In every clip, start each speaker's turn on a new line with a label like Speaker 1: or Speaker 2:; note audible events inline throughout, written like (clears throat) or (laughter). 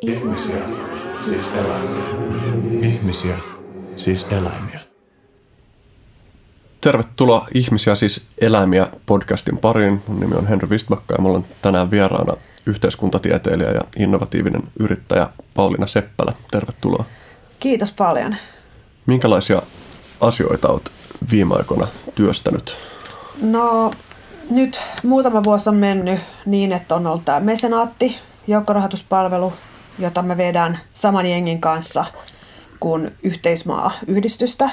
Speaker 1: Ihmisiä, siis eläimiä. Ihmisiä, siis eläimiä.
Speaker 2: Tervetuloa Ihmisiä, siis eläimiä podcastin pariin. Mun nimi on Henry Wistbacka ja mulla on tänään vieraana yhteiskuntatieteilijä ja innovatiivinen yrittäjä Pauliina Seppälä. Tervetuloa.
Speaker 3: Kiitos paljon.
Speaker 2: Minkälaisia asioita olet viime aikoina työstänyt?
Speaker 3: No nyt muutama vuosi on mennyt niin, että on ollut tämä mesenaatti, joukkorahoituspalvelu, jota me vedän saman jengin kanssa kuin yhteismaa-yhdistystä.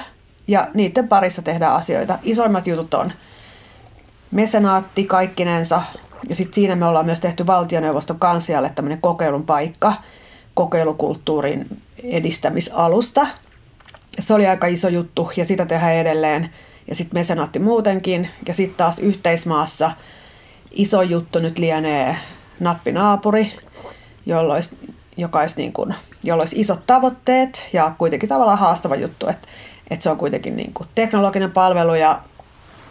Speaker 3: Ja niiden parissa tehdään asioita. Isoimmat jutut on mesenaatti kaikkinensa. Ja sitten siinä me ollaan myös tehty valtioneuvoston kansialle tämmöinen kokeilun paikka kokeilukulttuurin edistämisalusta. Se oli aika iso juttu ja sitä tehdään edelleen. Ja sitten mesenaatti muutenkin. Ja sitten taas yhteismaassa iso juttu nyt lienee nappinaapuri, jolla olisi, joka olisi niin kuin, jolla olisi isot tavoitteet ja kuitenkin tavallaan haastava juttu, että, että se on kuitenkin niin kuin teknologinen palvelu ja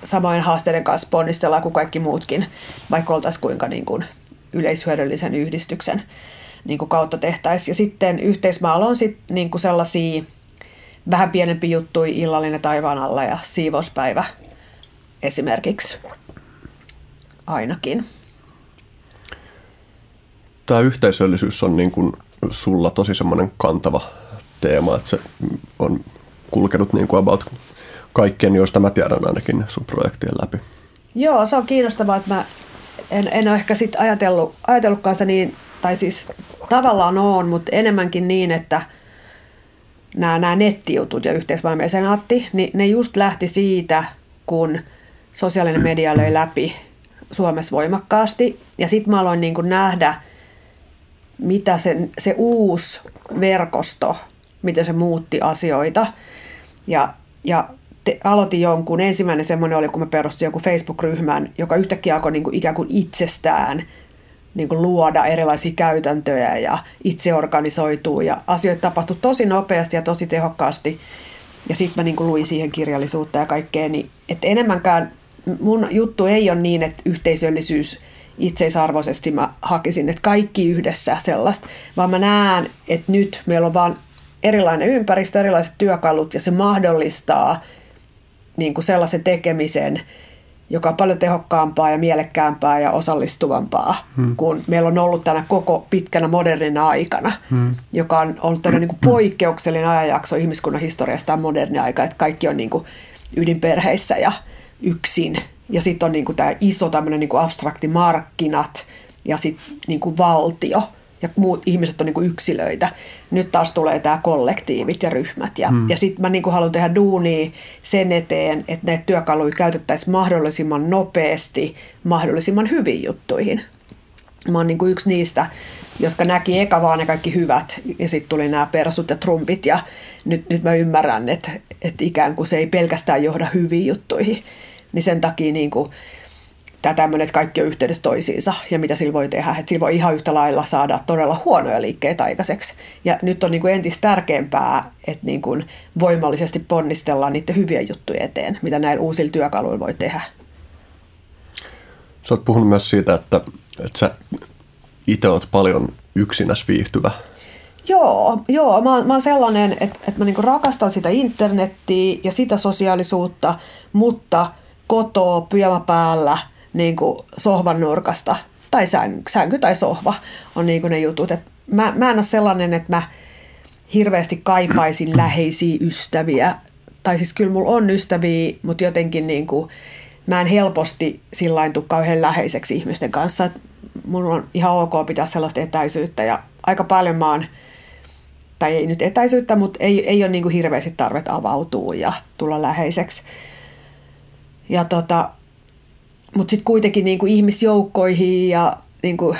Speaker 3: samoin haasteiden kanssa ponnistellaan kuin kaikki muutkin, vaikka oltaisiin kuinka niin kuin yleishyödyllisen yhdistyksen niin kuin kautta tehtäisiin. Ja sitten yhteismaalla on sitten niin kuin sellaisia vähän pienempi juttu, illallinen taivaan alla ja siivouspäivä esimerkiksi ainakin.
Speaker 2: Tämä yhteisöllisyys on niin kuin sulla tosi semmoinen kantava teema, että se on kulkenut niin kuin about kaikkien, joista mä tiedän ainakin sun projektien läpi.
Speaker 3: Joo, se on kiinnostavaa, että mä en, en ole ehkä sit ajatellut, ajatellutkaan sitä niin, tai siis tavallaan on, mutta enemmänkin niin, että nämä, nämä nettijutut ja yhteismaailman senaatti, niin ne just lähti siitä, kun sosiaalinen media löi läpi Suomessa voimakkaasti. Ja sitten mä aloin niin kuin nähdä, mitä se, se uusi verkosto, miten se muutti asioita. Ja, ja te, aloitin jonkun, ensimmäinen semmoinen oli, kun mä perustin jonkun Facebook-ryhmän, joka yhtäkkiä alkoi niin kuin ikään kuin itsestään niin kuin luoda erilaisia käytäntöjä ja itse organisoituu ja asioita tapahtui tosi nopeasti ja tosi tehokkaasti. Ja sitten mä niin kuin luin siihen kirjallisuutta ja kaikkea, niin että enemmänkään mun juttu ei ole niin, että yhteisöllisyys itseisarvoisesti mä hakisin, että kaikki yhdessä sellaista, vaan mä näen, että nyt meillä on vaan erilainen ympäristö, erilaiset työkalut ja se mahdollistaa niin kuin sellaisen tekemisen, joka on paljon tehokkaampaa ja mielekkäämpää ja osallistuvampaa hmm. kuin meillä on ollut tänä koko pitkänä modernina aikana, hmm. joka on ollut tämmöinen niin kuin poikkeuksellinen ajanjakso ihmiskunnan historiasta moderni aika, että kaikki on niin kuin ydinperheissä ja yksin. Ja sitten on niin kuin tämä iso tämmöinen niin kuin abstrakti markkinat ja sitten niin kuin valtio ja muut ihmiset on niin kuin yksilöitä. Nyt taas tulee tämä kollektiivit ja ryhmät. Ja, hmm. ja sitten mä niin kuin haluan tehdä duunia sen eteen, että näitä työkaluja käytettäisiin mahdollisimman nopeasti, mahdollisimman hyviin juttuihin. Mä oon niin kuin yksi niistä, jotka näki eka vaan ne kaikki hyvät ja sitten tuli nämä persut ja trumpit ja nyt, nyt mä ymmärrän, että, että ikään kuin se ei pelkästään johda hyviin juttuihin. Niin sen takia niin kuin, tämä tämmöinen, että kaikki on yhteydessä toisiinsa ja mitä sillä voi tehdä. Että sillä voi ihan yhtä lailla saada todella huonoja liikkeitä aikaiseksi. Ja nyt on niin kuin entistä tärkeämpää, että niin kuin voimallisesti ponnistellaan niiden hyvien juttujen eteen, mitä näillä uusilla työkaluilla voi tehdä.
Speaker 2: Sä oot puhunut myös siitä, että, että sä itse olet paljon yksinäs viihtyvä.
Speaker 3: Joo, joo mä, oon, mä oon sellainen, että, että mä niinku rakastan sitä internettiä ja sitä sosiaalisuutta, mutta kotoa, pyjama päällä – niin kuin sohvan nurkasta tai sänky tai sohva on niin kuin ne jutut. Et mä, mä en ole sellainen, että mä hirveästi kaipaisin (clears throat) läheisiä ystäviä. Tai siis kyllä mulla on ystäviä, mutta jotenkin niin kuin, mä en helposti sillä tule kauhean läheiseksi ihmisten kanssa. Et mulla on ihan ok pitää sellaista etäisyyttä ja aika paljon mä oon, tai ei nyt etäisyyttä, mutta ei, ei ole niin kuin hirveästi tarvet avautua ja tulla läheiseksi. Ja tota, mutta sitten kuitenkin niin kuin ihmisjoukkoihin ja niin kuin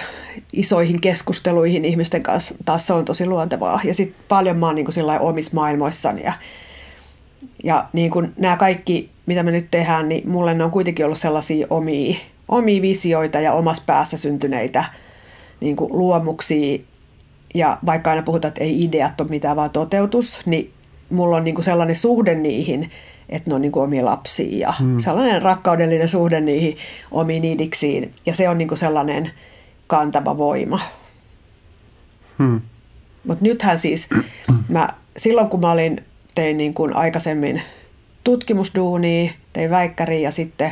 Speaker 3: isoihin keskusteluihin ihmisten kanssa taas se on tosi luontevaa. Ja sitten paljon mä oon niin kuin omissa maailmoissani. Ja, ja niin kuin nämä kaikki, mitä me nyt tehdään, niin mulle ne on kuitenkin ollut sellaisia omia, omia visioita ja omassa päässä syntyneitä niin kuin luomuksia. Ja vaikka aina puhutaan, että ei ideat ole mitään, vaan toteutus, niin mulla on niin kuin sellainen suhde niihin – että ne on niin kuin omia lapsia ja hmm. sellainen rakkaudellinen suhde niihin omiin idiksiin. Ja se on niin kuin sellainen kantava voima.
Speaker 2: Hmm.
Speaker 3: Mutta nythän siis, (clears throat) mä, silloin kun mä olin, tein niin kuin aikaisemmin tutkimusduunia, tein väikkäriä ja sitten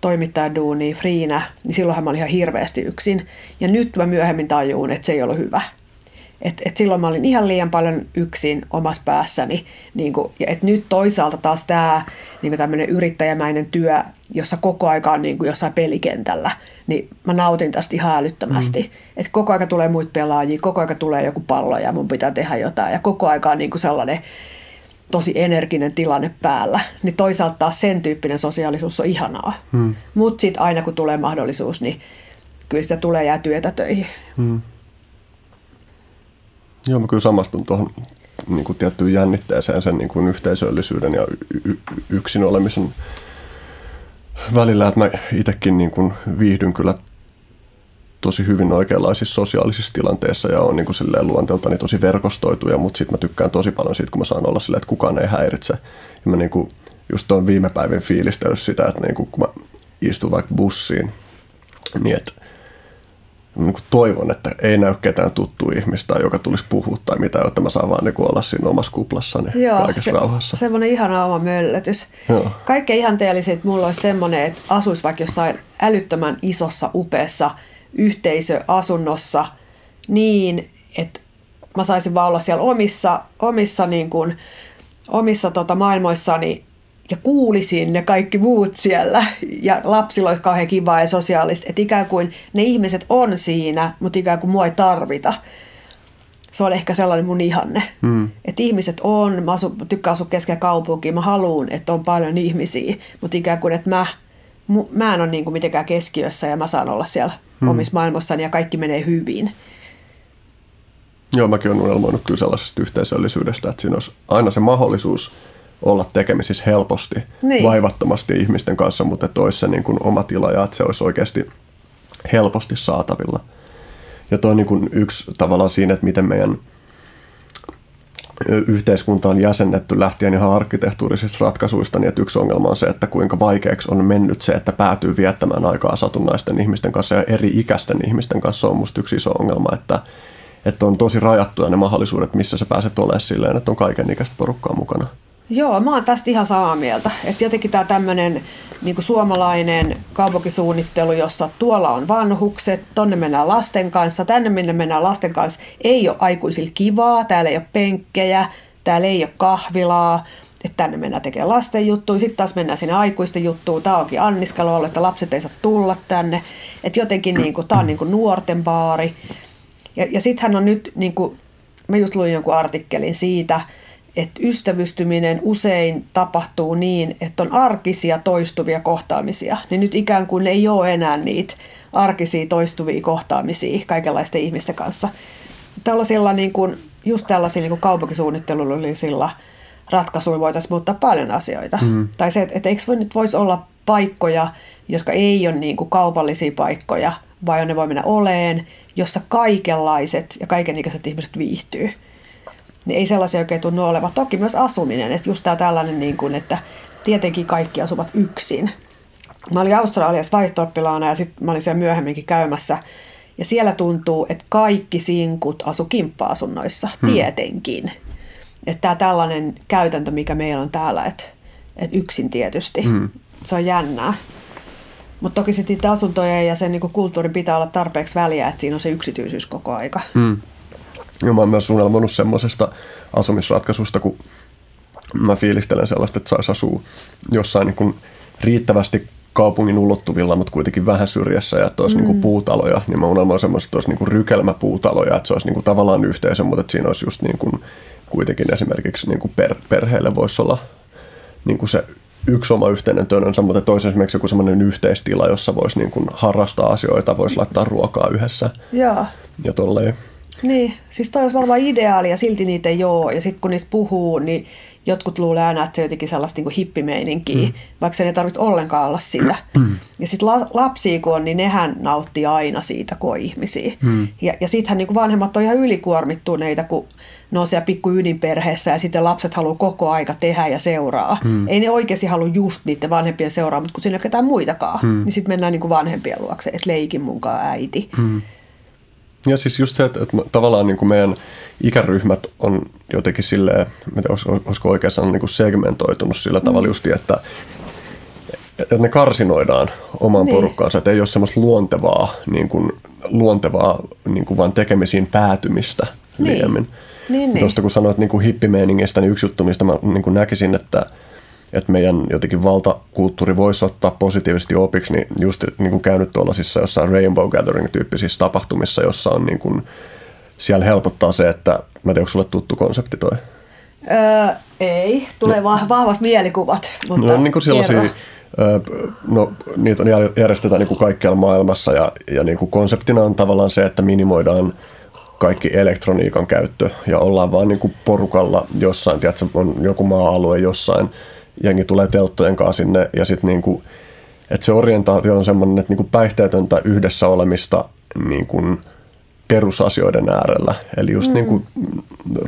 Speaker 3: toimittajaduunia friinä, niin silloinhan mä olin ihan hirveästi yksin. Ja nyt mä myöhemmin tajuun, että se ei ollut hyvä. Et, et silloin mä olin ihan liian paljon yksin omassa päässäni. Niin kun, ja et nyt toisaalta taas tämä niin tämmöinen yrittäjämäinen työ, jossa koko aika on niin kuin jossain pelikentällä, niin mä nautin tästä ihan älyttömästi. Mm. Et koko aika tulee muita pelaajia, koko aika tulee joku pallo ja mun pitää tehdä jotain. Ja koko aika on niin kuin sellainen tosi energinen tilanne päällä. Niin toisaalta taas sen tyyppinen sosiaalisuus on ihanaa. Mm. Mutta sitten aina kun tulee mahdollisuus, niin kyllä sitä tulee jää työtä töihin. Mm.
Speaker 2: Joo, mä kyllä samastun tuohon niin kuin tiettyyn jännitteeseen sen niin kuin yhteisöllisyyden ja y- y- yksin olemisen välillä, että mä itsekin niin kuin viihdyn kyllä tosi hyvin oikeanlaisissa sosiaalisissa tilanteissa ja on niin kuin silleen luonteeltani tosi verkostoituja, mutta sitten mä tykkään tosi paljon siitä, kun mä saan olla silleen, että kukaan ei häiritse. Ja mä niin kuin just tuon viime päivän fiilistellyt sitä, että niin kuin, kun mä istun vaikka bussiin, niin että niin kuin toivon, että ei näy ketään tuttu ihmistä, joka tulisi puhua tai mitä, jotta mä saan vaan niin kuin olla siinä omassa kuplassani Joo, kaikessa se, rauhassa.
Speaker 3: semmoinen ihana oma möllötys. Joo. Kaikkein ihanteellisin mulla olisi semmoinen, että asuisi vaikka jossain älyttömän isossa, upeassa yhteisöasunnossa niin, että mä saisin vaan olla siellä omissa, omissa, niin kuin, omissa tota, maailmoissani ja kuulisin ne kaikki muut siellä. Ja lapsilla olisi kauhean kivaa ja sosiaalista, että ikään kuin ne ihmiset on siinä, mutta ikään kuin mua ei tarvita. Se on ehkä sellainen mun ihanne. Mm. Että ihmiset on, mä asun, tykkään asua keskellä kaupunkia, mä haluan, että on paljon ihmisiä, mutta ikään kuin, että mä, mä en ole niin kuin mitenkään keskiössä ja mä saan olla siellä mm. omissa maailmassani ja kaikki menee hyvin.
Speaker 2: Joo, mäkin olen unelmoinut kyllä sellaisesta yhteisöllisyydestä, että siinä olisi aina se mahdollisuus olla tekemisissä helposti, niin. vaivattomasti ihmisten kanssa, mutta että olisi se niin kuin oma tila ja että se olisi oikeasti helposti saatavilla. Ja toi on niin kuin yksi tavallaan siinä, että miten meidän yhteiskunta on jäsennetty lähtien ihan arkkitehtuurisista ratkaisuista, niin että yksi ongelma on se, että kuinka vaikeaksi on mennyt se, että päätyy viettämään aikaa satunnaisten ihmisten kanssa ja eri ikäisten ihmisten kanssa on musta yksi iso ongelma, että, että on tosi rajattuja ne mahdollisuudet, missä sä pääset olemaan silleen, että on kaiken ikäistä porukkaa mukana.
Speaker 3: Joo, mä oon tästä ihan samaa mieltä. Että jotenkin tämä tämmöinen niin suomalainen kaupunkisuunnittelu, jossa tuolla on vanhukset, tonne mennään lasten kanssa, tänne minne mennään lasten kanssa, ei ole aikuisilla kivaa, täällä ei ole penkkejä, täällä ei ole kahvilaa, että tänne mennään tekemään lasten juttuja, sitten taas mennään sinne aikuisten juttuun, tämä onkin anniskelu että lapset ei saa tulla tänne, että jotenkin niin tämä on niin kuin nuorten baari. Ja, ja sittenhän on nyt, niin kuin, mä just luin jonkun artikkelin siitä, että ystävystyminen usein tapahtuu niin, että on arkisia toistuvia kohtaamisia. Niin nyt ikään kuin ei ole enää niitä arkisia toistuvia kohtaamisia kaikenlaisten ihmisten kanssa. Tällaisilla niin kuin, just tällaisilla niin kaupunkisuunnittelullisilla ratkaisuilla voitaisiin muuttaa paljon asioita. Mm. Tai se, että, että eikö voi, nyt voisi olla paikkoja, jotka ei ole niin kuin kaupallisia paikkoja, vai ne voi mennä oleen, jossa kaikenlaiset ja kaikenikäiset ihmiset viihtyy niin ei sellaisia oikein tunnu olevan. Toki myös asuminen, että just tämä tällainen, niin kuin, että tietenkin kaikki asuvat yksin. Mä olin Australiassa vaihto ja sitten mä olin siellä myöhemminkin käymässä. Ja siellä tuntuu, että kaikki sinkut asu kimppa-asunnoissa, hmm. tietenkin. Että tämä tällainen käytäntö, mikä meillä on täällä, että, että yksin tietysti, hmm. se on jännää. Mutta toki sitten asuntojen ja sen niin kulttuurin pitää olla tarpeeksi väliä, että siinä on se yksityisyys koko aika. Hmm.
Speaker 2: Ja mä oon myös suunnelmoinut semmoisesta asumisratkaisusta, kun mä fiilistelen sellaista, että saisi asua jossain niin kuin riittävästi kaupungin ulottuvilla, mutta kuitenkin vähän syrjässä ja että olisi mm. niin puutaloja, niin mä unelmoin semmoista, että olisi niin rykelmäpuutaloja, että se olisi niin tavallaan yhteisö, mutta että siinä olisi just niin kuin kuitenkin esimerkiksi niin kuin per, perheelle voisi olla niin kuin se yksi oma yhteinen tönönsä, mutta toisen esimerkiksi joku semmoinen yhteistila, jossa voisi niin kuin harrastaa asioita, voisi laittaa ruokaa yhdessä.
Speaker 3: Joo.
Speaker 2: Ja tolleen.
Speaker 3: Niin, siis toi olisi varmaan ideaali ja silti niitä ei ole. Ja sitten kun niistä puhuu, niin jotkut luulee aina, että se on jotenkin sellaista niin hippimeininkiä, mm. vaikka se ei tarvitse ollenkaan olla sitä. (clears throat) Mm. Ja sitten la, lapsia kun on, niin nehän nauttii aina siitä, kun on ihmisiä. Mm. Ja, ja sittenhän niin vanhemmat on ihan ylikuormittuneita, kun ne on siellä pikku ydinperheessä ja sitten lapset haluaa koko aika tehdä ja seuraa. Mm. Ei ne oikeasti halua just niiden vanhempien seuraa, mutta kun siinä ei ole ketään muitakaan, mm. niin sitten mennään niin vanhempien luokse, että leikin munkaan äiti. Mm.
Speaker 2: Ja siis just se, että, että tavallaan niin kuin meidän ikäryhmät on jotenkin silleen, olisiko, olisiko oikein sanoa, niin kuin segmentoitunut sillä mm. tavalla just, että, että ne karsinoidaan oman niin. porukkaansa, että ei ole semmoista luontevaa, niin kuin, luontevaa niin kuin vaan tekemisiin päätymistä niin. liiemmin. Niin, niin. Tuosta kun sanoit niin kuin hippimeiningistä, niin yksi juttu, mistä mä niin kuin näkisin, että, että meidän jotenkin valtakulttuuri voisi ottaa positiivisesti opiksi, niin just niin kuin käynyt tuollaisissa jossain Rainbow Gathering-tyyppisissä tapahtumissa, jossa on niin kuin, siellä helpottaa se, että, mä en tiedä, onko sulle tuttu konsepti toi?
Speaker 3: Öö, ei, tulee no. vahvat mielikuvat, mutta
Speaker 2: no, niin kuin sellaisia, No, niitä on järjestetään niin kuin kaikkialla maailmassa ja, ja niin kuin konseptina on tavallaan se, että minimoidaan kaikki elektroniikan käyttö ja ollaan vaan niin kuin porukalla jossain, tiedätkö, on joku maa-alue jossain, jengi tulee telttojen kanssa sinne ja sitten niin kuin, että se orientaatio on semmoinen, että niin kuin päihteetöntä yhdessä olemista niin kuin – perusasioiden äärellä. Eli just mm. niin kuin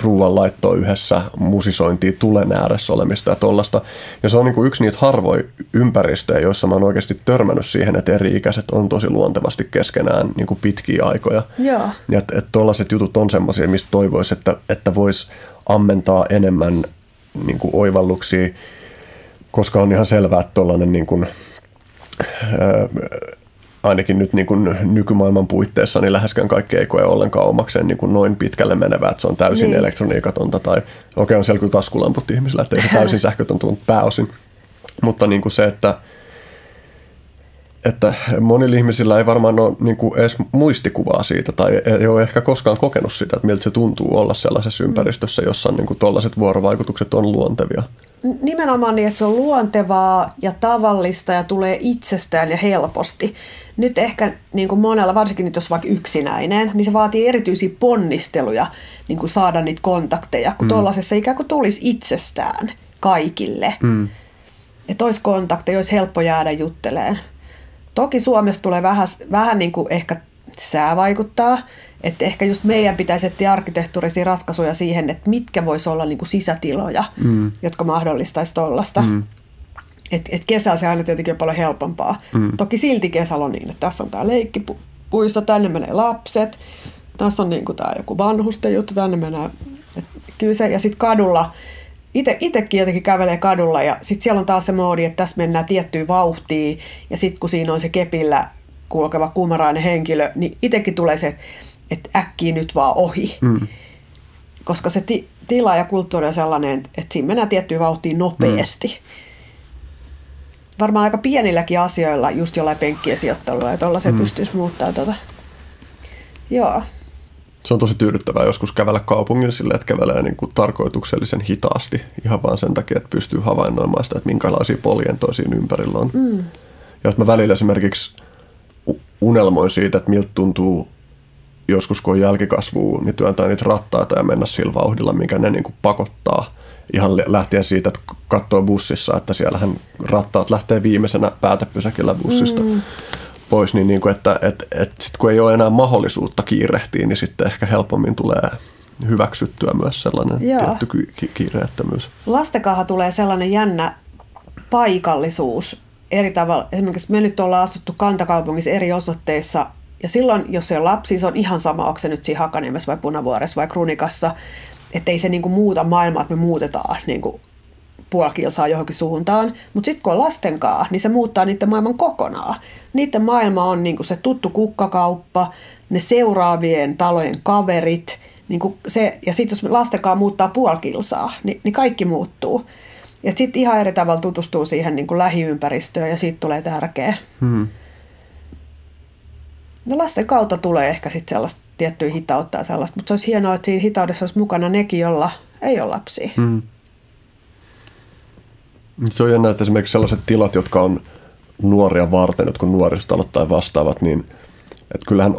Speaker 2: ruoan laittoa yhdessä, musisointia, tulen ääressä olemista ja tollasta. Ja se on niin kuin yksi niitä harvoja ympäristöjä, joissa mä oon oikeasti törmännyt siihen, että eri-ikäiset on tosi luontevasti keskenään niin kuin pitkiä aikoja.
Speaker 3: Joo.
Speaker 2: Ja että et tollaset jutut on semmoisia, mistä toivoisi, että, että voisi ammentaa enemmän niin kuin oivalluksia, koska on ihan selvää, että tollainen niin kuin, ainakin nyt niin kuin nykymaailman puitteissa niin läheskään kaikki ei koe ollenkaan omakseen niin kuin noin pitkälle menevää, että se on täysin niin. elektroniikatonta tai okei okay, on siellä kyllä taskulamput ihmisillä, että ei se (laughs) täysin sähkötöntä, mutta pääosin. Mutta niin kuin se, että, että monilla ihmisillä ei varmaan ole niin kuin edes muistikuvaa siitä tai ei ole ehkä koskaan kokenut sitä, että miltä se tuntuu olla sellaisessa mm. ympäristössä, jossa niin kuin tuollaiset vuorovaikutukset on luontevia.
Speaker 3: Nimenomaan niin, että se on luontevaa ja tavallista ja tulee itsestään ja helposti. Nyt ehkä niin kuin monella, varsinkin nyt jos vaikka yksinäinen, niin se vaatii erityisiä ponnisteluja niin kuin saada niitä kontakteja, kun mm. tuollaisessa ikään kuin tulisi itsestään kaikille. Mm. Että olisi kontakteja, olisi helppo jäädä jutteleen. Toki Suomessa tulee vähän, vähän niin kuin ehkä sää vaikuttaa, että ehkä just meidän pitäisi etsiä arkkitehtuurisia ratkaisuja siihen, että mitkä voisi olla niin kuin sisätiloja, mm. jotka mahdollistaisi tuollaista. Mm. Et, et kesällä se aina tietenkin on paljon helpompaa. Mm. Toki silti kesällä on niin, että tässä on tämä leikkipuisto, tänne menee lapset, tässä on niin tämä joku vanhusten juttu, tänne menee. Et kyllä se, ja sitten kadulla, itsekin jotenkin kävelee kadulla ja sitten siellä on taas se moodi, että tässä mennään tiettyyn vauhtiin ja sitten kun siinä on se kepillä kulkeva kumarainen henkilö, niin itsekin tulee se, että äkkiä nyt vaan ohi. Mm. Koska se ti- tila ja kulttuuri on sellainen, että siinä mennään tiettyyn vauhtiin nopeasti. Mm. Varmaan aika pienilläkin asioilla, just jollain penkkien sijoittelulla, että olla se mm. pystyisi muuttaa tuota. Joo.
Speaker 2: Se on tosi tyydyttävää joskus kävellä kaupungilla silleen, että kävelee niin kuin tarkoituksellisen hitaasti ihan vaan sen takia, että pystyy havainnoimaan sitä, että minkälaisia poljentoja siinä ympärillä on. Mm. Ja jos mä välillä esimerkiksi unelmoin siitä, että miltä tuntuu joskus kun on jälkikasvua, niin työntää niitä rattaita ja mennä sillä vauhdilla, mikä ne niin kuin pakottaa. Ihan lähtien siitä, että katsoo bussissa, että siellähän rattaat lähtee viimeisenä päätepysäkillä bussista mm. Pois, niin, niin kuin, että et, et sit kun ei ole enää mahdollisuutta kiirehtiä, niin sitten ehkä helpommin tulee hyväksyttyä myös sellainen Joo. tietty ki- kiireettömyys.
Speaker 3: Lastekaha tulee sellainen jännä paikallisuus eri tavalla. Esimerkiksi me nyt ollaan astuttu kantakaupungissa eri osoitteissa ja silloin, jos se on lapsi, se on ihan sama, onko se nyt siinä Hakaniemessä vai Punavuoressa vai Krunikassa, että ei se niinku muuta maailmaa, että me muutetaan niinku puoli kilsaa johonkin suuntaan. Mutta sitten kun on lastenkaa, niin se muuttaa niiden maailman kokonaan. Niiden maailma on niinku se tuttu kukkakauppa, ne seuraavien talojen kaverit, niinku se, ja sitten jos lastenkaa muuttaa puoli kilsaa, niin, niin kaikki muuttuu. Ja sitten ihan eri tavalla tutustuu siihen niin kuin lähiympäristöön ja siitä tulee tärkeä. Hmm. No lasten kautta tulee ehkä sitten sellaista tiettyä hitautta ja sellaista, mutta se olisi hienoa, että siinä hitaudessa olisi mukana nekin, jolla ei ole lapsia. Hmm.
Speaker 2: Se on jännä, että esimerkiksi sellaiset tilat, jotka on nuoria varten, jotka nuoristalot tai vastaavat, niin että kyllähän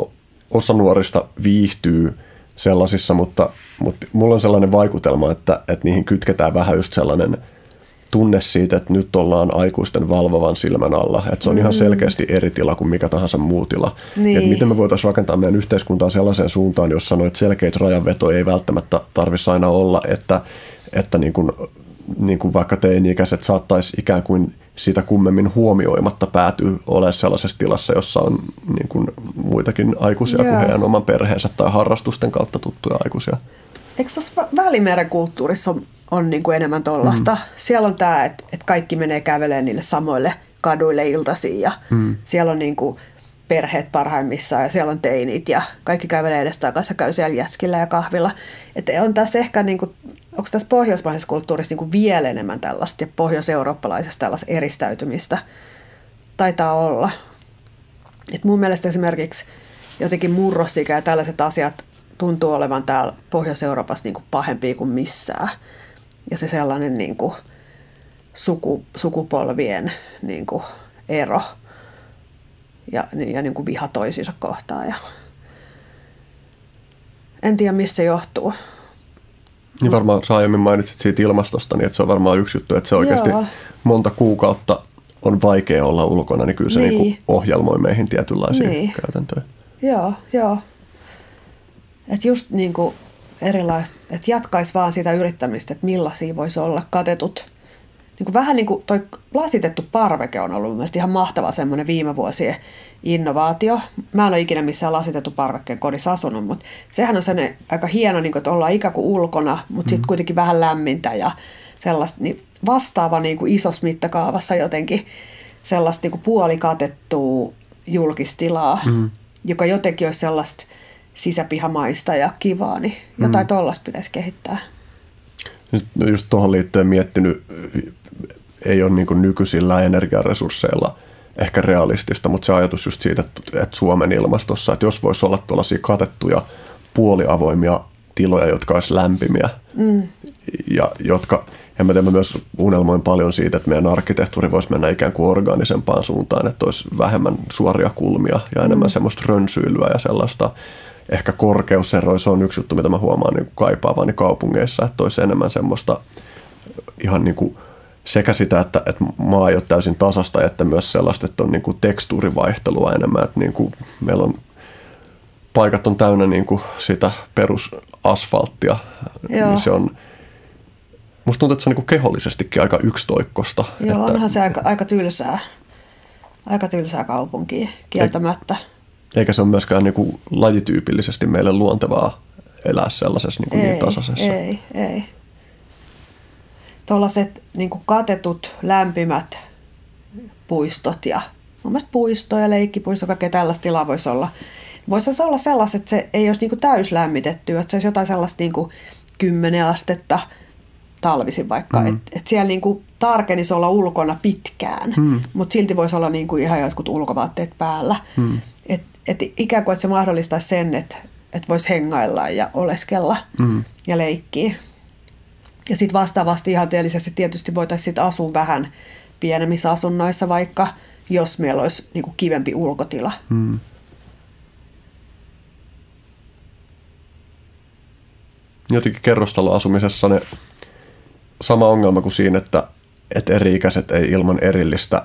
Speaker 2: osa nuorista viihtyy sellaisissa, mutta, mutta mulla on sellainen vaikutelma, että, että niihin kytketään vähän just sellainen – tunne siitä, että nyt ollaan aikuisten valvovan silmän alla. Että se on mm. ihan selkeästi eri tila kuin mikä tahansa muu tila. Niin. Että miten me voitaisiin rakentaa meidän yhteiskuntaa sellaiseen suuntaan, jossa noita selkeitä rajanvetoja ei välttämättä tarvitsisi aina olla, että, että niin kuin, niin kuin vaikka teini-ikäiset saattaisi ikään kuin siitä kummemmin huomioimatta päätyy olemaan sellaisessa tilassa, jossa on niin kuin muitakin aikuisia yeah. kuin heidän oman perheensä tai harrastusten kautta tuttuja aikuisia.
Speaker 3: eikö tuossa Välimeren kulttuurissa on, on niin kuin enemmän tuollaista? Mm. Siellä on tämä, että, että kaikki menee kävelemään niille samoille kaduille iltasiin ja mm. siellä on niin kuin perheet parhaimmissaan ja siellä on teinit ja kaikki kävelee edestakaisin ja käy siellä jätskillä ja kahvilla. Että on tässä ehkä, niin kuin, onko tässä pohjoismaisessa kulttuurissa niin kuin vielä enemmän tällaista ja pohjoiseurooppalaisesta tällaista eristäytymistä? Taitaa olla. Et mun mielestä esimerkiksi jotenkin murrosikä ja tällaiset asiat tuntuu olevan täällä Pohjois-Euroopassa niin kuin pahempia kuin missään. Ja se sellainen niin kuin suku, sukupolvien niin kuin ero ja, ja niin kuin viha toisiinsa kohtaan. Ja en tiedä, missä se johtuu.
Speaker 2: Niin varmaan sä aiemmin mainitsit siitä ilmastosta, niin että se on varmaan yksi juttu, että se oikeasti Joo. monta kuukautta on vaikea olla ulkona, niin kyllä se niin. Niin ohjelmoi meihin tietynlaisia niin. käytäntöjä.
Speaker 3: Joo, joo. Että just niin kuin erilaista, että jatkaisi vaan sitä yrittämistä, että millaisia voisi olla katetut. Niin kuin vähän niin kuin toi lasitettu parveke on ollut mielestäni ihan mahtava semmoinen viime vuosien innovaatio. Mä en ole ikinä missään lasitettu parvekkeen kodissa asunut, mutta sehän on sellainen aika hieno, niin kuin, että ollaan ikään kuin ulkona, mutta sitten mm. kuitenkin vähän lämmintä ja sellaista niin vastaava niin kuin isossa mittakaavassa jotenkin sellaista niin kuin puolikatettua julkistilaa, mm. joka jotenkin olisi sellaista sisäpihamaista ja kivaa, niin jotain mm. tollasta pitäisi kehittää.
Speaker 2: Nyt just tuohon liittyen miettinyt, ei ole niin nykyisillä energiaresursseilla ehkä realistista, mutta se ajatus just siitä, että Suomen ilmastossa, että jos voisi olla tuollaisia katettuja puoliavoimia tiloja, jotka olisi lämpimiä mm. ja jotka, en mä tiedä, mä myös unelmoin paljon siitä, että meidän arkkitehtuuri voisi mennä ikään kuin organisempaan suuntaan, että olisi vähemmän suoria kulmia ja enemmän mm. semmoista rönsyilyä ja sellaista ehkä korkeusero, se on yksi juttu, mitä mä huomaan niin kuin kaipaavani kaupungeissa, että olisi enemmän semmoista ihan niin kuin sekä sitä, että, että maa ei ole täysin tasasta, että myös sellaista, että on niin kuin tekstuurivaihtelua enemmän, että niin kuin meillä on paikat on täynnä niin kuin sitä perusasfalttia, Joo. niin se on, musta tuntuu, että se on niin kuin kehollisestikin aika yksitoikkosta.
Speaker 3: Joo, että, onhan se aika, aika tylsää, aika tylsää kaupunkia kieltämättä.
Speaker 2: Ei, eikä se ole myöskään niin kuin lajityypillisesti meille luontevaa elää sellaisessa niin, kuin niin ei, niin tasaisessa.
Speaker 3: Ei, ei. Tuollaiset niin katetut, lämpimät puistot ja mun mielestä puisto ja leikkipuisto, kaikkea tällaista tilaa voisi olla. Voisi se olla sellaiset, että se ei olisi niin täyslämmitetty, että se olisi jotain sellaista niin kuin 10 astetta talvisin vaikka. Mm. Että et siellä niin kuin tarkenisi olla ulkona pitkään, mm. mutta silti voisi olla niin kuin ihan jotkut ulkovaatteet päällä. Mm että ikään kuin että se mahdollistaisi sen, että, että voisi hengailla ja oleskella mm. ja leikkiä. Ja sitten vastaavasti ihanteellisesti tietysti voitaisiin asua vähän pienemmissä asunnoissa vaikka, jos meillä olisi niin kuin kivempi ulkotila. Mm.
Speaker 2: Jotenkin kerrostaloasumisessa ne sama ongelma kuin siinä, että, että eri-ikäiset ei ilman erillistä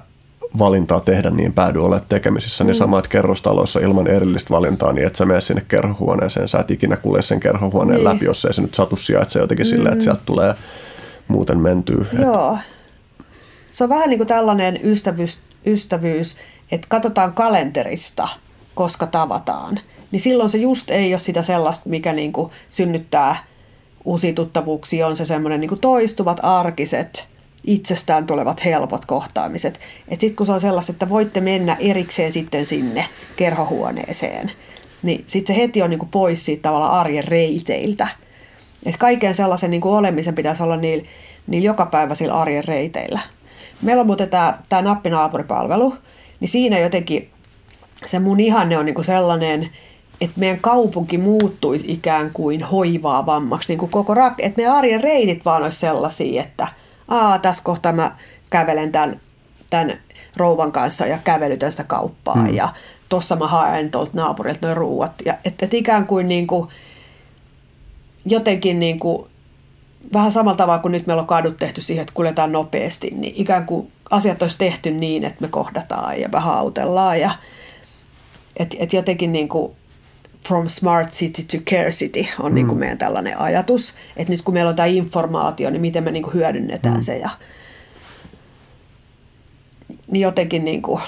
Speaker 2: valintaa tehdä, niin päädy olemaan tekemisissä. Mm. Niin sama, että kerrostaloissa ilman erillistä valintaa, niin että sä mene sinne kerhohuoneeseen, sä et ikinä kulje sen kerhohuoneen niin. läpi, jos ei se nyt satu sijaitse jotenkin mm. silleen, että sieltä tulee muuten mentyy.
Speaker 3: Joo. Se on vähän niin kuin tällainen ystävyys, ystävyys, että katsotaan kalenterista, koska tavataan. Niin silloin se just ei ole sitä sellaista, mikä niin kuin synnyttää uusia tuttavuuksia, on se semmoinen niin toistuvat arkiset itsestään tulevat helpot kohtaamiset. Sitten kun se on sellaista, että voitte mennä erikseen sitten sinne kerhohuoneeseen, niin sitten se heti on niinku pois siitä tavalla arjen reiteiltä. Et kaiken sellaisen niinku olemisen pitäisi olla niillä, niillä joka päivä sillä arjen reiteillä. Meillä on muuten tämä nappinaapuripalvelu, niin siinä jotenkin se mun ihanne on niinku sellainen, että meidän kaupunki muuttuisi ikään kuin hoivaavammaksi. Niin kuin koko rak- että meidän arjen reitit vaan olisi sellaisia, että – aa, tässä kohtaa mä kävelen tämän, tämän rouvan kanssa ja kävelytän sitä kauppaa hmm. ja tuossa mä haen tuolta naapurilta noin ruuat. Ja että et ikään kuin, niin kuin jotenkin niin kuin, vähän samalla tavalla kuin nyt meillä on kadut tehty siihen, että kuljetaan nopeasti, niin ikään kuin asiat olisi tehty niin, että me kohdataan ja vähän autellaan ja että et jotenkin niin kuin from smart city to care city on mm. niin kuin meidän tällainen ajatus. Että nyt kun meillä on tämä informaatio, niin miten me niin kuin hyödynnetään mm. se. Ja, niin jotenkin, niin kuin,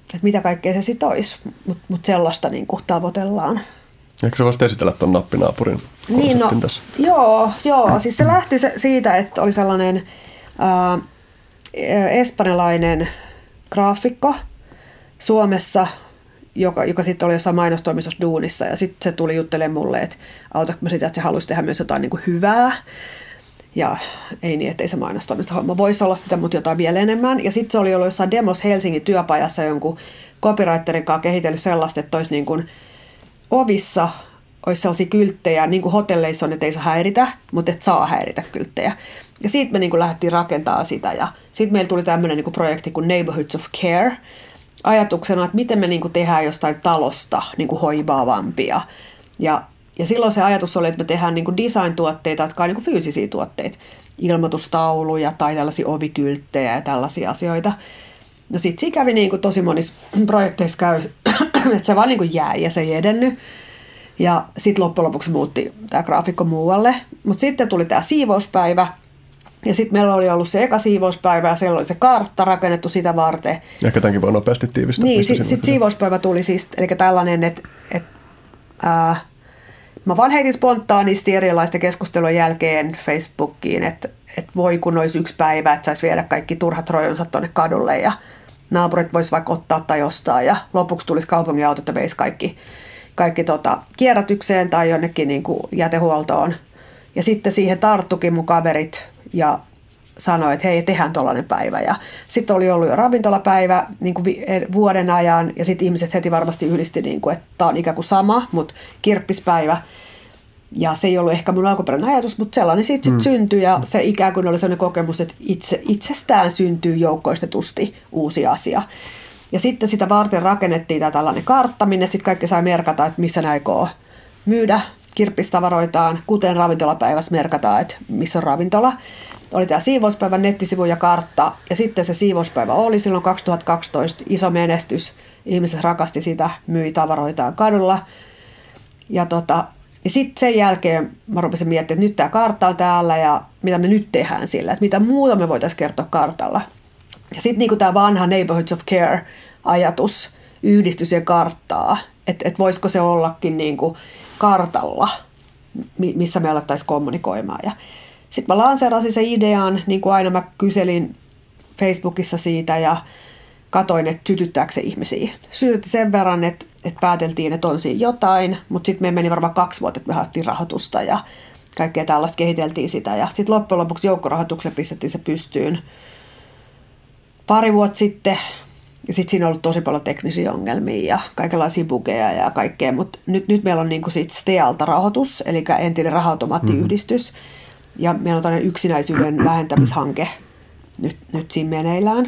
Speaker 3: että mitä kaikkea se sitten olisi. Mutta mut sellaista niin kuin tavoitellaan.
Speaker 2: Eikö se voisi esitellä tuon nappinaapurin
Speaker 3: Niin, no,
Speaker 2: tässä?
Speaker 3: joo, joo, siis se lähti se, siitä, että oli sellainen ää, espanjalainen graafikko Suomessa, joka, joka sitten oli jossain mainostoimistossa duunissa ja sitten se tuli juttelemaan mulle, että autatko mä sitä, että se halusi tehdä myös jotain niin kuin hyvää. Ja ei niin, että ei se mainostoimista homma voisi olla sitä, mutta jotain vielä enemmän. Ja sitten se oli ollut jossain Demos Helsingin työpajassa jonkun copywriterin kanssa kehitellyt sellaista, että olisi niin kuin ovissa olisi sellaisia kylttejä, niin kuin hotelleissa on, että ei saa häiritä, mutta että saa häiritä kylttejä. Ja siitä me niin kuin lähdettiin rakentamaan sitä ja sitten meillä tuli tämmöinen niin kuin projekti kuin Neighborhoods of Care, ajatuksena, että miten me niin kuin tehdään jostain talosta niin kuin hoivaavampia. Ja, ja silloin se ajatus oli, että me tehdään niin kuin design-tuotteita, jotka on niin kuin fyysisiä tuotteita. Ilmoitustauluja tai tällaisia ovikylttejä ja tällaisia asioita. No sitten siinä kävi niin kuin tosi monissa (clears throat) projekteissa käy, (clears throat) että se vaan niin kuin jäi ja se ei edennyt. Ja sitten loppujen lopuksi muutti tämä graafikko muualle. Mutta sitten tuli tämä siivouspäivä. Ja sitten meillä oli ollut se eka siivouspäivä ja siellä oli se kartta rakennettu sitä varten.
Speaker 2: Ehkä tämänkin voi nopeasti tiivistää.
Speaker 3: Niin, sitten sit siivouspäivä tuli siis, eli tällainen, että et, mä vaan heitin spontaanisti erilaisten keskustelun jälkeen Facebookiin, että et voi kun olisi yksi päivä, että saisi viedä kaikki turhat rojonsa tuonne kadulle ja naapurit vois vaikka ottaa tai ostaa ja lopuksi tulisi kaupungin autot ja veisi kaikki, kaikki tota, kierrätykseen tai jonnekin niin kuin jätehuoltoon. Ja sitten siihen tarttukin mun kaverit ja sanoi, että hei, tehdään tuollainen päivä. Ja sitten oli ollut jo ravintolapäivä niin kuin vuoden ajan, ja sitten ihmiset heti varmasti yhdisti, niin kuin, että tämä on ikään kuin sama, mutta kirppispäivä. Ja se ei ollut ehkä mun alkuperäinen ajatus, mutta sellainen siitä sitten mm. syntyi, ja se ikään kuin oli sellainen kokemus, että itse, itsestään syntyy joukkoistetusti uusi asia. Ja sitten sitä varten rakennettiin tämä tällainen kartta, minne sitten kaikki sai merkata, että missä ne aikoo myydä kirppistavaroitaan, kuten ravintolapäivässä merkataan, että missä on ravintola. Oli tämä siivouspäivän nettisivu ja kartta, ja sitten se siivouspäivä oli silloin 2012 iso menestys. Ihmiset rakasti sitä, myi tavaroitaan kadulla. Ja tota, ja sitten sen jälkeen mä rupesin miettimään, että nyt tämä kartta on täällä ja mitä me nyt tehdään sillä, että mitä muuta me voitaisiin kertoa kartalla. Ja sitten niin tämä vanha Neighborhoods of Care-ajatus yhdistyi siihen karttaa, että, että voisiko se ollakin niin kuin kartalla, missä me alettaisiin kommunikoimaan. Ja sitten mä lanseerasin se idean, niin kuin aina mä kyselin Facebookissa siitä ja katoin, että sytyttääkö se ihmisiä. Sytytti sen verran, että, että pääteltiin, että on siinä jotain, mutta sitten me meni varmaan kaksi vuotta, että me haettiin rahoitusta ja kaikkea tällaista kehiteltiin sitä. Ja sitten loppujen lopuksi joukkorahoituksella pistettiin se pystyyn pari vuotta sitten ja sitten siinä on ollut tosi paljon teknisiä ongelmia ja kaikenlaisia bugeja ja kaikkea, mutta nyt, nyt meillä on niinku siitä STEALta rahoitus, eli entinen rahoautomaattiyhdistys. Mm-hmm. Ja meillä on tämmöinen yksinäisyyden (clears throat) vähentämishanke nyt, nyt siinä meneillään.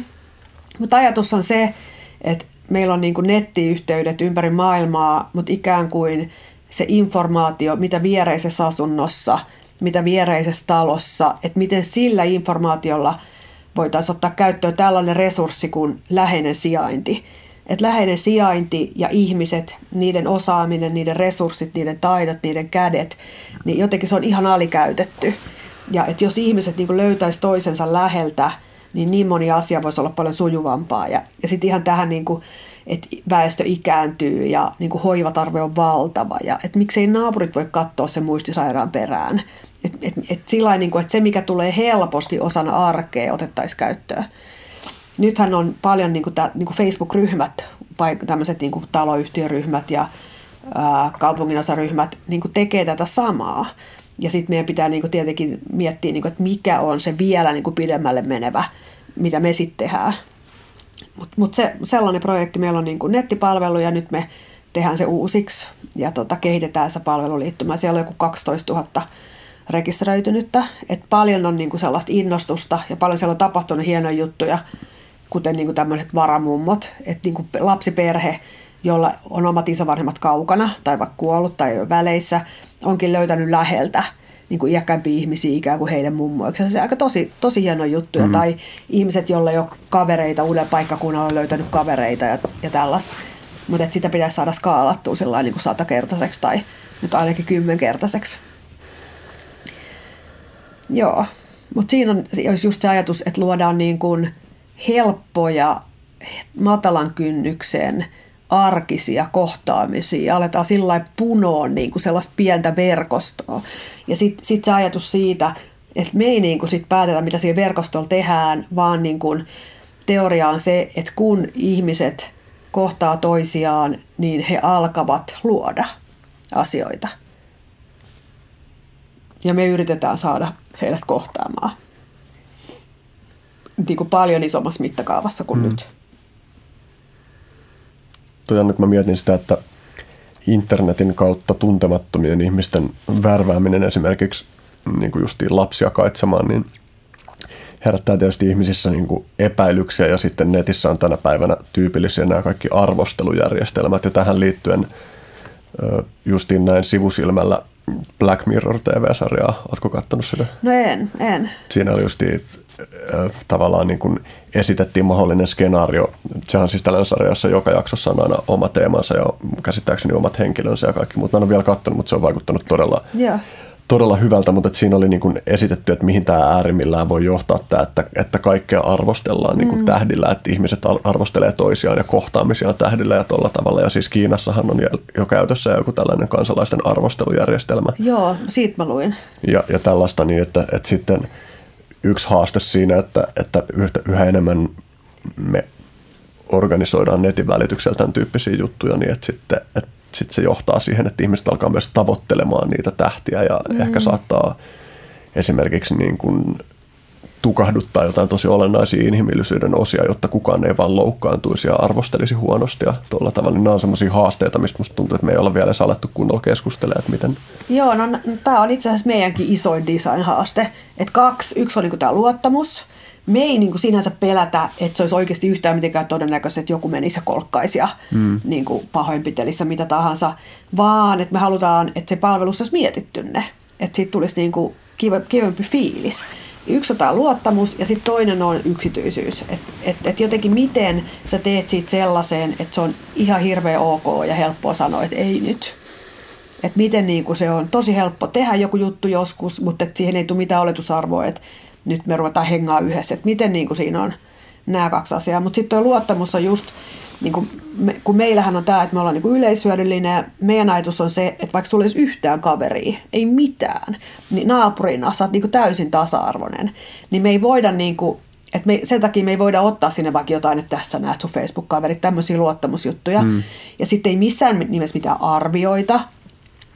Speaker 3: Mutta ajatus on se, että meillä on niinku nettiyhteydet ympäri maailmaa, mutta ikään kuin se informaatio, mitä viereisessä asunnossa, mitä viereisessä talossa, että miten sillä informaatiolla – voitaisiin ottaa käyttöön tällainen resurssi kuin läheinen sijainti. Et läheinen sijainti ja ihmiset, niiden osaaminen, niiden resurssit, niiden taidot, niiden kädet, niin jotenkin se on ihan alikäytetty. Ja että jos ihmiset niin löytäisi toisensa läheltä, niin niin moni asia voisi olla paljon sujuvampaa. Ja, ja sitten ihan tähän, niin että väestö ikääntyy ja niin hoivatarve on valtava. Ja että miksei naapurit voi katsoa sen muistisairaan perään. Et, et, et sillä niin kuin, että se, mikä tulee helposti osana arkea, otettaisiin käyttöön. Nythän on paljon niin kuin, niin kuin Facebook-ryhmät, tämmöiset niin kuin taloyhtiöryhmät ja ää, kaupunginosaryhmät niin kuin tekee tätä samaa. Ja sitten meidän pitää niin kuin, tietenkin miettiä, niin kuin, että mikä on se vielä niin kuin, pidemmälle menevä, mitä me sitten tehdään. Mutta mut se, sellainen projekti, meillä on niin kuin nettipalvelu ja nyt me tehdään se uusiksi ja tota, kehitetään se palveluliittymä. Siellä on joku 12 000 rekisteröitynyttä. että paljon on niinku sellaista innostusta ja paljon siellä on tapahtunut hienoja juttuja, kuten niinku tämmöiset varamummot, että niinku lapsiperhe, jolla on omat isovanhemmat kaukana tai vaikka kuollut tai väleissä, onkin löytänyt läheltä niin kuin iäkkäimpiä ihmisiä ikään kuin heidän mummoiksi. Se on aika tosi, tosi hieno juttu. Mm-hmm. Tai ihmiset, joilla ei ole kavereita, uuden paikkakunnalla on löytänyt kavereita ja, ja tällaista. Mutta sitä pitäisi saada skaalattua sellainen niin kuin satakertaiseksi tai nyt ainakin kymmenkertaiseksi. Joo, mutta siinä on, olisi just se ajatus, että luodaan niin kuin helppoja, matalan kynnyksen arkisia kohtaamisia, aletaan sillä punoon niin kuin sellaista pientä verkostoa. Ja sitten sit se ajatus siitä, että me ei niin kuin sit päätetä, mitä siinä verkostolla tehdään, vaan niin kuin teoria on se, että kun ihmiset kohtaa toisiaan, niin he alkavat luoda asioita. Ja me yritetään saada heidät kohtaamaan niin kuin paljon isommassa mittakaavassa kuin mm. nyt.
Speaker 2: Tosiaan nyt mä mietin sitä, että internetin kautta tuntemattomien ihmisten värvääminen esimerkiksi niin kuin justiin lapsia kaitsemaan, niin herättää tietysti ihmisissä niin kuin epäilyksiä ja sitten netissä on tänä päivänä tyypillisiä nämä kaikki arvostelujärjestelmät ja tähän liittyen justiin näin sivusilmällä Black Mirror TV-sarjaa. Oletko katsonut sitä?
Speaker 3: No en, en.
Speaker 2: Siinä oli justiin tavallaan niin kuin esitettiin mahdollinen skenaario. Sehän on siis tällainen sarja, jossa joka jaksossa on aina oma teemansa ja käsittääkseni omat henkilönsä ja kaikki, mutta mä en ole vielä katsonut, mutta se on vaikuttanut todella, yeah. Todella hyvältä, mutta että siinä oli niin kuin esitetty, että mihin tämä äärimmillään voi johtaa tämä, että, että kaikkea arvostellaan niin kuin mm. tähdillä, että ihmiset arvostelee toisiaan ja kohtaamisia tähdillä ja tuolla tavalla. Ja siis Kiinassahan on jo käytössä joku tällainen kansalaisten arvostelujärjestelmä.
Speaker 3: Joo, siitä mä luin.
Speaker 2: Ja, ja tällaista niin, että, että sitten – yksi haaste siinä, että, että yhä enemmän me organisoidaan netin välityksellä tämän tyyppisiä juttuja, niin että sitten että sitten se johtaa siihen, että ihmiset alkaa myös tavoittelemaan niitä tähtiä ja mm. ehkä saattaa esimerkiksi niin kuin tukahduttaa jotain tosi olennaisia inhimillisyyden osia, jotta kukaan ei vaan loukkaantuisi ja arvostelisi huonosti ja tuolla tavalla. Niin nämä on sellaisia haasteita, mistä musta tuntuu, että me ei olla vielä alettu kunnolla keskustelemaan, että miten...
Speaker 3: Joo, no tämä on itse asiassa meidänkin isoin design-haaste. Että kaksi, yksi on niin tämä luottamus. Me ei niin kuin sinänsä pelätä, että se olisi oikeasti yhtään mitenkään todennäköistä, että joku menisi ja kolkkaisi ja mm. niin kuin pahoinpitelissä mitä tahansa, vaan että me halutaan, että se palvelussa olisi mietitty ne. Että siitä tulisi niin kuin kivempi fiilis. Yksi on tämä luottamus ja sitten toinen on yksityisyys. Että et, et jotenkin miten sä teet siitä sellaiseen, että se on ihan hirveä ok ja helppoa sanoa, että ei nyt. Että miten niin kuin se on tosi helppo tehdä joku juttu joskus, mutta et siihen ei tule mitään oletusarvoa, että nyt me ruvetaan hengaa yhdessä. Että miten niin kuin siinä on nämä kaksi asiaa. Mutta sitten tuo luottamus on just niin kuin me, kun meillähän on tämä, että me ollaan niin kuin yleisyödyllinen ja meidän ajatus on se, että vaikka sulla olisi yhtään kaveria, ei mitään, niin naapurina sä oot niin kuin täysin tasa-arvoinen, niin me ei voida niin kuin, että me, sen takia me ei voida ottaa sinne vaikka jotain, että tässä näet sun Facebook-kaverit, tämmöisiä luottamusjuttuja. Mm. Ja sitten ei missään nimessä mitään arvioita,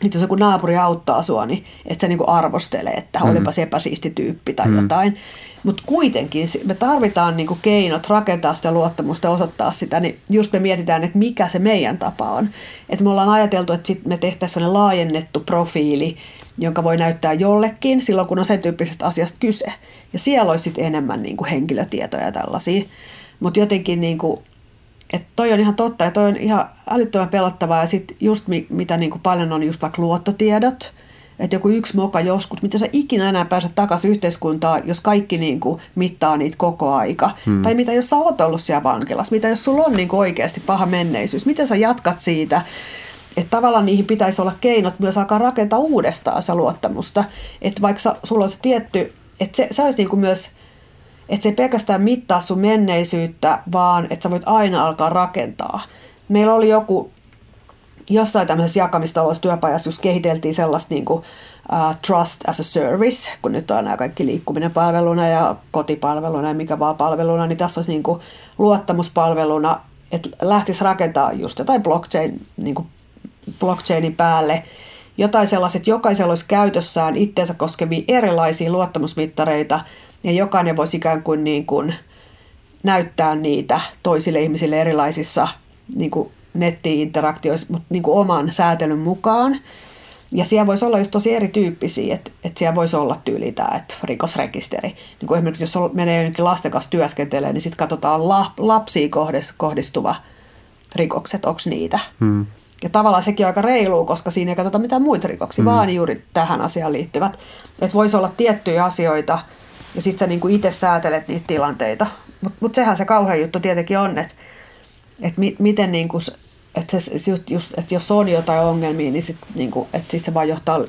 Speaker 3: että jos joku naapuri auttaa sua, niin että se niinku arvostelee, että mm. olipa se epäsiisti tyyppi tai mm. jotain. Mutta kuitenkin me tarvitaan niinku keinot rakentaa sitä luottamusta ja osoittaa sitä, niin just me mietitään, että mikä se meidän tapa on. Että me ollaan ajateltu, että sit me tehtäisiin sellainen laajennettu profiili, jonka voi näyttää jollekin silloin, kun on sen tyyppisestä asiasta kyse. Ja siellä olisi sit enemmän niinku henkilötietoja ja tällaisia. Mutta jotenkin niinku, että toi on ihan totta ja toi on ihan älyttömän pelottavaa. Ja sitten just mi, mitä niin kuin paljon on just vaikka luottotiedot, että joku yksi moka joskus, mitä sä ikinä enää pääset takaisin yhteiskuntaan, jos kaikki niin kuin mittaa niitä koko aika. Hmm. Tai mitä jos sä oot ollut siellä vankilassa, mitä jos sulla on niin kuin oikeasti paha menneisyys, miten sä jatkat siitä, että tavallaan niihin pitäisi olla keinot myös alkaa rakentaa uudestaan sitä luottamusta. Että vaikka sulla on se tietty, että se, se olisi niin kuin myös – että se ei pelkästään mittaa sun menneisyyttä, vaan että sä voit aina alkaa rakentaa. Meillä oli joku, jossain tämmöisessä jakamistaloissa työpajassa just kehiteltiin sellaista niin kuin, uh, trust as a service, kun nyt on nämä kaikki liikkuminen palveluna ja kotipalveluna ja mikä vaan palveluna, niin tässä olisi niin kuin luottamuspalveluna, että lähtisi rakentaa just jotain blockchain, niin kuin blockchainin päälle, jotain sellaiset, jokaisella olisi käytössään itseensä koskevia erilaisia luottamusmittareita – ja jokainen voisi ikään kuin, niin kuin näyttää niitä toisille ihmisille erilaisissa niin kuin netti-interaktioissa, mutta niin kuin oman säätelyn mukaan. Ja siellä voisi olla just tosi erityyppisiä, että, että siellä voisi olla tyyli tämä, että rikosrekisteri. Niin kuin esimerkiksi jos menee jonnekin lasten kanssa työskentelee, niin sitten katsotaan la, lapsiin kohdistuva rikokset, onko niitä. Hmm. Ja tavallaan sekin on aika reilu, koska siinä ei katsota mitään muita rikoksia, hmm. vaan juuri tähän asiaan liittyvät. Että voisi olla tiettyjä asioita, ja sitten sä niinku itse säätelet niitä tilanteita. Mutta mut sehän se kauhean juttu tietenkin on, että et mi, miten niinku, että se, just, just, et jos on jotain ongelmia, niin sit, niinku, et sit se vaan johtaa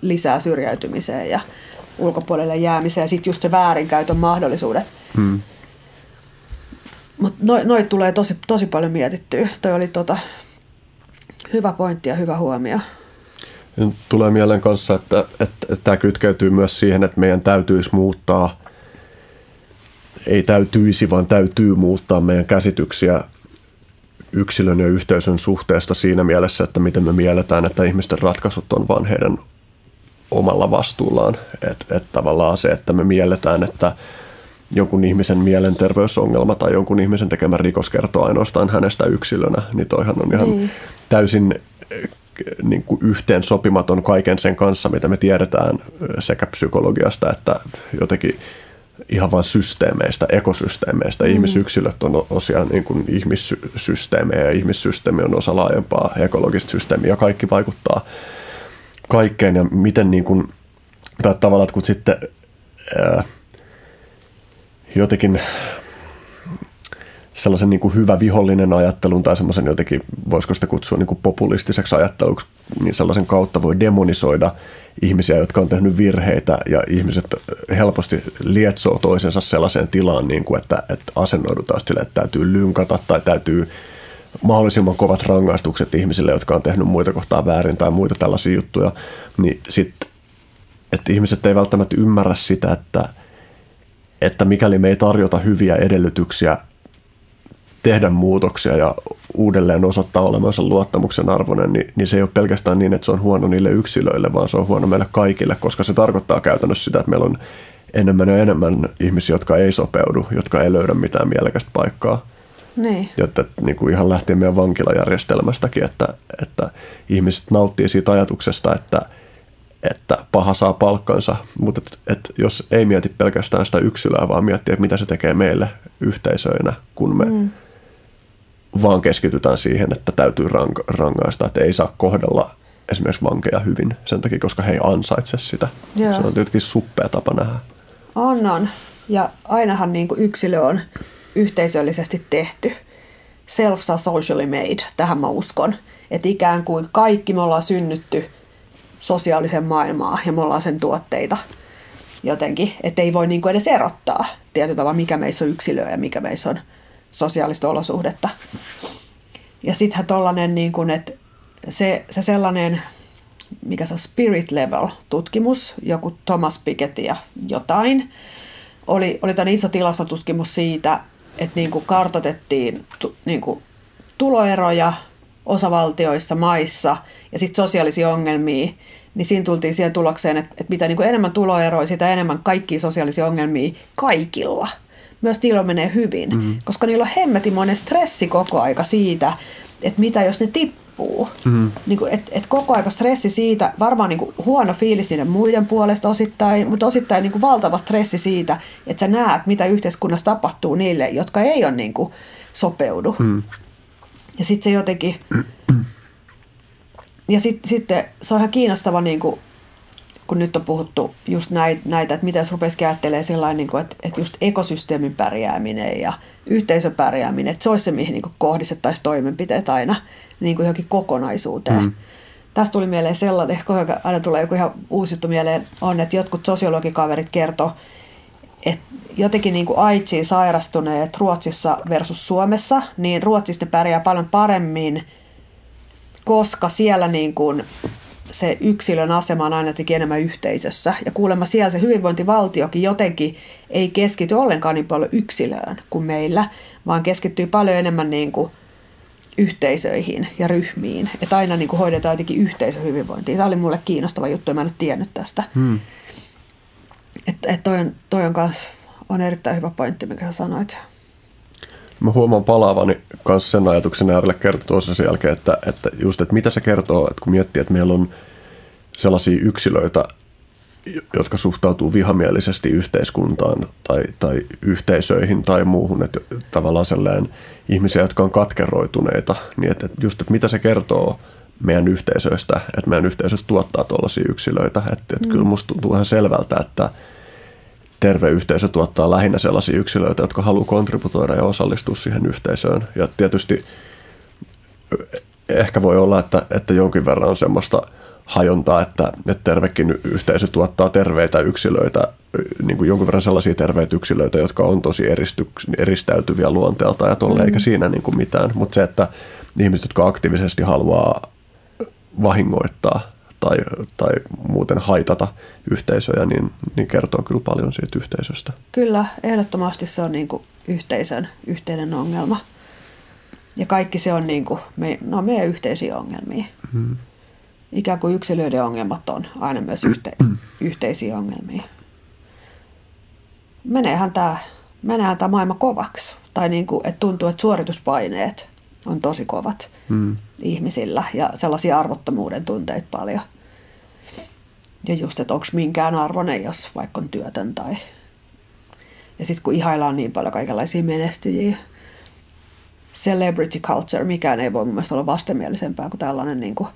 Speaker 3: lisää syrjäytymiseen ja ulkopuolelle jäämiseen ja sitten just se väärinkäytön mahdollisuudet. Hmm. Mutta noit noi tulee tosi, tosi paljon mietittyä. Toi oli tota, hyvä pointti ja hyvä huomio.
Speaker 2: Tulee mieleen kanssa, että, että, että tämä kytkeytyy myös siihen, että meidän täytyisi muuttaa, ei täytyisi, vaan täytyy muuttaa meidän käsityksiä yksilön ja yhteisön suhteesta siinä mielessä, että miten me mielletään, että ihmisten ratkaisut on vain heidän omalla vastuullaan. Että et tavallaan se, että me mielletään, että jonkun ihmisen mielenterveysongelma tai jonkun ihmisen tekemä rikos kertoo ainoastaan hänestä yksilönä, niin toihan on ihan niin. täysin niin kuin yhteen sopimaton kaiken sen kanssa, mitä me tiedetään sekä psykologiasta että jotenkin ihan vain systeemeistä, ekosysteemeistä. Mm. Ihmisyksilöt on osia niin kuin ihmissysteemejä ja ihmissysteemi on osa laajempaa ekologista systeemiä ja kaikki vaikuttaa kaikkeen ja miten niin kuin, tai tavallaan, kun sitten ää, jotenkin sellaisen niin kuin hyvä vihollinen ajattelun tai semmoisen jotenkin, voisiko sitä kutsua niin kuin populistiseksi ajatteluksi, niin sellaisen kautta voi demonisoida ihmisiä, jotka on tehnyt virheitä ja ihmiset helposti lietsoo toisensa sellaiseen tilaan, niin kuin että, että asennoidutaan sille, että täytyy lynkata tai täytyy mahdollisimman kovat rangaistukset ihmisille, jotka on tehnyt muita kohtaa väärin tai muita tällaisia juttuja, niin sitten, että ihmiset ei välttämättä ymmärrä sitä, että, että mikäli me ei tarjota hyviä edellytyksiä tehdä muutoksia ja uudelleen osoittaa olemansa luottamuksen arvoinen, niin, niin se ei ole pelkästään niin, että se on huono niille yksilöille, vaan se on huono meille kaikille, koska se tarkoittaa käytännössä sitä, että meillä on enemmän ja enemmän ihmisiä, jotka ei sopeudu, jotka ei löydä mitään mielekästä paikkaa.
Speaker 3: Niin.
Speaker 2: Jotta niin kuin ihan lähtien meidän vankilajärjestelmästäkin, että, että ihmiset nauttii siitä ajatuksesta, että, että paha saa palkkansa, mutta et, et jos ei mieti pelkästään sitä yksilöä, vaan miettii, että mitä se tekee meille yhteisöinä, kun me mm vaan keskitytään siihen, että täytyy rank- rangaista, että ei saa kohdella esimerkiksi vankeja hyvin sen takia, koska he ei ansaitse sitä. Joo. Se on tietenkin suppea tapa nähdä.
Speaker 3: On, on. Ja ainahan niin kuin yksilö on yhteisöllisesti tehty. Self socially made, tähän mä uskon. Että ikään kuin kaikki me ollaan synnytty sosiaalisen maailmaa ja me ollaan sen tuotteita jotenkin. Että ei voi niin kuin edes erottaa tietyllä tavalla, mikä meissä on yksilöä ja mikä meissä on sosiaalista olosuhdetta. Ja sittenhän tollanen, niin kuin, että se, se sellainen, mikä se on spirit level tutkimus, joku Thomas Piketty ja jotain, oli, oli tämän iso tilastotutkimus siitä, että niin kuin kartotettiin niin kuin tuloeroja osavaltioissa, maissa ja sitten sosiaalisia ongelmia, niin siinä tultiin siihen tulokseen, että, että mitä niin kuin enemmän tuloeroja, sitä enemmän kaikkia sosiaalisia ongelmia kaikilla – myös niillä menee hyvin, mm-hmm. koska niillä on hemmetimoinen stressi koko aika siitä, että mitä jos ne tippuu. Mm-hmm. Niin kuin, et, et koko aika stressi siitä, varmaan niin kuin huono fiilis niiden muiden puolesta osittain, mutta osittain niin kuin valtava stressi siitä, että sä näet, mitä yhteiskunnassa tapahtuu niille, jotka ei ole niin kuin sopeudu. Mm. Ja sitten se jotenkin... (clears throat) Ja sitten sit se on ihan kiinnostava niin kuin kun nyt on puhuttu just näitä, että mitä jos rupesi ajattelemaan sellainen, niin että, että just ekosysteemin pärjääminen ja yhteisön pärjääminen, että se olisi se, mihin niin kohdistettaisiin toimenpiteet aina niin kuin johonkin kokonaisuuteen. Mm. Tästä tuli mieleen sellainen, kun aina tulee joku ihan uusi juttu mieleen, on, että jotkut sosiologikaverit kertoo, että jotenkin niin kuin AIDSiin sairastuneet Ruotsissa versus Suomessa, niin Ruotsissa ne pärjää paljon paremmin, koska siellä niin kuin se yksilön asema on aina jotenkin enemmän yhteisössä. Ja kuulemma siellä se hyvinvointivaltiokin jotenkin ei keskity ollenkaan niin paljon yksilöön kuin meillä, vaan keskittyy paljon enemmän niin kuin yhteisöihin ja ryhmiin. Että aina niin kuin hoidetaan jotenkin yhteisöhyvinvointia. Tämä oli mulle kiinnostava juttu ja mä en ole tiennyt tästä. Hmm. Että et toi on, toi on, kans, on erittäin hyvä pointti, mikä sä sanoit.
Speaker 2: Mä huomaan palaavani kanssa sen ajatuksen äärelle kertoa sen jälkeen, että, että just, että mitä se kertoo, että kun miettii, että meillä on sellaisia yksilöitä, jotka suhtautuu vihamielisesti yhteiskuntaan tai, tai yhteisöihin tai muuhun, että tavallaan sellainen ihmisiä, jotka on katkeroituneita, niin että just, että mitä se kertoo meidän yhteisöistä, että meidän yhteisöt tuottaa tuollaisia yksilöitä, että, että mm. kyllä musta tuntuu ihan selvältä, että terve yhteisö tuottaa lähinnä sellaisia yksilöitä, jotka haluaa kontributoida ja osallistua siihen yhteisöön. Ja tietysti ehkä voi olla, että, että jonkin verran on semmoista hajontaa, että, että tervekin yhteisö tuottaa terveitä yksilöitä, niin kuin jonkun verran sellaisia terveitä yksilöitä, jotka on tosi eristy, eristäytyviä luonteelta ja tolle, mm. eikä siinä niin kuin mitään. Mutta se, että ihmiset, jotka aktiivisesti haluaa vahingoittaa tai, tai muuten haitata yhteisöjä, niin, niin kertoo kyllä paljon siitä yhteisöstä.
Speaker 3: Kyllä, ehdottomasti se on niin kuin yhteisön yhteinen ongelma. Ja kaikki se on niin kuin me, no, meidän yhteisiä ongelmia. Hmm. Ikään kuin yksilöiden ongelmat on aina myös yhte, yhteisiä ongelmia. Meneehän tämä, meneehän tämä maailma kovaksi. Tai niin kuin, että tuntuu, että suorituspaineet on tosi kovat hmm. ihmisillä ja sellaisia arvottomuuden tunteita paljon. Ja just, että onko minkään arvoinen, jos vaikka on työtön tai... Ja sitten kun ihaillaan niin paljon kaikenlaisia menestyjiä, celebrity culture, mikään ei voi mun mielestä olla vastenmielisempää kuin tällainen niin kuin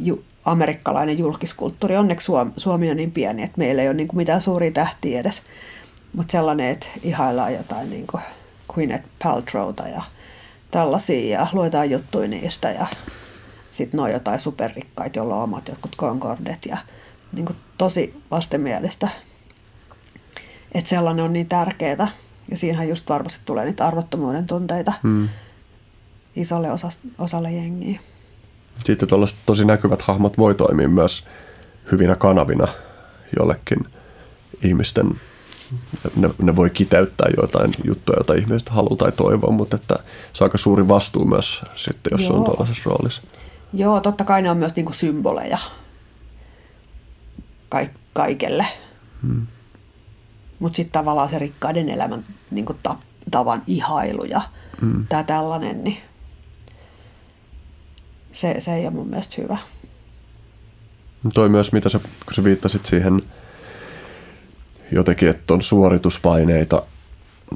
Speaker 3: ju, amerikkalainen julkiskulttuuri. Onneksi Suomi, Suomi on niin pieni, että meillä ei ole niin kuin mitään suuria tähtiä edes. Mutta sellainen, että ihaillaan jotain niin kuin Gwyneth Paltrowta ja tällaisia ja luetaan juttuja niistä ja sitten on jotain superrikkaita, joilla on omat jotkut Concordet ja niin kuin tosi vastenmielistä. Että sellainen on niin tärkeää ja siinähän just varmasti tulee niitä arvottomuuden tunteita hmm. isolle osa, osalle jengiä.
Speaker 2: Sitten tuollaiset tosi näkyvät hahmot voi toimia myös hyvinä kanavina jollekin ihmisten ne, ne voi kiteyttää jotain juttuja, joita ihmiset haluaa tai toivoo, mutta että se on aika suuri vastuu myös sitten, jos Joo. on tuollaisessa roolissa.
Speaker 3: Joo, totta kai ne on myös niinku symboleja Ka- kaikelle. Hmm. Mutta sitten tavallaan se rikkaiden elämän niinku ta- tavan ihailu ja hmm. tämä tällainen, niin se, se ei ole mun mielestä hyvä.
Speaker 2: Toi myös, mitä sä, kun sä viittasit siihen jotenkin, että on suorituspaineita,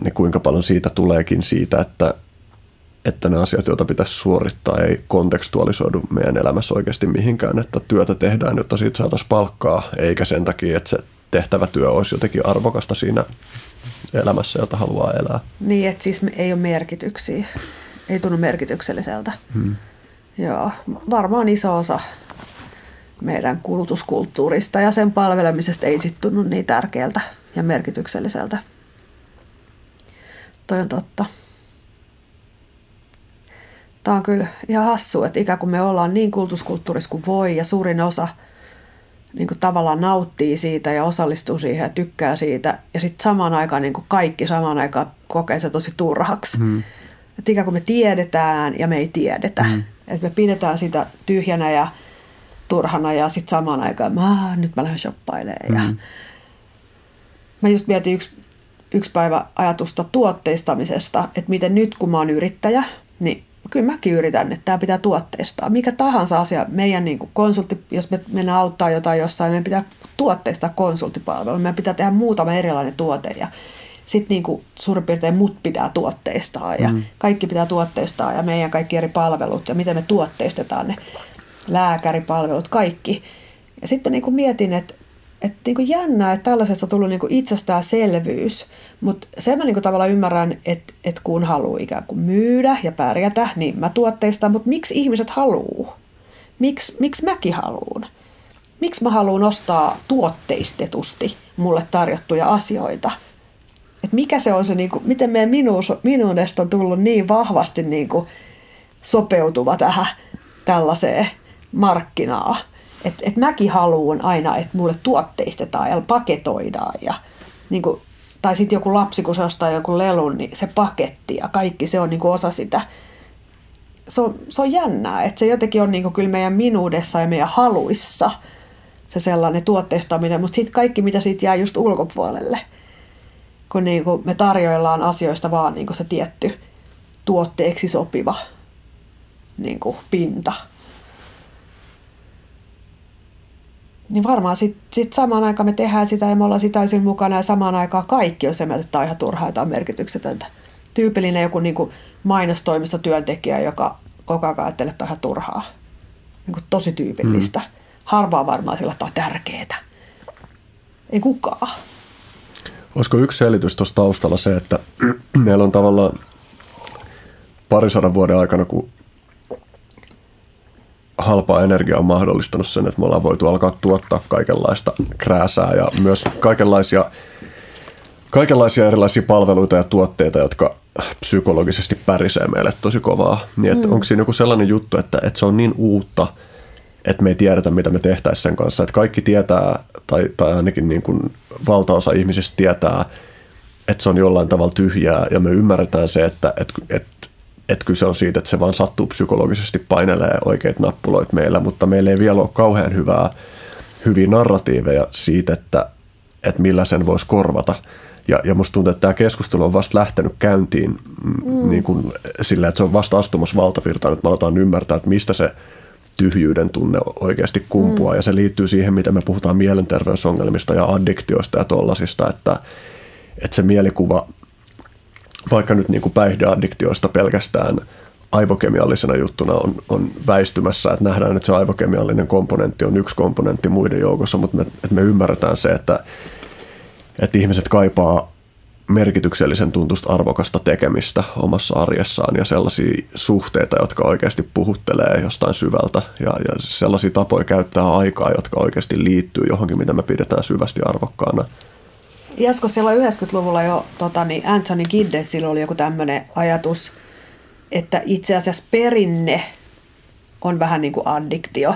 Speaker 2: niin kuinka paljon siitä tuleekin siitä, että, että ne asiat, joita pitäisi suorittaa, ei kontekstualisoidu meidän elämässä oikeasti mihinkään, että työtä tehdään, jotta siitä saataisiin palkkaa, eikä sen takia, että se tehtävä työ olisi jotenkin arvokasta siinä elämässä, jota haluaa elää.
Speaker 3: Niin, että siis ei ole merkityksiä, ei tunnu merkitykselliseltä. Hmm. Joo, varmaan iso osa meidän kulutuskulttuurista ja sen palvelemisesta ei sitten tunnu niin tärkeältä ja merkitykselliseltä. Toi on totta. Tämä on kyllä ihan hassu, että ikään kuin me ollaan niin kulutuskulttuurissa kuin voi ja suurin osa niin kuin tavallaan nauttii siitä ja osallistuu siihen ja tykkää siitä. Ja sitten samaan aikaan niin kuin kaikki samaan aikaan kokee se tosi turhaksi. Mm. Että ikään kuin me tiedetään ja me ei tiedetä. Mm. Että me pidetään sitä tyhjänä ja turhana ja sitten samaan aikaan mä, nyt mä lähden shoppailemaan. Mm. Ja mä just mietin yksi, yksi päivä ajatusta tuotteistamisesta, että miten nyt kun mä oon yrittäjä, niin kyllä mäkin yritän, että tämä pitää tuotteistaa. Mikä tahansa asia, meidän niin konsultti, jos me mennään auttaa jotain jossain, meidän pitää tuotteistaa konsulttipalvelu. Meidän pitää tehdä muutama erilainen tuote ja sitten niin suurin piirtein mut pitää tuotteistaa ja mm. kaikki pitää tuotteistaa ja meidän kaikki eri palvelut ja miten me tuotteistetaan ne lääkäripalvelut, kaikki. Ja sitten niin mietin, että, että niin kuin jännää, että tällaisesta on tullut niin kuin itsestäänselvyys, mutta sen mä niin kuin tavallaan ymmärrän, että, että kun haluaa ikään kuin myydä ja pärjätä, niin mä tuotteistan, mutta miksi ihmiset haluaa? Miks, miksi mäkin haluan? Miksi mä haluan ostaa tuotteistetusti mulle tarjottuja asioita? Et mikä se on se, niin kuin, miten meidän minuus, minuudesta on tullut niin vahvasti niin kuin sopeutuva tähän tällaiseen markkinaa. Että et mäkin haluan aina, että mulle tuotteistetaan ja paketoidaan. Ja, niin kuin, tai sitten joku lapsi, kun se ostaa joku lelun, niin se paketti ja kaikki se on niin osa sitä. Se on, se on jännää, että se jotenkin on niin kyllä meidän minuudessa ja meidän haluissa se sellainen tuotteistaminen, mutta sitten kaikki, mitä siitä jää just ulkopuolelle, kun niin kuin me tarjoillaan asioista vaan niin kuin se tietty tuotteeksi sopiva niin kuin pinta – niin varmaan sitten sit samaan aikaan me tehdään sitä ja me ollaan sitä täysin mukana ja samaan aikaan kaikki on se mieltä, että tämä on ihan turhaa, on merkityksetöntä. Tyypillinen joku niin kuin mainostoimissa työntekijä, joka koko ajan ajattelee, että on ihan turhaa. Niin kuin tosi tyypillistä. Mm. Harvaa varmaan sillä, että on tärkeää. Ei kukaan.
Speaker 2: Olisiko yksi selitys tuossa taustalla se, että (clears throat) meillä on tavallaan parisadan vuoden aikana, kun halpa energia on mahdollistanut sen, että me ollaan voitu alkaa tuottaa kaikenlaista krääsää ja myös kaikenlaisia, kaikenlaisia erilaisia palveluita ja tuotteita, jotka psykologisesti pärisee meille tosi kovaa. Niin, mm. onko siinä joku sellainen juttu, että, että se on niin uutta, että me ei tiedetä, mitä me tehtäisiin sen kanssa. Että kaikki tietää, tai, tai ainakin niin kuin valtaosa ihmisistä tietää, että se on jollain tavalla tyhjää, ja me ymmärretään se, että, että, että että kyse on siitä, että se vaan sattuu psykologisesti painelee oikeat nappuloit meillä, mutta meillä ei vielä ole kauhean hyvää, hyviä narratiiveja siitä, että, että millä sen voisi korvata. Ja, ja musta tuntuu, että tämä keskustelu on vasta lähtenyt käyntiin mm. niin kuin, sillä, että se on vasta astumassa valtavirtaan, että me aletaan ymmärtää, että mistä se tyhjyyden tunne oikeasti kumpuaa. Mm. Ja se liittyy siihen, mitä me puhutaan mielenterveysongelmista ja addiktioista ja tollasista, että, että se mielikuva – vaikka nyt niin kuin päihdeaddiktioista pelkästään aivokemiallisena juttuna on, on väistymässä, että nähdään, että se aivokemiallinen komponentti on yksi komponentti muiden joukossa, mutta me, että me ymmärretään se, että, että ihmiset kaipaa merkityksellisen tuntusta arvokasta tekemistä omassa arjessaan ja sellaisia suhteita, jotka oikeasti puhuttelee jostain syvältä ja, ja sellaisia tapoja käyttää aikaa, jotka oikeasti liittyy johonkin, mitä me pidetään syvästi arvokkaana.
Speaker 3: Jasko siellä 90-luvulla jo tota, niin Anthony Giddensillä oli joku tämmöinen ajatus, että itse asiassa perinne on vähän niin kuin addiktio.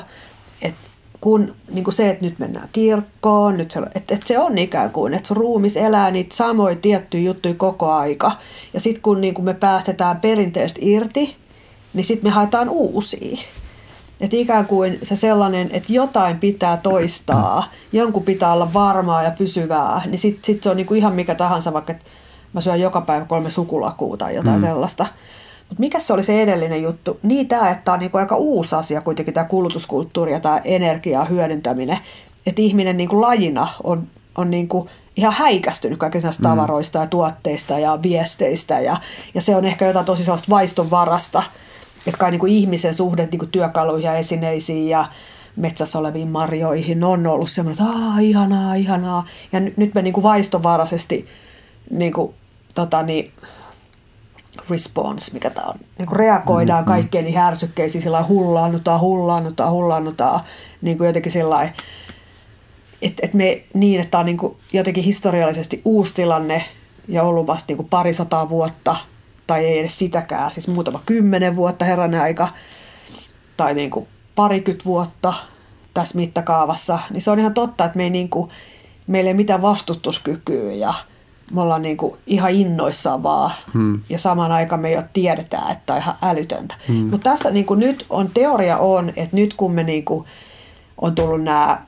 Speaker 3: että kun niin kuin se, että nyt mennään kirkkoon, nyt se, että, että se on ikään kuin, että sun ruumis elää niitä samoja tiettyjä juttuja koko aika. Ja sitten kun niin kuin me päästetään perinteestä irti, niin sitten me haetaan uusia. Että ikään kuin se sellainen, että jotain pitää toistaa, jonkun pitää olla varmaa ja pysyvää, niin sitten sit se on niinku ihan mikä tahansa, vaikka että mä syön joka päivä kolme sukulakuuta tai jotain mm. sellaista. Mutta mikä se oli se edellinen juttu? Niin tämä, että tämä on niinku aika uusi asia kuitenkin tämä kulutuskulttuuri ja tämä energiaa hyödyntäminen. Että ihminen niinku lajina on, on niinku ihan häikästynyt kaikista mm. tavaroista ja tuotteista ja viesteistä. Ja, ja se on ehkä jotain tosi sellaista vaiston varasta – että kai niin kuin ihmisen suhde niin kuin työkaluihin ja esineisiin ja metsässä oleviin marjoihin on ollut semmoinen, että Aa, ihanaa, ihanaa. Ja nyt me niin kuin vaistovaraisesti niin kuin, tota niin, response, mikä tämä on, niin kuin reagoidaan mm-hmm. kaikkeen niihin ärsykkeisiin, sillä hullaannutaan, hullaannutaan, hullaannutaan, niin kuin jotenkin sillä että et me niin, että tämä on niin kuin jotenkin historiallisesti uusi tilanne ja ollut vasta niin kuin parisataa vuotta – tai ei edes sitäkään, siis muutama kymmenen vuotta herranen aika, tai niin kuin parikymmentä vuotta tässä mittakaavassa, niin se on ihan totta, että me ei niin kuin, meillä ei mitään vastustuskykyä ja me ollaan niin kuin ihan innoissaan vaan. Hmm. Ja samaan aikaan me jo tiedetään, että on ihan älytöntä. Hmm. Mutta tässä niin kuin nyt on, teoria on, että nyt kun me niin kuin on tullut nämä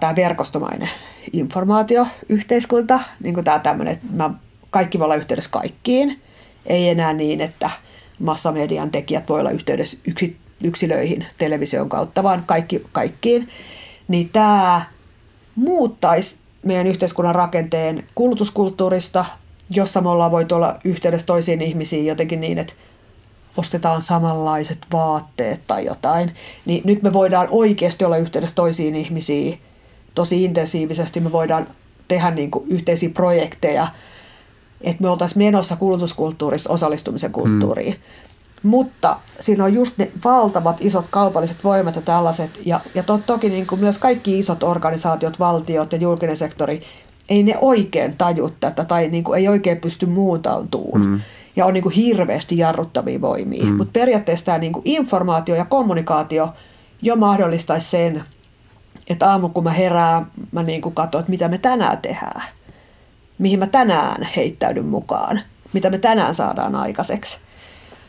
Speaker 3: tämä verkostomainen informaatio, yhteiskunta, niin kuin tämä tämmöinen, että mä, kaikki voi olla yhteydessä kaikkiin, ei enää niin, että massamedian tekijät voi olla yhteydessä yksi, yksilöihin television kautta, vaan kaikki, kaikkiin, niin tämä muuttaisi meidän yhteiskunnan rakenteen kulutuskulttuurista, jossa me ollaan voitu olla yhteydessä toisiin ihmisiin jotenkin niin, että ostetaan samanlaiset vaatteet tai jotain, niin nyt me voidaan oikeasti olla yhteydessä toisiin ihmisiin. Tosi intensiivisesti. Me voidaan tehdä niin kuin yhteisiä projekteja, että me oltaisiin menossa kulutuskulttuurissa osallistumisen kulttuuriin. Mm. Mutta siinä on just ne valtavat isot kaupalliset voimat ja tällaiset, ja, ja to, toki niin kuin myös kaikki isot organisaatiot, valtiot ja julkinen sektori, ei ne oikein taju tätä tai niin kuin ei oikein pysty muutautumaan. Mm. Ja on niin kuin hirveästi jarruttavia voimia. Mm. Mutta periaatteessa tämä niin kuin informaatio ja kommunikaatio jo mahdollistaisi sen, että aamu kun mä herään, mä niin kuin katson, että mitä me tänään tehdään mihin mä tänään heittäydyn mukaan, mitä me tänään saadaan aikaiseksi.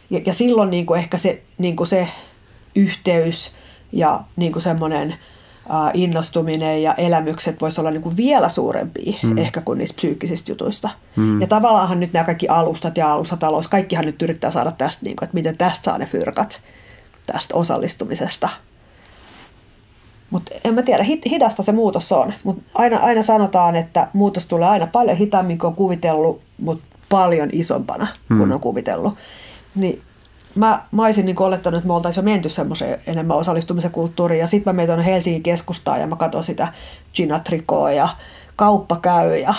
Speaker 3: Ja, ja silloin niin kuin ehkä se, niin kuin se yhteys ja niin kuin semmoinen innostuminen ja elämykset voisi olla niin kuin vielä suurempia hmm. ehkä kuin niistä psyykkisistä jutuista. Hmm. Ja tavallaanhan nyt nämä kaikki alustat ja alustatalous, kaikkihan nyt yrittää saada tästä, niin kuin, että miten tästä saa ne fyrkat tästä osallistumisesta – mutta en mä tiedä, hidasta se muutos on. Mutta aina, aina sanotaan, että muutos tulee aina paljon hitaammin kuin on kuvitellut, mutta paljon isompana hmm. kuin on kuvitellut. Niin mä, mä olisin niin olettanut, että me oltaisiin jo menty semmoiseen enemmän osallistumisen kulttuuriin. Ja sitten mä menin tuonne Helsingin keskustaan ja mä katson sitä Gina ja kauppa käy ja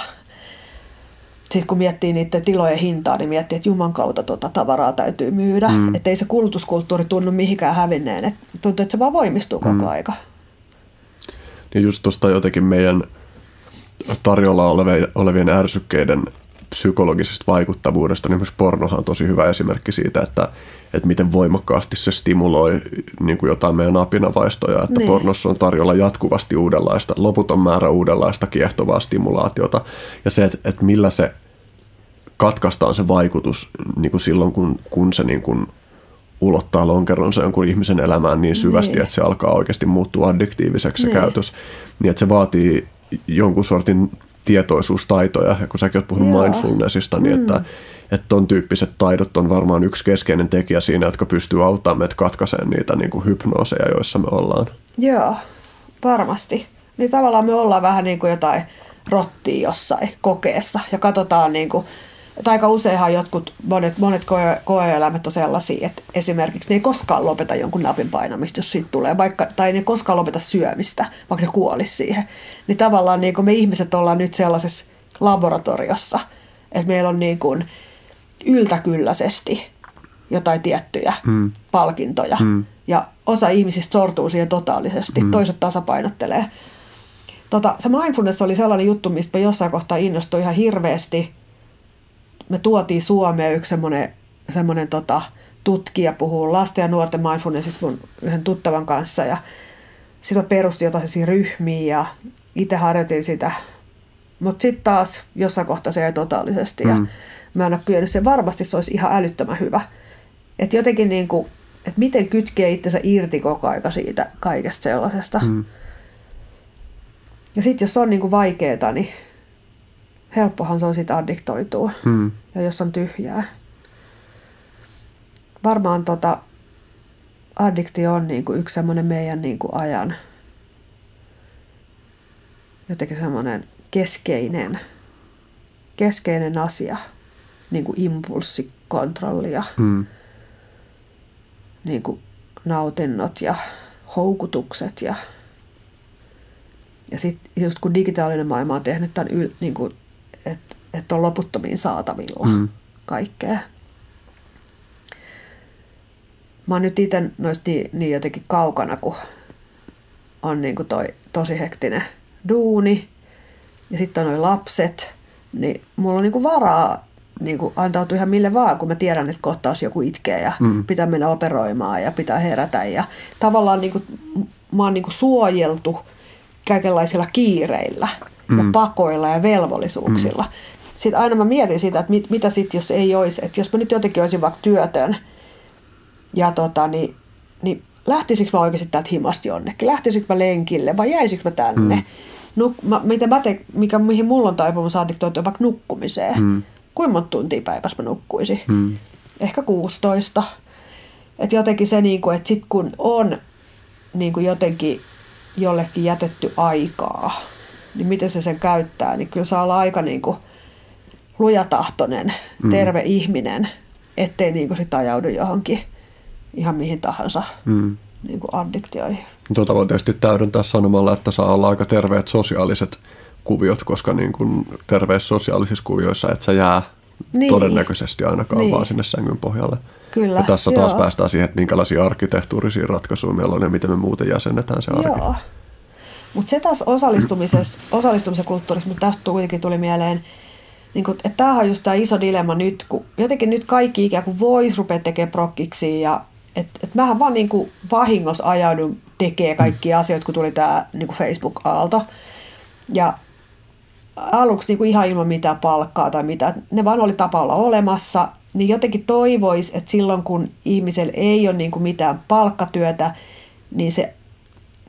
Speaker 3: sitten kun miettii niiden tilojen hintaa, niin miettii, että Juman kautta tuota tavaraa täytyy myydä. Mm. Että ei se kulutuskulttuuri tunnu mihinkään hävinneen. Et tuntuu, että se vaan voimistuu koko mm. aika.
Speaker 2: Niin just tuosta jotenkin meidän tarjolla olevien ärsykkeiden psykologisesta vaikuttavuudesta, niin myös pornohan on tosi hyvä esimerkki siitä, että, että miten voimakkaasti se stimuloi niin kuin jotain meidän apinavaistoja, että niin. pornossa on tarjolla jatkuvasti uudenlaista, loputon määrä uudenlaista kiehtovaa stimulaatiota, ja se, että, että millä se katkaistaan se vaikutus niin kuin silloin, kun, kun se niin kuin ulottaa lonkeronsa jonkun ihmisen elämään niin syvästi, niin. että se alkaa oikeasti muuttua addiktiiviseksi niin. se käytös, niin että se vaatii jonkun sortin tietoisuustaitoja, ja kun säkin oot puhunut Joo. mindfulnessista, niin mm. että, että ton tyyppiset taidot on varmaan yksi keskeinen tekijä siinä, jotka pystyy auttamaan meitä katkaiseen niitä niin kuin hypnooseja, joissa me ollaan.
Speaker 3: Joo, varmasti. Niin tavallaan me ollaan vähän niin kuin jotain rottia jossain kokeessa ja katsotaan niin kuin että aika useinhan jotkut, monet, monet koe, koeelämät on sellaisia, että esimerkiksi ne ei koskaan lopeta jonkun napin painamista, jos siitä tulee, vaikka, tai ne ei koskaan lopeta syömistä, vaikka ne kuolisi siihen. Niin tavallaan niin kuin me ihmiset ollaan nyt sellaisessa laboratoriossa, että meillä on niin kuin yltäkylläisesti jotain tiettyjä hmm. palkintoja. Hmm. Ja osa ihmisistä sortuu siihen totaalisesti, hmm. toiset tasapainottelee. Tota, se mindfulness oli sellainen juttu, mistä jossain kohtaa innostuin ihan hirveästi – me tuotiin Suomeen yksi semmoinen, semmoinen tota, tutkija puhuu lasten ja nuorten mindfulnessista mun yhden tuttavan kanssa ja sitten mä perustin jotain ryhmiä ja itse harjoitin sitä. Mutta sitten taas jossain kohtaa se jäi totaalisesti ja mm. mä en ole kyennyt sen. Varmasti se olisi ihan älyttömän hyvä. Että jotenkin niin kuin, että miten kytkee itsensä irti koko aika siitä kaikesta sellaisesta. Mm. Ja sitten jos on niin kuin vaikeaa, niin helppohan se on sitten addiktoitua. Hmm. Ja jos on tyhjää. Varmaan tota, addiktio on niinku yksi semmoinen meidän niinku ajan jotenkin semmoinen keskeinen, keskeinen asia, niin kuin impulssikontrolli ja hmm. niin kuin nautinnot ja houkutukset ja ja sitten just kun digitaalinen maailma on tehnyt tämän yl, niin kuin että et on loputtomiin saatavilla mm. kaikkea. Mä oon nyt itse noista niin, niin jotenkin kaukana, kun on niin kuin toi tosi hektinen duuni ja sitten on noin lapset, niin mulla on niin kuin varaa niin kuin antautua ihan mille vaan, kun mä tiedän, että kohtaus joku itkee ja mm. pitää mennä operoimaan ja pitää herätä. Ja tavallaan niin kuin, mä oon niin kuin suojeltu kaikenlaisilla kiireillä mm. ja pakoilla ja velvollisuuksilla. Mm. Sitten aina mä mietin sitä, että mit, mitä sitten, jos ei olisi, että jos mä nyt jotenkin olisin vaikka työtön, ja tota, niin, niin lähtisikö mä oikeasti täältä himasti jonnekin? Lähtisikö mä lenkille vai jäisikö mä tänne? Mm. Nuk, mä, mitä mä te, mikä, mihin mulla on taipumus addiktoitua vaikka nukkumiseen. Mm. Kuinka monta tuntia päivässä mä nukkuisin? Mm. Ehkä 16. Että jotenkin se, niin kuin, että sit kun on niin kuin jotenkin jollekin jätetty aikaa, niin miten se sen käyttää, niin kyllä saa olla aika niin kuin lujatahtoinen, mm. terve ihminen, ettei niin kuin sit ajaudu johonkin ihan mihin tahansa mm. niin kuin addiktioihin.
Speaker 2: Tuota voi tietysti täydentää sanomalla, että saa olla aika terveet sosiaaliset kuviot, koska niin kuin terveissä sosiaalisissa kuvioissa et sä jää niin. todennäköisesti ainakaan niin. vaan sinne sängyn pohjalle.
Speaker 3: Kyllä,
Speaker 2: ja tässä joo. taas päästään siihen, että minkälaisia arkkitehtuurisia ratkaisuja meillä on ja miten me muuten jäsennetään se arki. Joo.
Speaker 3: Mutta se taas osallistumisessa, osallistumisen kulttuurissa, mutta tästä kuitenkin tuli mieleen, niin kun, että tämähän on just tämä iso dilemma nyt, kun jotenkin nyt kaikki ikään kuin voisi rupea tekemään prokkiksi ja että et mähän vaan niin kuin vahingossa ajaudun tekemään kaikkia asioita, kun tuli tämä niin kuin Facebook-aalto. Ja aluksi niin kuin ihan ilman mitään palkkaa tai mitä, ne vaan oli tapa olla olemassa, niin jotenkin toivoisi, että silloin kun ihmisellä ei ole niin kuin mitään palkkatyötä, niin se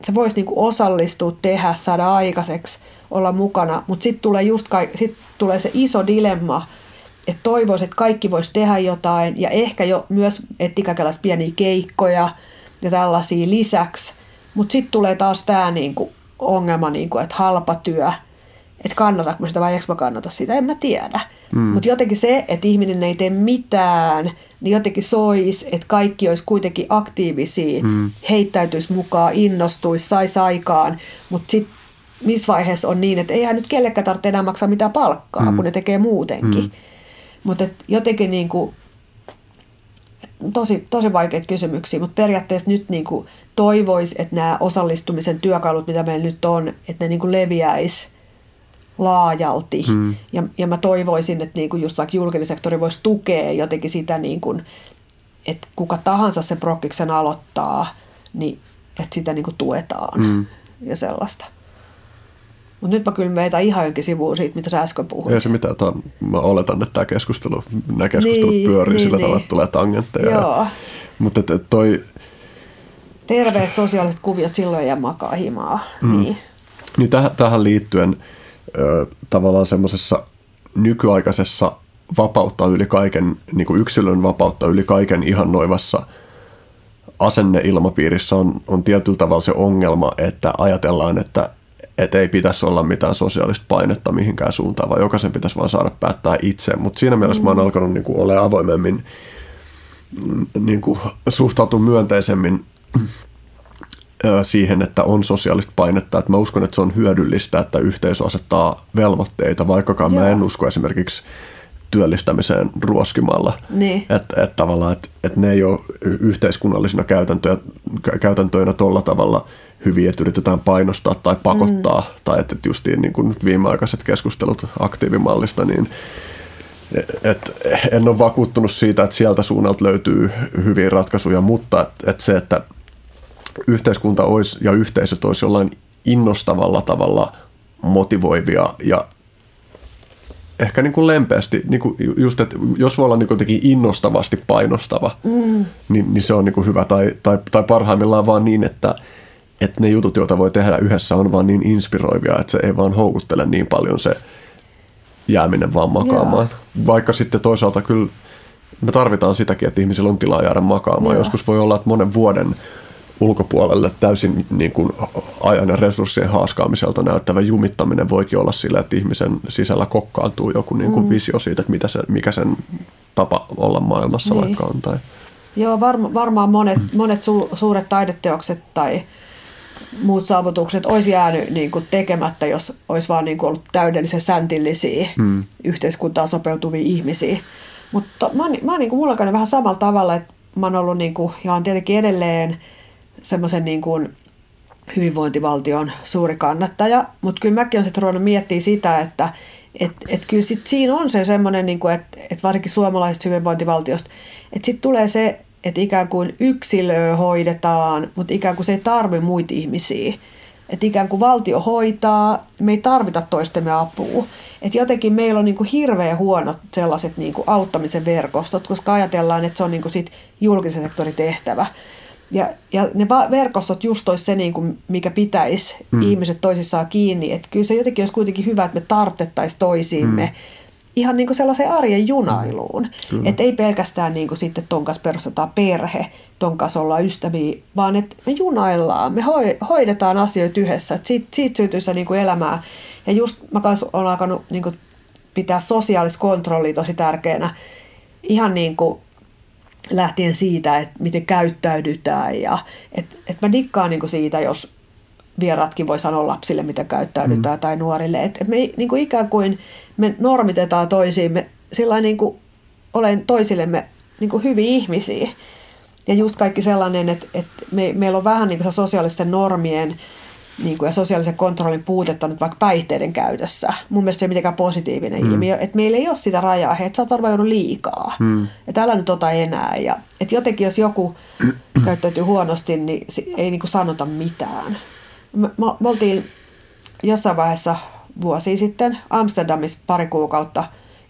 Speaker 3: se voisi niinku osallistua, tehdä, saada aikaiseksi, olla mukana, mutta sitten tulee just sit tulee se iso dilemma, että toivoisi, että kaikki voisi tehdä jotain ja ehkä jo myös etsiä pieniä keikkoja ja tällaisia lisäksi, mutta sitten tulee taas tämä niinku ongelma, niinku, että halpa työ – että kannatanko mä sitä vai eikö mä kannata sitä, en mä tiedä. Mm. Mutta jotenkin se, että ihminen ei tee mitään, niin jotenkin sois, että kaikki olisi kuitenkin aktiivisia, mm. heittäytyisi mukaan, innostuisi, saisi aikaan, mutta sitten missä vaiheessa on niin, että eihän nyt kellekään tarvitse enää maksaa mitään palkkaa, mm. kun ne tekee muutenkin. Mm. Mutta jotenkin niin kuin, tosi, tosi vaikeita kysymyksiä, mutta periaatteessa nyt niin kuin toivoisi, että nämä osallistumisen työkalut, mitä meillä nyt on, että ne niin kuin leviäisi laajalti. Hmm. Ja, ja mä toivoisin, että niin kuin just vaikka julkinen sektori voisi tukea jotenkin sitä, niin kuin, että kuka tahansa se prokkiksen aloittaa, niin että sitä niin kuin tuetaan hmm. ja sellaista. Mutta nyt mä kyllä meitä ihan jonkin sivuun siitä, mitä sä äsken puhuit.
Speaker 2: Ei se mitään. Tämä, mä oletan, että tämä keskustelu, nämä keskustelut niin, pyörii niin, sillä niin. tavalla, että tulee tangentteja. Joo. Ja, mutta et, et toi...
Speaker 3: Terveet sosiaaliset kuviot silloin ja makaa himaa. Mm. Niin.
Speaker 2: niin täh, tähän liittyen ö, tavallaan semmoisessa nykyaikaisessa vapautta yli kaiken, niin kuin yksilön vapautta yli kaiken ihannoivassa asenneilmapiirissä on, on tietyllä tavalla se ongelma, että ajatellaan, että että ei pitäisi olla mitään sosiaalista painetta mihinkään suuntaan, vaan jokaisen pitäisi vaan saada päättää itse. Mutta siinä mielessä mm. mä oon mm. alkanut niin kuin, ole avoimemmin mm, niin kuin, suhtautua myönteisemmin siihen, että on sosiaalista painetta. Että mä uskon, että se on hyödyllistä, että yhteisö asettaa velvoitteita, vaikkakaan Joo. mä en usko esimerkiksi työllistämiseen ruoskimalla. Niin. Että et tavallaan, että et ne ei ole yhteiskunnallisina käytäntöjä, käytäntöinä tuolla tavalla – hyviä, että yritetään painostaa tai pakottaa, mm. tai että justiin niin kuin nyt viimeaikaiset keskustelut aktiivimallista, niin et en ole vakuuttunut siitä, että sieltä suunnalta löytyy hyviä ratkaisuja, mutta että et se, että yhteiskunta olisi ja yhteisöt olisi jollain innostavalla tavalla motivoivia ja ehkä niin kuin lempeästi, niin kuin just, että jos voi olla niin kuin innostavasti painostava, mm. niin, niin se on niin kuin hyvä. Tai, tai, tai parhaimmillaan vaan niin, että, että ne jutut, joita voi tehdä yhdessä, on vaan niin inspiroivia, että se ei vaan houkuttele niin paljon se jääminen vaan makaamaan. Yeah. Vaikka sitten toisaalta kyllä me tarvitaan sitäkin, että ihmisillä on tilaa jäädä makaamaan. Yeah. Joskus voi olla, että monen vuoden ulkopuolelle täysin niin kuin ajan ja resurssien haaskaamiselta näyttävä jumittaminen voikin olla sillä, että ihmisen sisällä kokkaantuu joku niin kuin mm. visio siitä, että mitä se, mikä sen tapa olla maailmassa niin. vaikka on. Tai...
Speaker 3: Joo, varma, varmaan monet, monet su, suuret taideteokset tai muut saavutukset olisi jäänyt niin kuin tekemättä, jos olisi vaan niin kuin ollut täydellisen säntillisiä hmm. yhteiskuntaa sopeutuvia ihmisiä. Mutta mä, mä oon niin kuin, mulla vähän samalla tavalla, että mä oon ollut niin kuin, ja on tietenkin edelleen semmoisen niin kuin hyvinvointivaltion suuri kannattaja, mutta kyllä mäkin olen sitten ruvennut miettiä sitä, että et, et kyllä sit siinä on se semmoinen, niin että et varsinkin suomalaisesta hyvinvointivaltiosta, että sitten tulee se että ikään kuin yksilöä hoidetaan, mutta ikään kuin se ei tarvi muita ihmisiä. Että ikään kuin valtio hoitaa, me ei tarvita toistemme apua. Että jotenkin meillä on niin kuin hirveän huonot sellaiset niin kuin auttamisen verkostot, koska ajatellaan, että se on niin kuin sit julkisen sektorin tehtävä. Ja, ja ne verkostot just olisi se, niin kuin, mikä pitäisi mm. ihmiset toisissaan kiinni. Että kyllä se jotenkin olisi kuitenkin hyvä, että me tartettaisiin toisiimme. Mm ihan niin kuin sellaiseen arjen junailuun. Mm, että ei pelkästään niin kuin sitten ton kanssa perustetaan perhe, ton kanssa ollaan ystäviä, vaan että me junaillaan, me hoidetaan asioita yhdessä. Että siitä, siitä syntyy se niin kuin elämää. Ja just mä kanssa olen alkanut niin kuin pitää sosiaalista kontrollia tosi tärkeänä. Ihan niin kuin lähtien siitä, että miten käyttäydytään. Ja, että, että mä dikkaan niin kuin siitä, jos vieraatkin voi sanoa lapsille, miten käyttäydytään, mm. tai nuorille. Että me niin kuin ikään kuin me normitetaan toisiimme sillä niin kuin olen toisillemme niin kuin hyviä ihmisiä. Ja just kaikki sellainen, että, että me, meillä on vähän niin kuin sosiaalisten normien niin kuin, ja sosiaalisen kontrollin puutetta nyt vaikka päihteiden käytössä. Mun mielestä se ei mitenkään positiivinen mm. ilmiö, että meillä ei ole sitä rajaa, että sä oot varmaan joudut liikaa. Mm. Että älä nyt ota enää. Ja, että jotenkin jos joku (clears throat) käyttäytyy huonosti, niin ei niin kuin sanota mitään. Me, me, oltiin jossain vaiheessa vuosi sitten Amsterdamissa pari kuukautta,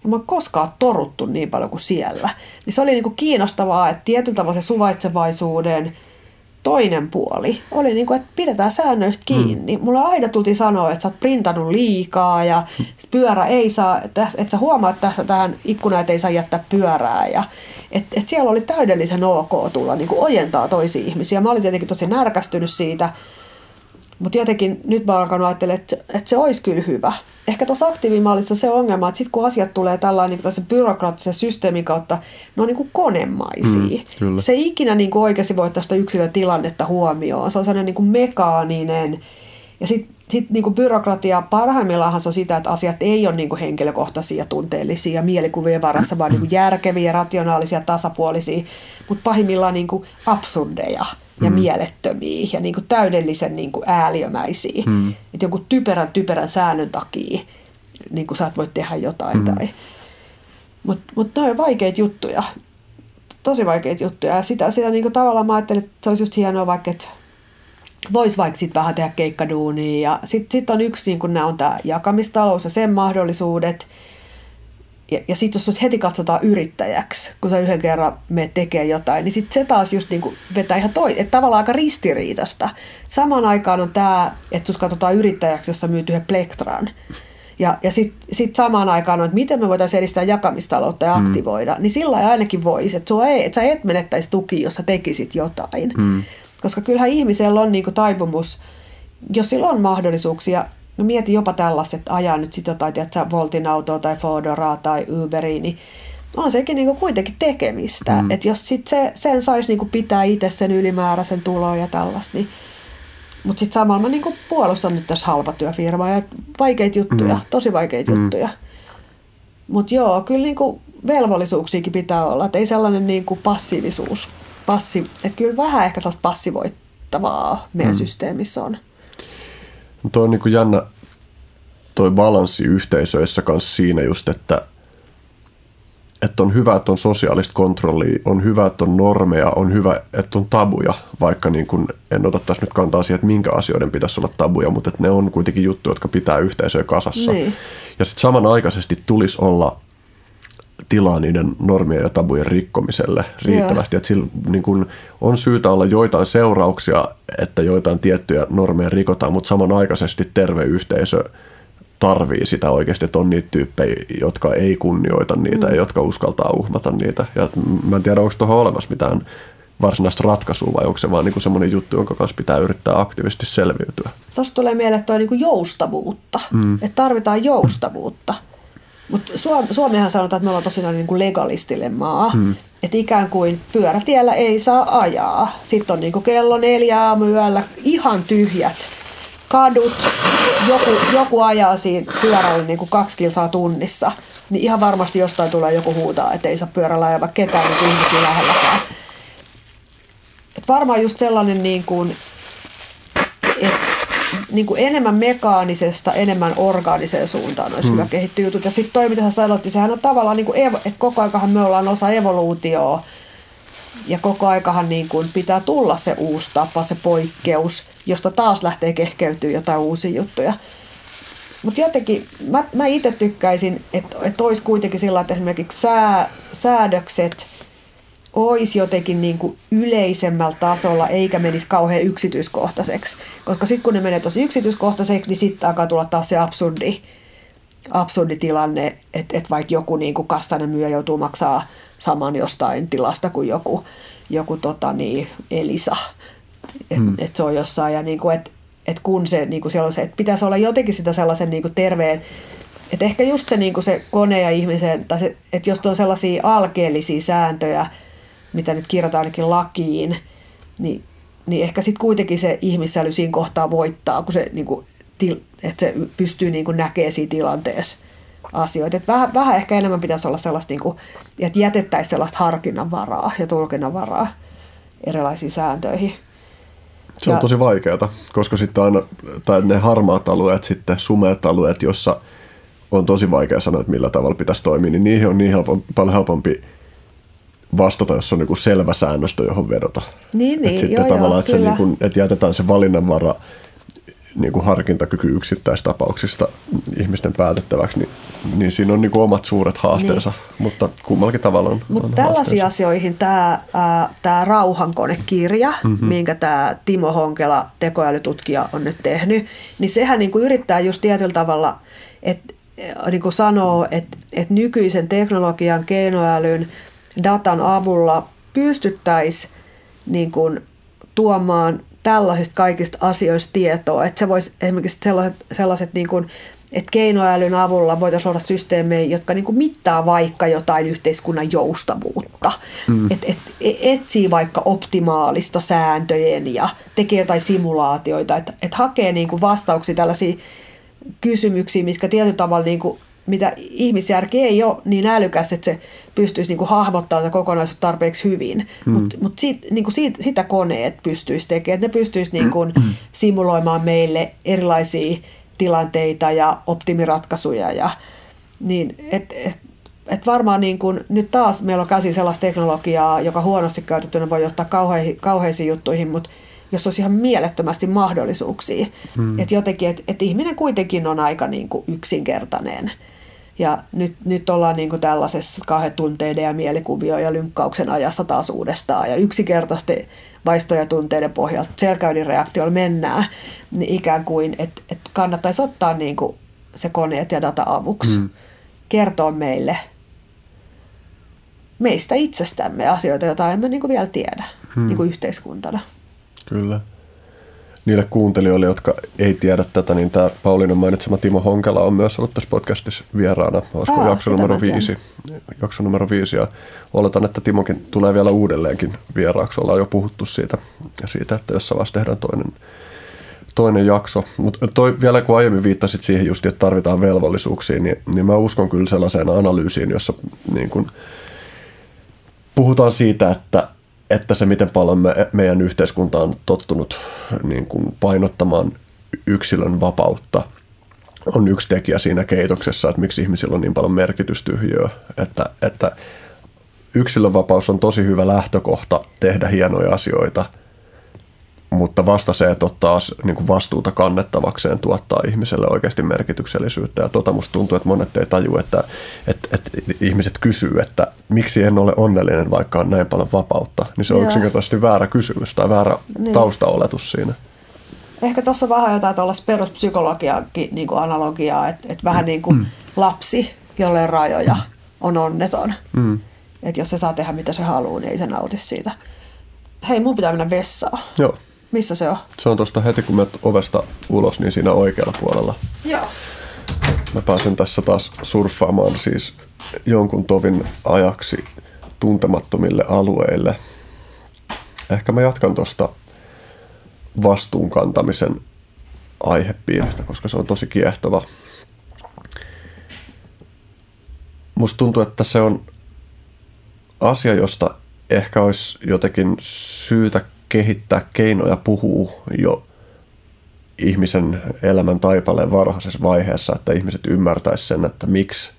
Speaker 3: ja mä oon koskaan toruttu niin paljon kuin siellä. Niin se oli niin kuin kiinnostavaa, että tietyllä tavalla se suvaitsevaisuuden toinen puoli oli niin kuin, että pidetään säännöistä kiinni. Mm. Mulla aina tultiin sanoa, että sä oot printannut liikaa ja pyörä ei saa, että, että sä huomaat tässä tähän ikkunaan, että ei saa jättää pyörää. Ja, että, että siellä oli täydellisen ok tulla niin kuin ojentaa toisia ihmisiä. Mä olin tietenkin tosi närkästynyt siitä, mutta jotenkin nyt mä alkanut ajattelemaan, että, että se olisi kyllä hyvä. Ehkä tuossa aktiivimallissa se ongelma, että sitten kun asiat tulee tällainen niin byrokraattisen systeemin kautta, ne on niin kuin konemaisia. Mm, se ei ikinä niin kuin oikeasti voi tästä yksilön tilannetta huomioon. Se on sellainen niin kuin mekaaninen, Ja sitten sit niinku byrokratia parhaimmillaan se on sitä, että asiat ei ole niinku henkilökohtaisia, tunteellisia, mielikuvien varassa, vaan niinku järkeviä, rationaalisia, tasapuolisia, mutta pahimmillaan niinku absurdeja ja mm. mielettömiä ja niinku täydellisen niinku ääliömäisiä. Mm. Että jonkun typerän, typerän säännön takia niinku sä et voi tehdä jotain. Mm. Tai... Mutta mut on vaikeita juttuja. Tosi vaikeita juttuja. Ja sitä, sitä niinku tavallaan mä ajattelin, että se olisi just hienoa vaikka, että voisi vaikka sitten vähän tehdä keikkaduunia. Ja sitten sit on yksi, niin kun nämä on tämä jakamistalous ja sen mahdollisuudet. Ja, ja sitten jos heti katsotaan yrittäjäksi, kun sä yhden kerran me tekee jotain, niin sitten se taas just niin kuin vetää ihan toi, että tavallaan aika ristiriitasta. Samaan aikaan on tämä, että sut katsotaan yrittäjäksi, jossa myyt yhden plektran. Ja, ja sitten sit samaan aikaan on, että miten me voitaisiin edistää jakamistaloutta ja mm. aktivoida, mm. niin sillä ainakin voisi, että, ei, että sä et menettäisi tuki, jos sä tekisit jotain. Mm. Koska kyllähän ihmisellä on niin kuin taipumus, jos sillä on mahdollisuuksia, no mieti jopa tällaista, että ajaa nyt sitten jotain, tiedätkö, Voltin autoa tai Fodoraa tai Uberia, niin on sekin niin kuin kuitenkin tekemistä. Mm. Että jos sit se, sen saisi niin kuin pitää itse sen ylimääräisen tulon ja tällaista, niin mutta sitten samalla mä niinku puolustan nyt tässä halpatyöfirmaa ja vaikeita juttuja, mm. tosi vaikeita mm. juttuja. Mutta joo, kyllä niinku velvollisuuksiakin pitää olla, että ei sellainen niinku passiivisuus passi, että kyllä vähän ehkä sellaista passivoittavaa meidän mm. systeemissä on.
Speaker 2: Tuo on niin kuin jännä toi balanssi yhteisöissä kanssa siinä just, että, että on hyvä, että on sosiaalista kontrollia, on hyvä, että on normeja, on hyvä, että on tabuja, vaikka niin kuin, en ota tässä nyt kantaa siihen, että minkä asioiden pitäisi olla tabuja, mutta että ne on kuitenkin juttuja, jotka pitää yhteisöä kasassa. Niin. Ja sitten samanaikaisesti tulisi olla tilaa niiden normien ja tabujen rikkomiselle riittävästi. Että sillä niin kun on syytä olla joitain seurauksia, että joitain tiettyjä normeja rikotaan, mutta samanaikaisesti terve yhteisö tarvii sitä oikeasti, että on niitä tyyppejä, jotka ei kunnioita niitä mm. ja jotka uskaltaa uhmata niitä. Ja mä en tiedä, onko tuohon olemassa mitään varsinaista ratkaisua vai onko se vaan niin semmoinen juttu, jonka kanssa pitää yrittää aktiivisesti selviytyä.
Speaker 3: Tuosta tulee mieleen, että on niin joustavuutta, mm. että tarvitaan joustavuutta. Mm mutta Suom- Suomihan sanotaan, että me ollaan tosiaan niin kuin legalistille maa. Hmm. Että ikään kuin pyörätiellä ei saa ajaa. Sitten on niin kuin kello neljä aamuyöllä ihan tyhjät kadut. Joku, joku ajaa siinä pyörällä niin kuin kaksi kilsaa tunnissa. Niin ihan varmasti jostain tulee joku huutaa, että ei saa pyörällä ajaa ketään niin ihmisiä lähelläkään. Et varmaan just sellainen, niin kuin, niin kuin enemmän mekaanisesta, enemmän orgaaniseen suuntaan olisi mm. hyvä kehittyä jutut. Ja sitten toi, mitä sä sanoit, niin sehän on tavallaan, niin kuin evo, että koko aikahan me ollaan osa evoluutioa. Ja koko aikahan niin kuin pitää tulla se uusi tapa, se poikkeus, josta taas lähtee kehkeytyä jotain uusia juttuja. Mutta jotenkin mä, mä itse tykkäisin, että, että olisi kuitenkin sillä että esimerkiksi sää, säädökset – olisi jotenkin niin kuin yleisemmällä tasolla, eikä menisi kauhean yksityiskohtaiseksi. Koska sitten kun ne menee tosi yksityiskohtaiseksi, niin sitten alkaa tulla taas se absurdi, absurdi tilanne, että, että vaikka joku niin kuin kastainen myyjä joutuu maksaa saman jostain tilasta kuin joku, joku tota niin, Elisa. Että hmm. et se on jossain. Ja niin kuin, että et kun se, niin kuin siellä on se, että pitäisi olla jotenkin sitä sellaisen niin kuin terveen että ehkä just se, niin kuin se kone ja ihmisen, tai se, että jos on sellaisia alkeellisia sääntöjä, mitä nyt kirjataan ainakin lakiin, niin, niin ehkä sitten kuitenkin se ihmissäly siinä kohtaa voittaa, kun se, niin kuin, että se pystyy niin kuin näkemään siinä tilanteessa asioita. Että vähän, vähän ehkä enemmän pitäisi olla sellaista, niin kuin, että jätettäisiin sellaista harkinnanvaraa ja tulkinnanvaraa erilaisiin sääntöihin.
Speaker 2: Se on ja, tosi vaikeaa, koska sitten aina, tai ne harmaat alueet, sitten sumeat alueet, jossa on tosi vaikea sanoa, että millä tavalla pitäisi toimia, niin niihin on niin helpompi, paljon helpompi vastata, jos on niin selvä säännöstö, johon vedota.
Speaker 3: Niin, niin,
Speaker 2: et sitten joo, tavallaan, joo, että, se, niin kuin, että jätetään se valinnanvara niin kuin harkintakyky yksittäistapauksista ihmisten päätettäväksi, niin, niin siinä on niin kuin omat suuret haasteensa, niin. mutta kummallakin tavalla on,
Speaker 3: Mutta tällaisiin haasteensa. asioihin tämä, äh, tämä Rauhankonekirja, mm-hmm. minkä tämä Timo Honkela, tekoälytutkija, on nyt tehnyt, niin sehän niin kuin yrittää just tietyllä tavalla, että niin kuin sanoo, että, että nykyisen teknologian, keinoälyn, datan avulla pystyttäisiin niin kuin, tuomaan tällaisista kaikista asioista tietoa. Että se voisi esimerkiksi sellaiset, sellaiset niin kuin, että keinoälyn avulla voitaisiin luoda systeemejä, jotka niin kuin mittaa vaikka jotain yhteiskunnan joustavuutta. Mm. Et, et, etsii vaikka optimaalista sääntöjen ja tekee jotain simulaatioita, että et hakee niin kuin vastauksia tällaisiin kysymyksiin, mitkä tietyllä tavalla niin kuin mitä ihmisjärki ei ole niin älykäs, että se pystyisi niin kuin hahmottamaan sitä kokonaisuutta tarpeeksi hyvin. Mm. Mutta mut siitä, niin siitä, sitä koneet pystyisi tekemään. Että ne pystyisi niin kuin mm. simuloimaan meille erilaisia tilanteita ja optimiratkaisuja. Ja, niin, et, et, et varmaan niin kuin, nyt taas meillä on käsi sellaista teknologiaa, joka huonosti käytettynä voi johtaa kauheihin, kauheisiin juttuihin, mutta jos olisi ihan mielettömästi mahdollisuuksia. Hmm. Että jotenkin, että et ihminen kuitenkin on aika niin kuin yksinkertainen. Ja nyt, nyt ollaan niin kuin tällaisessa kahden tunteiden ja mielikuvio ja lynkkauksen ajassa taas uudestaan. Ja yksinkertaisesti vaistoja tunteiden pohjalta selkäydin reaktiolla mennään, niin ikään kuin, että, että kannattaisi ottaa niin kuin se koneet ja data avuksi. Mm. Kertoa meille meistä itsestämme asioita, joita emme niin kuin vielä tiedä mm. niin kuin yhteiskuntana.
Speaker 2: Kyllä niille kuuntelijoille, jotka ei tiedä tätä, niin tämä Pauliinen mainitsema Timo Honkela on myös ollut tässä podcastissa vieraana. Olisiko Aa, jakso numero viisi? Jakso numero viisi ja oletan, että Timokin tulee vielä uudelleenkin vieraaksi. Ollaan jo puhuttu siitä, ja siitä että jossain vaiheessa tehdään toinen, toinen jakso. Mutta vielä kun aiemmin viittasit siihen just, että tarvitaan velvollisuuksia, niin, niin mä uskon kyllä sellaiseen analyysiin, jossa niin kun puhutaan siitä, että että se, miten paljon me, meidän yhteiskunta on tottunut niin kuin painottamaan yksilön vapautta, on yksi tekijä siinä keitoksessa, että miksi ihmisillä on niin paljon merkitystyhjöä. Että, että yksilön vapaus on tosi hyvä lähtökohta tehdä hienoja asioita – mutta vasta se, että ottaa niin kuin vastuuta kannettavakseen, tuottaa ihmiselle oikeasti merkityksellisyyttä. Ja tota musta tuntuu, että monet ei taju, että, että, että ihmiset kysyy, että miksi en ole onnellinen, vaikka on näin paljon vapautta. Niin se on Joo. yksinkertaisesti väärä kysymys tai väärä niin. taustaoletus siinä.
Speaker 3: Ehkä tuossa vähän jotain tuollaista peruspsykologiaakin niin kuin analogiaa, että, että vähän niin kuin mm. lapsi, jolle rajoja on onneton. Mm. Että jos se saa tehdä mitä se haluaa, niin ei se nauti siitä. Hei, mun pitää mennä vessaan.
Speaker 2: Joo.
Speaker 3: Missä se on?
Speaker 2: Se on tuosta heti kun menet ovesta ulos, niin siinä oikealla puolella.
Speaker 3: Joo.
Speaker 2: Mä pääsen tässä taas surffaamaan siis jonkun tovin ajaksi tuntemattomille alueille. Ehkä mä jatkan tuosta vastuunkantamisen aihepiiristä, koska se on tosi kiehtova. Musta tuntuu, että se on asia, josta ehkä olisi jotenkin syytä kehittää keinoja puhuu jo ihmisen elämän taipaleen varhaisessa vaiheessa, että ihmiset ymmärtäisivät sen, että miksi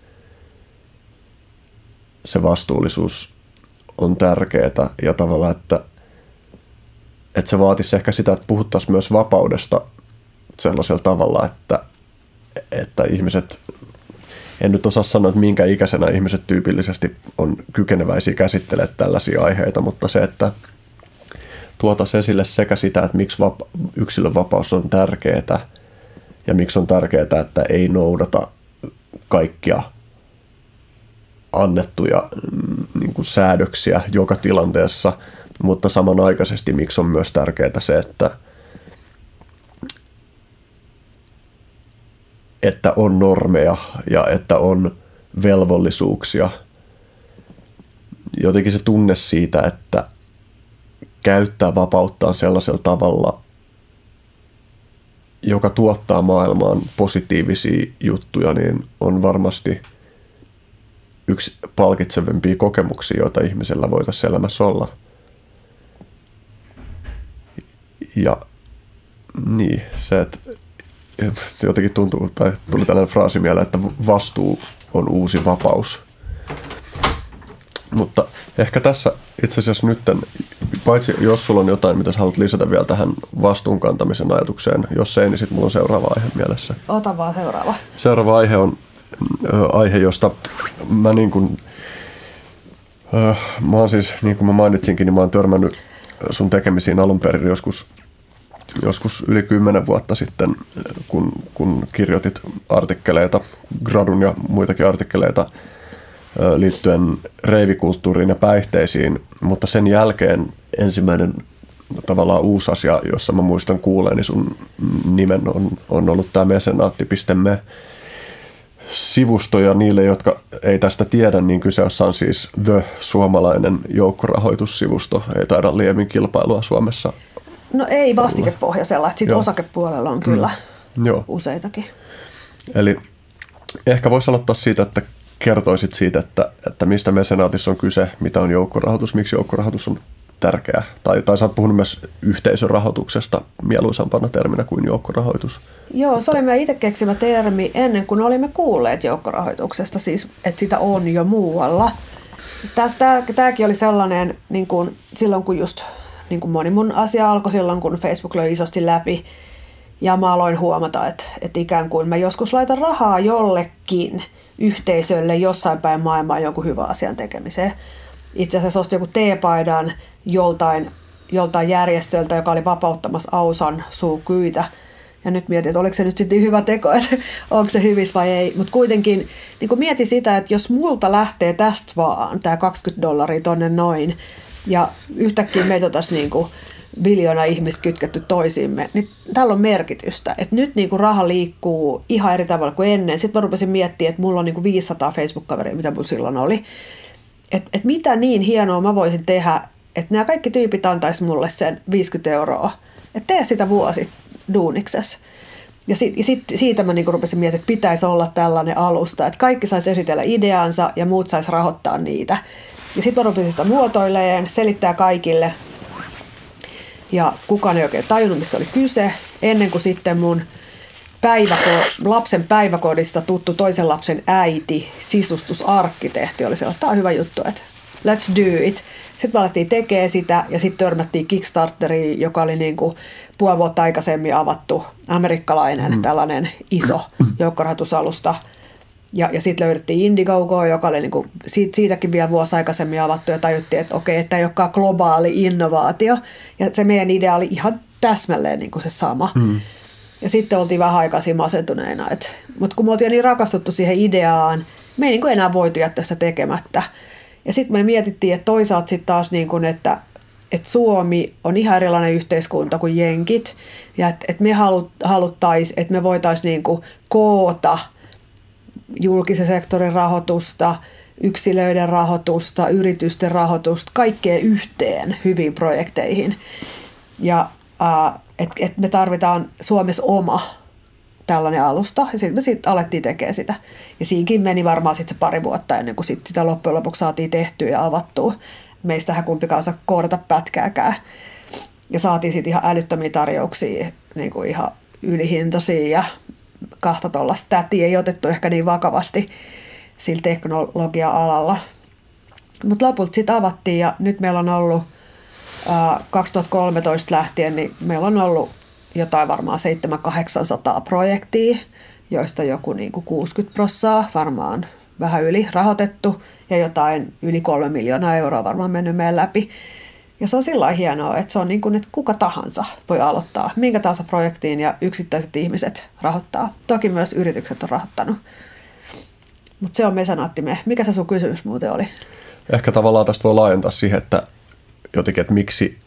Speaker 2: se vastuullisuus on tärkeää ja tavallaan, että, että se vaatisi ehkä sitä, että puhuttaisiin myös vapaudesta sellaisella tavalla, että, että ihmiset, en nyt osaa sanoa, että minkä ikäisenä ihmiset tyypillisesti on kykeneväisiä käsittelemään tällaisia aiheita, mutta se, että tuotaisiin esille sekä sitä, että miksi vapa- yksilön vapaus on tärkeää ja miksi on tärkeää, että ei noudata kaikkia annettuja mm, niin kuin säädöksiä joka tilanteessa, mutta samanaikaisesti miksi on myös tärkeää se, että, että on normeja ja että on velvollisuuksia. Jotenkin se tunne siitä, että käyttää vapauttaan sellaisella tavalla, joka tuottaa maailmaan positiivisia juttuja, niin on varmasti yksi palkitsevimpia kokemuksia, joita ihmisellä voitaisiin elämässä olla. Ja niin, se, että jotenkin tuntuu, tai tuli tällainen fraasi mieleen, että vastuu on uusi vapaus. Mutta ehkä tässä itse asiassa nyt, paitsi jos sulla on jotain, mitä sä haluat lisätä vielä tähän vastuunkantamisen ajatukseen, jos ei, niin sitten mulla on seuraava aihe mielessä.
Speaker 3: Ota vaan seuraava.
Speaker 2: Seuraava aihe on ö, aihe, josta mä niin kuin, ö, mä oon siis, niin kuin mä mainitsinkin, niin mä oon törmännyt sun tekemisiin alun perin joskus, joskus yli kymmenen vuotta sitten, kun, kun kirjoitit artikkeleita, gradun ja muitakin artikkeleita liittyen reivikulttuuriin ja päihteisiin, mutta sen jälkeen ensimmäinen tavallaan uusi asia, jossa mä muistan kuuleeni sun nimen on, on ollut tämä mesenaatti.me. sivustoja niille, jotka ei tästä tiedä, niin kyseessä on siis The suomalainen joukkorahoitussivusto. Ei taida liemin kilpailua Suomessa.
Speaker 3: No ei vastikepohjaisella, että sitten osakepuolella on kyllä
Speaker 2: Mm. Joo.
Speaker 3: useitakin.
Speaker 2: Eli ehkä voisi aloittaa siitä, että kertoisit siitä, että, että mistä mesenaatissa on kyse, mitä on joukkorahoitus, miksi joukkorahoitus on tärkeää. Tai, tai sä oot puhunut myös yhteisörahoituksesta mieluisampana terminä kuin joukkorahoitus.
Speaker 3: Joo, se oli meidän itse keksimä termi ennen kuin olimme kuulleet joukkorahoituksesta, siis että sitä on jo muualla. Tämäkin oli sellainen, niin kuin, silloin kun just niin kuin moni mun asia alkoi silloin, kun Facebook löi isosti läpi, ja mä aloin huomata, että, että ikään kuin mä joskus laitan rahaa jollekin yhteisölle jossain päin maailmaa jonkun hyvän asian tekemiseen. Itse asiassa ostin joku teepaidan joltain, joltain järjestöltä, joka oli vapauttamassa Ausan suukyitä. Ja nyt mietin, että oliko se nyt sitten hyvä teko, että onko se hyvis vai ei. Mutta kuitenkin niin kun mietin sitä, että jos multa lähtee tästä vaan tämä 20 dollaria tonne noin, ja yhtäkkiä meitä tässä niin kuin biljoona ihmistä kytketty toisiimme, niin tällä on merkitystä. Että nyt niin kuin raha liikkuu ihan eri tavalla kuin ennen. Sitten mä rupesin miettimään, että mulla on niin kuin 500 Facebook-kaveria, mitä mulla silloin oli. Että et mitä niin hienoa mä voisin tehdä, että nämä kaikki tyypit antaisi mulle sen 50 euroa. Että tee sitä vuosi duuniksessa. Ja, sit, ja sit, siitä mä niinku rupesin miettimään, että pitäisi olla tällainen alusta, että kaikki saisi esitellä ideansa ja muut saisi rahoittaa niitä. Ja sitten mä rupesin sitä muotoileen, selittää kaikille. Ja kukaan ei oikein tajunnut, mistä oli kyse, ennen kuin sitten mun päiväko, lapsen päiväkodista tuttu toisen lapsen äiti, sisustusarkkitehti, oli se, että tämä on hyvä juttu, että let's do it. Sitten me alettiin tekemään sitä ja sitten törmättiin Kickstarteriin, joka oli niin kuin puoli vuotta aikaisemmin avattu amerikkalainen mm. tällainen iso joukkorahoitusalusta. Ja, ja sitten löydettiin Indiegogo, joka oli niinku, siitä, siitäkin vielä vuosi aikaisemmin avattu ja tajuttiin, että okei, että ei olekaan globaali innovaatio. Ja se meidän idea oli ihan täsmälleen niinku se sama. Mm. Ja sitten oltiin vähän aikaisin masentuneina. Mutta kun me oltiin niin rakastuttu siihen ideaan, me ei niinku enää voitu jättää sitä tekemättä. Ja sitten me mietittiin, että toisaalta sitten taas, niin kuin, että, että Suomi on ihan erilainen yhteiskunta kuin Jenkit. Ja että, että me halut, haluttaisiin, että me voitaisiin niin kuin koota julkisen sektorin rahoitusta, yksilöiden rahoitusta, yritysten rahoitusta, kaikkea yhteen hyviin projekteihin. Ja että et me tarvitaan Suomessa oma tällainen alusta, ja sitten me sitten alettiin tekemään sitä. Ja siinkin meni varmaan sitten se pari vuotta ennen kuin sit sitä loppujen lopuksi saatiin tehtyä ja avattua. Meistähän kumpikaan osaa koodata pätkääkään. Ja saatiin sitten ihan älyttömiä tarjouksia, niin kuin ihan ylihintaisia ja kahta tuollaista tätiä ei otettu ehkä niin vakavasti sillä teknologia-alalla. Mutta lopulta sitten avattiin ja nyt meillä on ollut ää, 2013 lähtien, niin meillä on ollut jotain varmaan 700-800 projektia, joista joku niin kuin 60 prossaa varmaan vähän yli rahoitettu ja jotain yli kolme miljoonaa euroa varmaan mennyt meidän läpi. Ja se on sillä hienoa, että se on niin kuin, että kuka tahansa voi aloittaa minkä tahansa projektiin ja yksittäiset ihmiset rahoittaa. Toki myös yritykset on rahoittanut. Mutta se on mesanaattimme. Mikä se sun kysymys muuten oli?
Speaker 2: Ehkä tavallaan tästä voi laajentaa siihen, että jotenkin, että miksi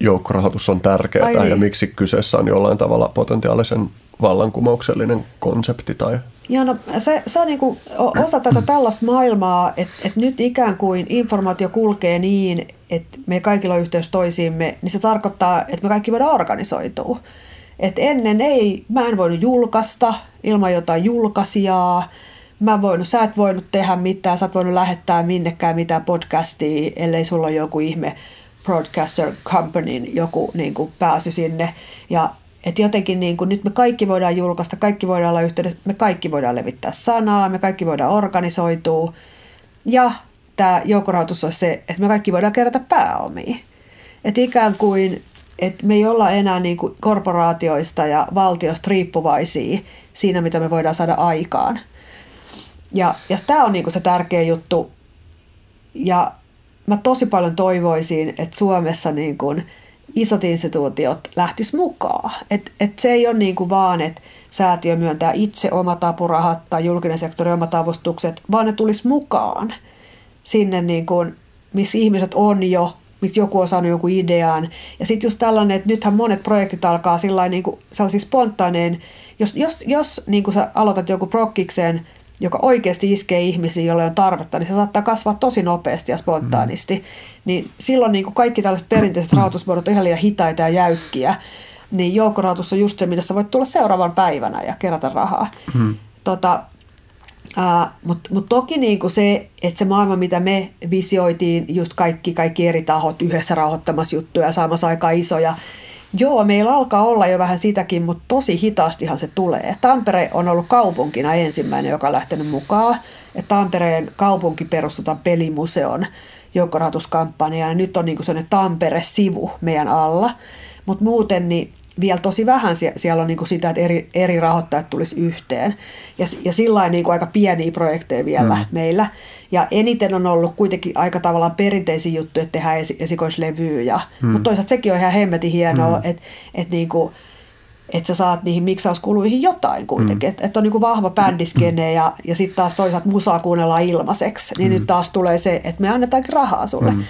Speaker 2: joukkorahoitus on tärkeää
Speaker 3: Ai niin.
Speaker 2: ja miksi kyseessä on jollain tavalla potentiaalisen vallankumouksellinen konsepti tai
Speaker 3: Joo, no, se, on niinku osa tätä tällaista maailmaa, että, että nyt ikään kuin informaatio kulkee niin, että me kaikilla on yhteys toisiimme, niin se tarkoittaa, että me kaikki voidaan organisoitua. Et ennen ei, mä en voinut julkaista ilman jotain julkaisijaa, mä en voinut, sä et voinut tehdä mitään, sä et voinut lähettää minnekään mitään podcastia, ellei sulla ole joku ihme broadcaster companyn joku niin kuin pääsy sinne. Ja et jotenkin niin kuin, nyt me kaikki voidaan julkaista, kaikki voidaan olla yhteydessä, me kaikki voidaan levittää sanaa, me kaikki voidaan organisoitua. Ja tämä joukkorahoitus on se, että me kaikki voidaan kerätä pääomia. Että ikään kuin, että me ei olla enää niin kuin korporaatioista ja valtiosta riippuvaisia siinä, mitä me voidaan saada aikaan. Ja, ja tämä on niin kuin se tärkeä juttu. Ja mä tosi paljon toivoisin, että Suomessa niin kuin isot instituutiot lähtis mukaan. Et, et se ei ole niin kuin vaan, että säätiö myöntää itse omat apurahat tai julkinen sektori omat avustukset, vaan ne tulisi mukaan sinne, niin kuin, missä ihmiset on jo miksi joku on saanut joku idean. Ja sitten just tällainen, että nythän monet projektit alkaa sillä niin kuin sellaisia spontaaneen, jos, jos, jos niin kuin sä aloitat joku prokkikseen, joka oikeasti iskee ihmisiin, joille on tarvetta, niin se saattaa kasvaa tosi nopeasti ja spontaanisti. Mm. Niin silloin niin kuin kaikki tällaiset perinteiset rahoitusmuodot on ihan liian hitaita ja jäykkiä. Niin joukkorahoitus on just se, mitä sä voit tulla seuraavan päivänä ja kerätä rahaa. Mm. Tota, Uh, Mutta mut toki niinku se, että se maailma, mitä me visioitiin, just kaikki, kaikki eri tahot yhdessä rahoittamassa juttuja ja saamassa aika isoja, Joo, meillä alkaa olla jo vähän sitäkin, mutta tosi hitaastihan se tulee. Tampere on ollut kaupunkina ensimmäinen, joka on lähtenyt mukaan. Et Tampereen kaupunki perustutaan pelimuseon joukkorahoituskampanja ja nyt on niinku sellainen Tampere-sivu meidän alla. Mutta muuten niin vielä tosi vähän siellä on niin kuin sitä, että eri, eri rahoittajat tulisi yhteen. Ja, ja sillä niin kuin aika pieniä projekteja vielä mm. meillä. Ja eniten on ollut kuitenkin aika tavallaan perinteisiä juttuja, että tehdään esi- esikoislevyjä. Mm. Mutta toisaalta sekin on ihan hemmetin hienoa, mm. että et niin kuin, että sä saat niihin miksauskuluihin jotain kuitenkin. Mm. Että et on niinku vahva bändiskene ja, ja sitten taas toisaalta musaa kuunnellaan ilmaiseksi. Niin mm. nyt taas tulee se, että me annetaankin rahaa sulle. Mm.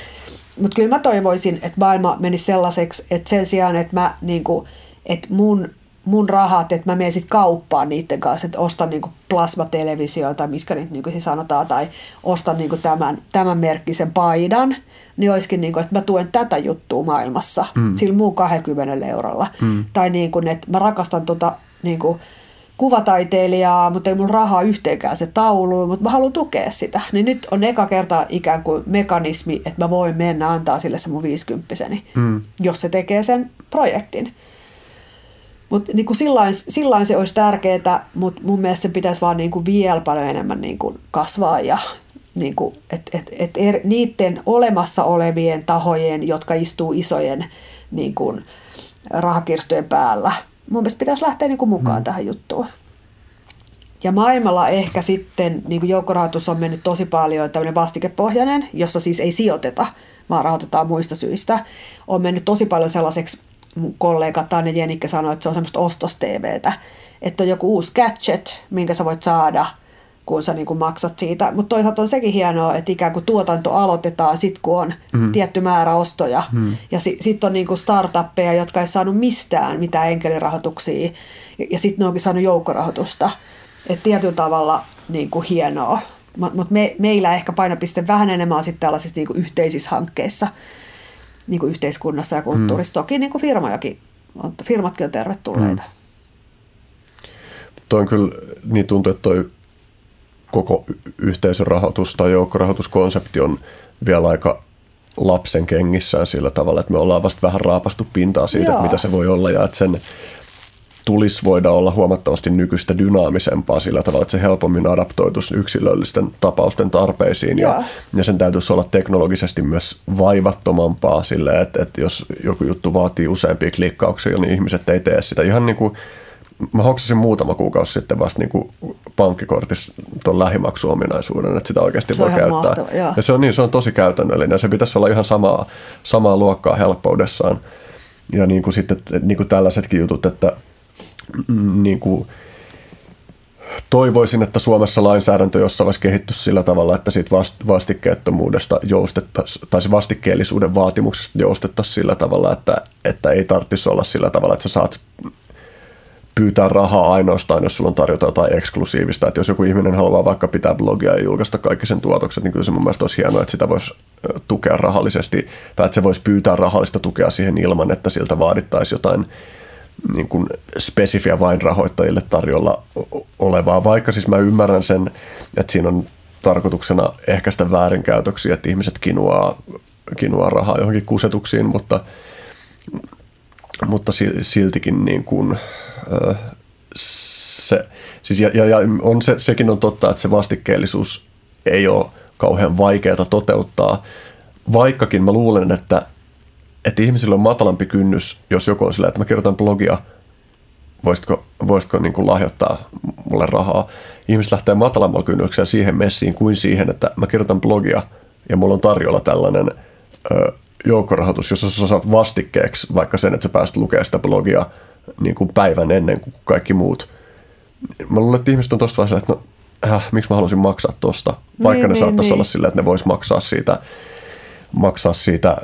Speaker 3: Mutta kyllä mä toivoisin, että maailma menisi sellaiseksi, että sen sijaan, että mä niinku, että mun, mun rahat, että mä menen sitten kauppaan niiden kanssa, että ostan niinku plasmatelevisio tai miskä nyt niinku sanotaan, tai ostan niinku tämän, tämän merkkisen paidan, niin olisikin, niinku, että mä tuen tätä juttua maailmassa mm. sillä muun 20 eurolla. Mm. Tai niinku, että mä rakastan tota, niinku, kuvataiteilijaa, mutta ei mulla rahaa yhteenkään se taulu, mutta mä haluan tukea sitä. Niin nyt on eka kerta ikään kuin mekanismi, että mä voin mennä antaa sille se mun viisikymppiseni, mm. jos se tekee sen projektin. Mutta niin sillain, sillain se olisi tärkeää, mutta mun mielestä se pitäisi vaan niin kuin vielä paljon enemmän niin kuin kasvaa ja niin kuin, et, et, et er, niiden olemassa olevien tahojen, jotka istuu isojen niin kuin, rahakirstojen päällä, mun mielestä pitäisi lähteä niin kuin mukaan mm. tähän juttuun. Ja maailmalla ehkä sitten niin kuin joukkorahoitus on mennyt tosi paljon tämmöinen vastikepohjainen, jossa siis ei sijoiteta, vaan rahoitetaan muista syistä. On mennyt tosi paljon sellaiseksi, mun kollega Tanja Jenikkä sanoi, että se on semmoista ostos-TVtä, että on joku uusi gadget, minkä sä voit saada, kun sä niin kuin maksat siitä. Mutta toisaalta on sekin hienoa, että ikään kuin tuotanto aloitetaan sitten, kun on mm. tietty määrä ostoja. Mm. Ja si- sitten on niin kuin startuppeja, jotka ei saanut mistään mitään enkelirahoituksia. Ja, ja sitten ne onkin saanut joukkorahoitusta. Että tietyllä tavalla niin kuin hienoa. Mutta mut me, meillä ehkä painopiste vähän enemmän on sitten tällaisissa niin kuin yhteisissä hankkeissa, niin kuin yhteiskunnassa ja kulttuurissa. Mm. Toki niin kuin firmojakin, firmatkin on tervetulleita. Mm.
Speaker 2: Toi on kyllä, niin tuntuu, että toi koko yhteisörahoitus tai joukkorahoituskonsepti on vielä aika lapsen kengissään sillä tavalla, että me ollaan vasta vähän raapastu pintaa siitä, mitä se voi olla ja että sen tulisi voida olla huomattavasti nykyistä dynaamisempaa sillä tavalla, että se helpommin adaptoituisi yksilöllisten tapausten tarpeisiin ja, ja sen täytyisi olla teknologisesti myös vaivattomampaa sille, että, että jos joku juttu vaatii useampia klikkauksia, niin ihmiset ei tee sitä. Ihan niin kuin mä hoksasin muutama kuukausi sitten vasta niin pankkikortissa tuon lähimaksuominaisuuden, että sitä oikeasti se voi käyttää. Mahtava, ja se on, niin, se on tosi käytännöllinen ja se pitäisi olla ihan samaa, samaa luokkaa helppoudessaan. Ja niin kuin sitten niin kuin tällaisetkin jutut, että mm, niin kuin, toivoisin, että Suomessa lainsäädäntö jossain vaiheessa kehittyy sillä tavalla, että siitä vastikkeettomuudesta joustettaisiin, tai se vastikkeellisuuden vaatimuksesta joustettaisiin sillä tavalla, että, että ei tarvitsisi olla sillä tavalla, että sä saat pyytää rahaa ainoastaan, jos sulla on tarjota jotain eksklusiivista. Että jos joku ihminen haluaa vaikka pitää blogia ja julkaista kaikki sen tuotokset, niin kyllä se mun mielestä olisi hienoa, että sitä voisi tukea rahallisesti, tai että se voisi pyytää rahallista tukea siihen ilman, että siltä vaadittaisi jotain niin kuin spesifiä vain rahoittajille tarjolla olevaa, vaikka siis mä ymmärrän sen, että siinä on tarkoituksena ehkäistä väärinkäytöksiä, että ihmiset kinuaa, kinuaa rahaa johonkin kusetuksiin, mutta, mutta siltikin niin kuin, se, siis ja, ja, on se, sekin on totta, että se vastikkeellisuus ei ole kauhean vaikeaa toteuttaa, vaikkakin mä luulen, että, että ihmisillä on matalampi kynnys, jos joku on sillä, että mä kirjoitan blogia, voisitko, voisitko niin kuin lahjoittaa mulle rahaa. Ihmiset lähtee matalammalla kynnyksellä siihen messiin kuin siihen, että mä kirjoitan blogia ja mulla on tarjolla tällainen joukkorahoitus, jossa sä saat vastikkeeksi vaikka sen, että sä pääset lukemaan sitä blogia – niin kuin päivän ennen kuin kaikki muut. Mä luulen, että ihmiset on tosta vaiheessa, että no, äh, miksi mä haluaisin maksaa tosta, vaikka niin, ne niin, saattaisi niin. olla silleen, että ne vois maksaa siitä maksaa siitä,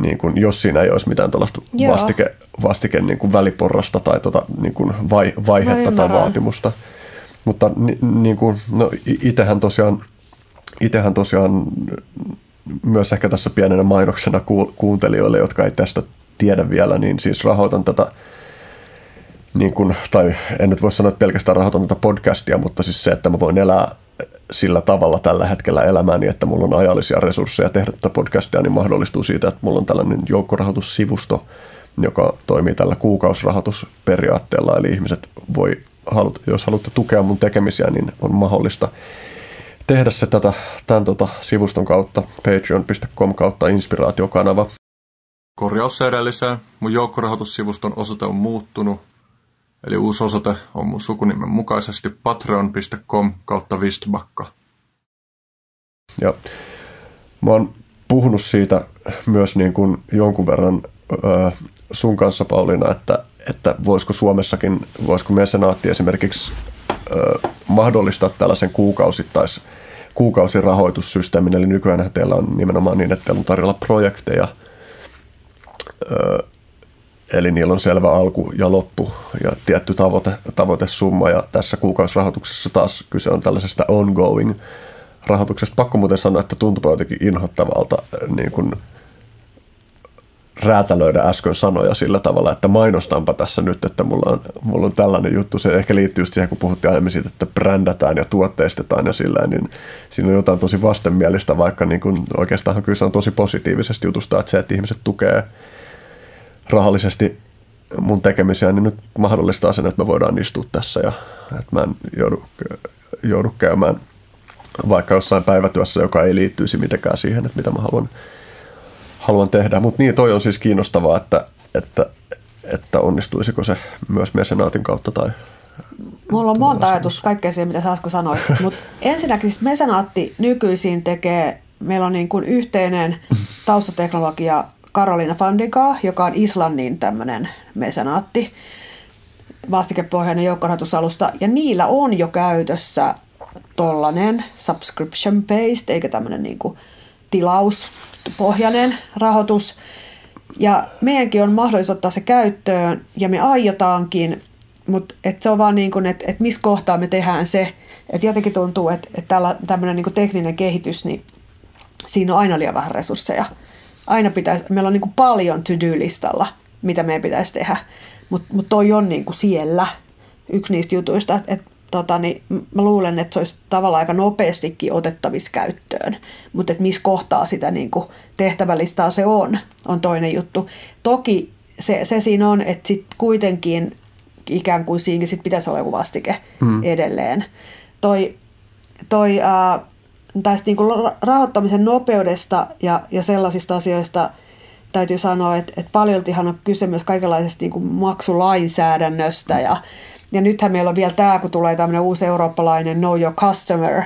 Speaker 2: niin kuin, jos siinä ei olisi mitään tuollaista vastike, vastike niin kuin väliporrasta tai tota, niin kuin vai, vaihetta tai vaatimusta. Mutta ni, niin kuin, no, itehän tosiaan, itehän tosiaan myös ehkä tässä pienenä mainoksena kuuntelijoille, jotka ei tästä tiedä vielä, niin siis rahoitan tätä niin kuin, tai en nyt voi sanoa, että pelkästään rahoitan tätä podcastia, mutta siis se, että mä voin elää sillä tavalla tällä hetkellä elämääni, että mulla on ajallisia resursseja tehdä tätä podcastia, niin mahdollistuu siitä, että mulla on tällainen joukkorahoitussivusto, joka toimii tällä kuukausirahoitusperiaatteella, eli ihmiset voi, jos haluatte tukea mun tekemisiä, niin on mahdollista tehdä se tätä, tämän tota sivuston kautta, patreon.com kautta inspiraatiokanava.
Speaker 1: Korjaus edelliseen, mun joukkorahoitussivuston osoite on muuttunut, Eli uusi osoite on mun sukunimen mukaisesti patreon.com kautta vistbakka.
Speaker 2: Ja mä oon puhunut siitä myös niin kuin jonkun verran ö, sun kanssa Pauliina, että, että voisiko Suomessakin, voisiko mesenaatti esimerkiksi ö, mahdollistaa tällaisen kuukausittais kuukausirahoitussysteemin, eli nykyään teillä on nimenomaan niin, että teillä on tarjolla projekteja, Eli niillä on selvä alku ja loppu ja tietty tavoite, tavoitesumma. Ja tässä kuukausirahoituksessa taas kyse on tällaisesta ongoing rahoituksesta. Pakko muuten sanoa, että tuntuu jotenkin inhottavalta niin kuin räätälöidä äsken sanoja sillä tavalla, että mainostanpa tässä nyt, että mulla on, mulla on tällainen juttu. Se ehkä liittyy just siihen, kun puhuttiin aiemmin siitä, että brändätään ja tuotteistetaan ja sillä niin siinä on jotain tosi vastenmielistä, vaikka niin kuin oikeastaan kyse on tosi positiivisesta jutusta, että se, että ihmiset tukee – rahallisesti mun tekemisiä, niin nyt mahdollistaa sen, että me voidaan istua tässä ja että mä en joudu, joudu käymään vaikka jossain päivätyössä, joka ei liittyisi mitenkään siihen, että mitä mä haluan, haluan tehdä. Mutta niin, toi on siis kiinnostavaa, että, että, että onnistuisiko se myös mesenaatin kautta tai
Speaker 3: Mulla on monta ajatusta kaikkea siihen, mitä sä äsken sanoit. (laughs) Mutta ensinnäkin siis mesenaatti nykyisin tekee, meillä on niin kuin yhteinen taustateknologia Karolina Fandikaa, joka on Islannin tämmöinen mesenaatti, vastikepohjainen joukkorahoitusalusta, ja niillä on jo käytössä tollanen subscription based, eikä tämmöinen niinku tilauspohjainen rahoitus. Ja meidänkin on mahdollista ottaa se käyttöön, ja me aiotaankin, mutta et se on vaan niin kuin, että et missä kohtaa me tehdään se, että jotenkin tuntuu, että et tämmöinen niin tekninen kehitys, niin siinä on aina liian vähän resursseja. Aina pitäisi, meillä on niin kuin paljon to-do-listalla, mitä meidän pitäisi tehdä, mutta mut toi on niin kuin siellä. Yksi niistä jutuista, että et, tota, niin mä luulen, että se olisi tavallaan aika nopeastikin otettavissa käyttöön, mutta että missä kohtaa sitä niin kuin tehtävälistaa se on, on toinen juttu. Toki se, se siinä on, että sitten kuitenkin ikään kuin siinäkin sit pitäisi olla joku vastike mm. edelleen. Toi, toi äh, tästä niin kuin rahoittamisen nopeudesta ja, ja sellaisista asioista täytyy sanoa, että, että paljoltihan on kyse myös kaikenlaisesta niin kuin maksulainsäädännöstä ja, ja nythän meillä on vielä tämä, kun tulee tämmöinen uusi eurooppalainen Know Your Customer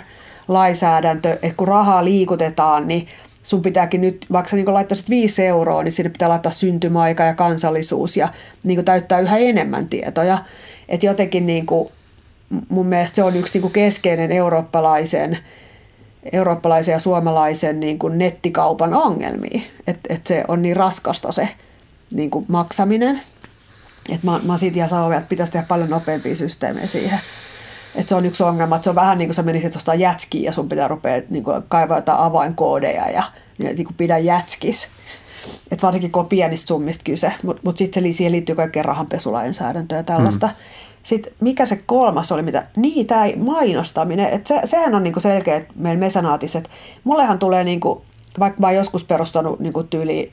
Speaker 3: lainsäädäntö, että kun rahaa liikutetaan, niin sun pitääkin nyt, vaikka sä niin laittaisit 5 euroa, niin sinne pitää laittaa syntymäaika ja kansallisuus ja niin täyttää yhä enemmän tietoja. Että jotenkin niin kuin, mun mielestä se on yksi niin kuin keskeinen eurooppalaisen eurooppalaisen ja suomalaisen niin kuin nettikaupan ongelmia. Että et se on niin raskasta se niin kuin maksaminen. Että mä, mä siitä ihan sanon, että pitäisi tehdä paljon nopeampia systeemejä siihen. Että se on yksi ongelma, että se on vähän niin kuin sä menisit tuosta jätskiin ja sun pitää rupea niin kuin kaivaa jotain avainkoodeja ja niin kuin pidä jätskis. Että varsinkin kun on pienistä summista kyse, mutta mut sitten siihen liittyy kaikkeen rahanpesulainsäädäntöä ja tällaista. Mm. Sitten mikä se kolmas oli, mitä, niin tämä mainostaminen, että se, sehän on niinku selkeä että meillä mesanaatis, että mullehan tulee, niinku, vaikka mä oon joskus perustanut niinku tyyli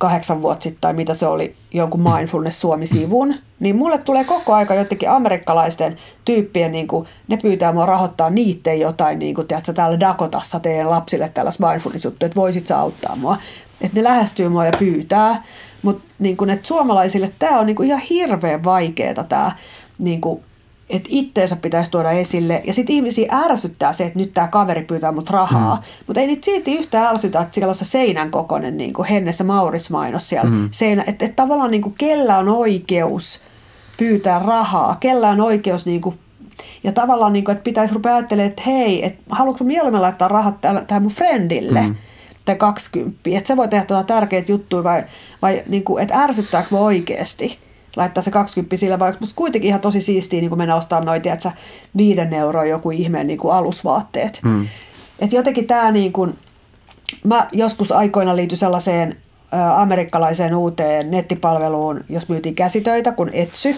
Speaker 3: kahdeksan vuotta sitten tai mitä se oli, jonkun Mindfulness Suomi-sivun, niin mulle tulee koko aika jotenkin amerikkalaisten tyyppien, niin kuin, ne pyytää mua rahoittaa niitten jotain, niin kuin, tiedätkö, täällä Dakotassa teidän lapsille tällaista mindfulness-juttua, että voisit sä auttaa mua. Että ne lähestyy mua ja pyytää, mutta niin kuin, että suomalaisille tämä on niin kuin ihan hirveän vaikeaa tämä niin kuin, että itteensä pitäisi tuoda esille. Ja sitten ihmisiä ärsyttää se, että nyt tämä kaveri pyytää mut rahaa. Mm. Mutta ei niitä silti yhtään ärsytä, että siellä on se seinän kokoinen niin kuin Hennessä Mauris-mainos siellä. Mm. Seinä, että, että tavallaan niin kuin, kellä on oikeus pyytää rahaa, kellä on oikeus niin kuin, ja tavallaan, niin kuin, että pitäisi rupea ajattelemaan, että hei, että haluatko mieluummin laittaa rahat tähän mun friendille. Mm. tai 20. Että se voi tehdä tuota tärkeitä juttuja vai, vai niin kuin, että ärsyttääkö mä oikeasti laittaa se 20 sillä, vai onko kuitenkin ihan tosi siistiä niin mennä ostamaan noita, että viiden euroa joku ihmeen niin kuin alusvaatteet. Hmm. Että jotenkin tämä niin kuin, mä joskus aikoina liity sellaiseen amerikkalaiseen uuteen nettipalveluun, jos myytiin käsitöitä, kun Etsy.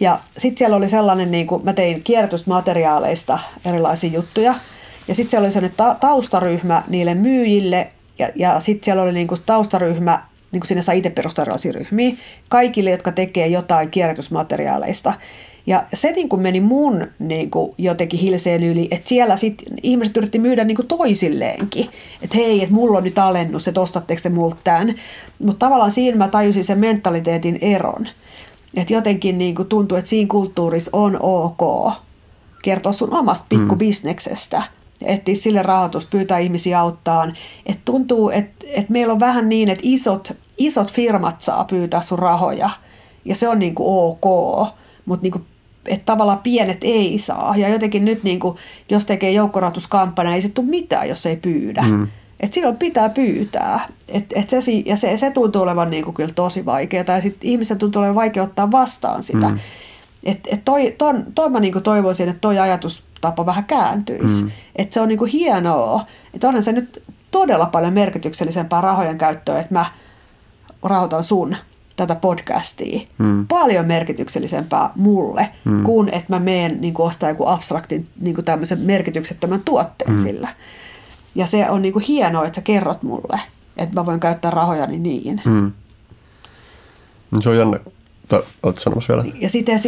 Speaker 3: Ja sitten siellä oli sellainen, niin kuin mä tein kierrätysmateriaaleista erilaisia juttuja. Ja sitten siellä oli sellainen ta- taustaryhmä niille myyjille. Ja, ja sitten siellä oli niin kuin taustaryhmä, niin kuin sinne saa itse perustaa erilaisia ryhmiä, kaikille, jotka tekee jotain kierrätysmateriaaleista. Ja se niin kuin meni mun niin kuin jotenkin hilseen yli, että siellä sit ihmiset yritti myydä niin kuin toisilleenkin. Että hei, että mulla on nyt alennus, että ostatteko te multa tämän. Mutta tavallaan siinä mä tajusin sen mentaliteetin eron. Että jotenkin niin kuin tuntuu, että siinä kulttuurissa on ok kertoa sun omasta mm. pikkubisneksestä. Mm. Etsiä sille rahoitus, pyytää ihmisiä auttaan. Että tuntuu, että, että meillä on vähän niin, että isot, isot firmat saa pyytää sun rahoja. Ja se on niin kuin ok. Mutta niin kuin että tavallaan pienet ei saa. Ja jotenkin nyt, niin kuin, jos tekee joukkorahoituskampanja, ei se tule mitään, jos ei pyydä. Mm. Et silloin pitää pyytää. Et, et se, ja se, se tuntuu olevan niin kuin kyllä tosi vaikeaa. Ja sitten ihmisten tuntuu olevan vaikea ottaa vastaan sitä. Mm. Et, et toi, ton, toi mä niin kuin toivoisin, että toi ajatustapa vähän kääntyisi. Mm. Että se on niin kuin hienoa. Että onhan se nyt todella paljon merkityksellisempää rahojen käyttöä, että mä rahoitan sun tätä podcastia mm. paljon merkityksellisempää mulle, mm. kuin että mä meen niin kuin ostaa joku abstraktin niin kuin tämmöisen merkityksettömän tuotteen mm. sillä. Ja se on niin kuin hienoa, että sä kerrot mulle, että mä voin käyttää rahojani niin. Mm.
Speaker 2: Se on jännä. Oletko sanomassa vielä?
Speaker 3: Ja sitten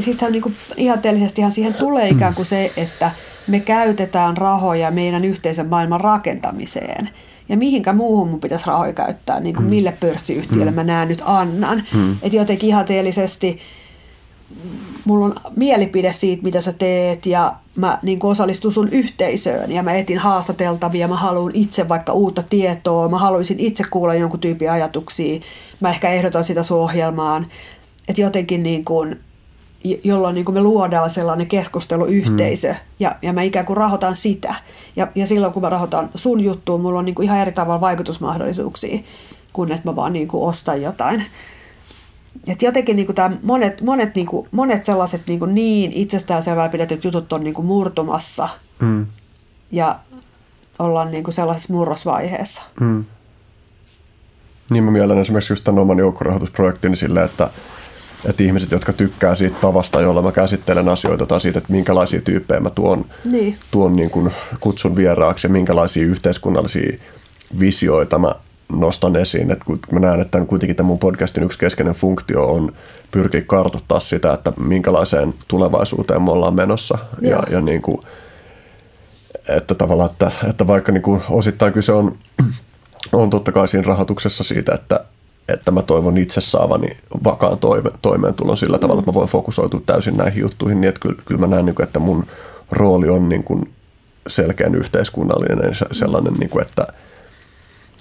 Speaker 3: sitten niin ihanteellisestihan siihen tulee ikään kuin se, että me käytetään rahoja meidän yhteisen maailman rakentamiseen – ja mihinkä muuhun mun pitäisi rahoja käyttää, niin kuin mm. mille pörssiyhtiölle mm. mä näen nyt annan. Mm. Että jotenkin ihanteellisesti mulla on mielipide siitä, mitä sä teet ja mä niin osallistun sun yhteisöön ja mä etin haastateltavia, mä haluan itse vaikka uutta tietoa, mä haluaisin itse kuulla jonkun tyypin ajatuksia, mä ehkä ehdotan sitä sun ohjelmaan, että jotenkin niin kuin jolloin niin kuin me luodaan sellainen keskusteluyhteisö mm. ja, ja mä ikään kuin rahoitan sitä. Ja, ja silloin kun mä rahoitan sun juttuun, mulla on niin kuin ihan eri tavalla vaikutusmahdollisuuksia kuin että mä vaan niin kuin ostan jotain. Et jotenkin niin kuin tämä monet, monet, niin, kuin, monet sellaiset niin, kuin niin itsestäänselvää pidetyt jutut on niin kuin murtumassa mm. ja ollaan niin kuin sellaisessa murrosvaiheessa. Mm.
Speaker 2: Niin mä mielen esimerkiksi just tämän oman joukkorahoitusprojektini silleen, että että ihmiset, jotka tykkää siitä tavasta, jolla mä käsittelen asioita tai siitä, että minkälaisia tyyppejä mä tuon, niin. tuon niin kuin kutsun vieraaksi ja minkälaisia yhteiskunnallisia visioita mä nostan esiin. Että kun mä näen, että kuitenkin tämän mun podcastin yksi keskeinen funktio on pyrkiä kartoittaa sitä, että minkälaiseen tulevaisuuteen me ollaan menossa. Ja, ja niin kuin, että tavallaan, että, että vaikka niin kuin osittain kyse on, (clears throat) on totta kai siinä rahoituksessa siitä, että, että mä toivon itse saavani vakaan toime, toimeentulon sillä tavalla, että mä voin fokusoitua täysin näihin juttuihin, niin että kyllä, kyllä mä näen, niin että mun rooli on niin kuin selkeän yhteiskunnallinen sellainen, niin kuin, että,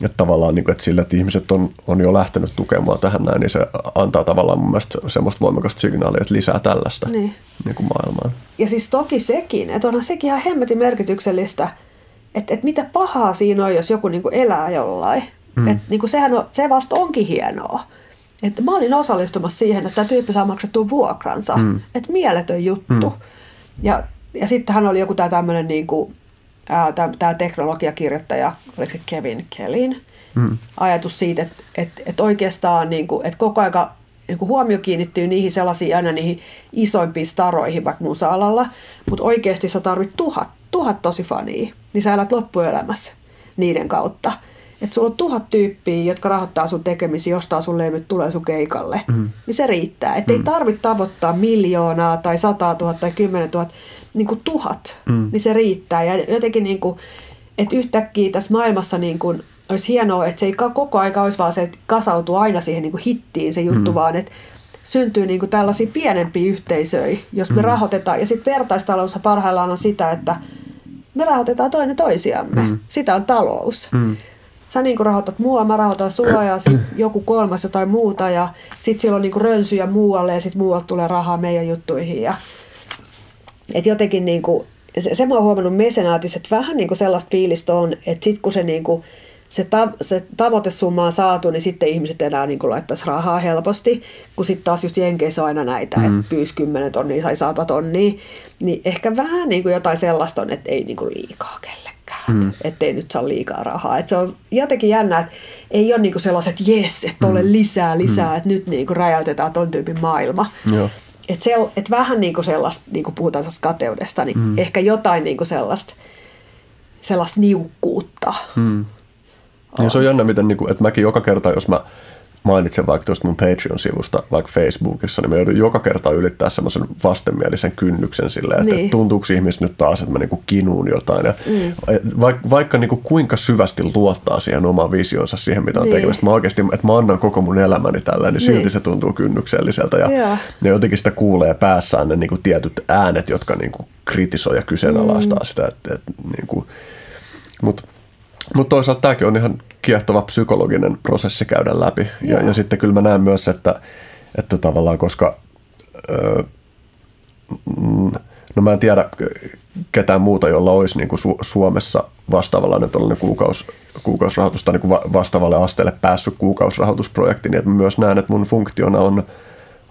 Speaker 2: että tavallaan niin kuin, että sillä, että ihmiset on, on jo lähtenyt tukemaan tähän näin, niin se antaa tavallaan mun mielestä semmoista voimakasta signaalia, että lisää tällaista niin. Niin kuin maailmaan.
Speaker 3: Ja siis toki sekin, että onhan sekin ihan hemmetin merkityksellistä, että, että mitä pahaa siinä on, jos joku niin kuin elää jollain. Mm. Et, niin kuin sehän on, se vasta onkin hienoa. Et mä olin osallistumassa siihen, että tämä tyyppi saa maksettua vuokransa. Mm. Että mieletön juttu. Mm. Ja, ja sitten hän oli joku tämä tämmöinen niin kuin, tämä teknologiakirjoittaja, oliko se Kevin Kellin, mm. ajatus siitä, että, että, että oikeastaan niin kuin, että koko aika niin kuin huomio kiinnittyy niihin sellaisiin aina niihin isoimpiin staroihin vaikka musa-alalla, mutta oikeasti sä tarvit tuhat, tuhat tosi fania, niin sä elät loppuelämässä niiden kautta. Että sulla on tuhat tyyppiä, jotka rahoittaa sun tekemisiä, ostaa sun levyt, tulee sun keikalle. Mm. Niin se riittää. Että mm. ei tarvitse tavoittaa miljoonaa tai sataa tuhat tai kymmenen tuhat, niin kuin tuhat. Mm. Niin se riittää. Ja jotenkin niin kuin, että yhtäkkiä tässä maailmassa niin kuin, olisi hienoa, että se ei koko aika olisi vaan se, että kasautuu aina siihen niin kuin hittiin se juttu, mm. vaan että syntyy niin kuin tällaisia pienempiä yhteisöjä, jos me mm. rahoitetaan. Ja sitten vertaistaloudessa parhaillaan on sitä, että me rahoitetaan toinen toisiamme. Mm. Sitä on talous. Mm sä niin rahoitat mua, mä rahoitan sua ja sit joku kolmas jotain muuta ja sitten siellä on niin rönsyjä muualle ja sitten muualta tulee rahaa meidän juttuihin. Ja, et jotenkin niin kuin, se, se mä oon huomannut mesenaatissa, että vähän niin kuin sellaista fiilistä on, että sitten kun se niin kuin se, ta- se tavoitesumma on saatu, niin sitten ihmiset enää niin laittaisi rahaa helposti, kun sitten taas just Jenkeissä on aina näitä, mm. että pyysi 10 tonnia tai 100 tonnia, niin ehkä vähän niin kuin jotain sellaista on, että ei niin kuin liikaa kellekään, mm. ettei nyt saa liikaa rahaa. Et se on jotenkin jännä, että ei ole niin kuin sellaiset, että jes, että ole mm. lisää, lisää, mm. että nyt niin kuin räjäytetään ton tyypin maailma.
Speaker 2: Joo.
Speaker 3: Et, se, et vähän niin kuin sellaista, niin kuin puhutaan kateudesta, niin mm. ehkä jotain niin kuin sellaista, sellaista niukkuutta.
Speaker 2: Mm. Niin se on jännä, miten, niin kuin, että mäkin joka kerta, jos mä mainitsen vaikka tuosta mun Patreon-sivusta, vaikka Facebookissa, niin mä joudun joka kerta ylittää semmoisen vastenmielisen kynnyksen silleen, että niin. tuntuuko ihmiset nyt taas, että mä niinku kinuun jotain. Ja mm. Vaikka, vaikka niinku kuinka syvästi luottaa siihen omaan visionsa, siihen mitä on niin. tekemistä, mä oikeasti, että mä annan koko mun elämäni tällä, niin silti niin. se tuntuu kynnykselliseltä. Ja ja. ne jotenkin sitä kuulee päässään ne niinku tietyt äänet, jotka niinku kritisoi ja kyseenalaistaa mm. sitä. Että, että, niinku, mutta mutta toisaalta tämäkin on ihan kiehtova psykologinen prosessi käydä läpi. Ja, ja sitten kyllä mä näen myös, että, että tavallaan koska... Öö, no mä en tiedä ketään muuta, jolla olisi niin kuin Su- Suomessa vastaavanlainen kuukaus, kuukausrahoitus tai niin kuin vastaavalle asteelle päässyt kuukausrahoitusprojekti, niin että mä myös näen, että mun funktiona on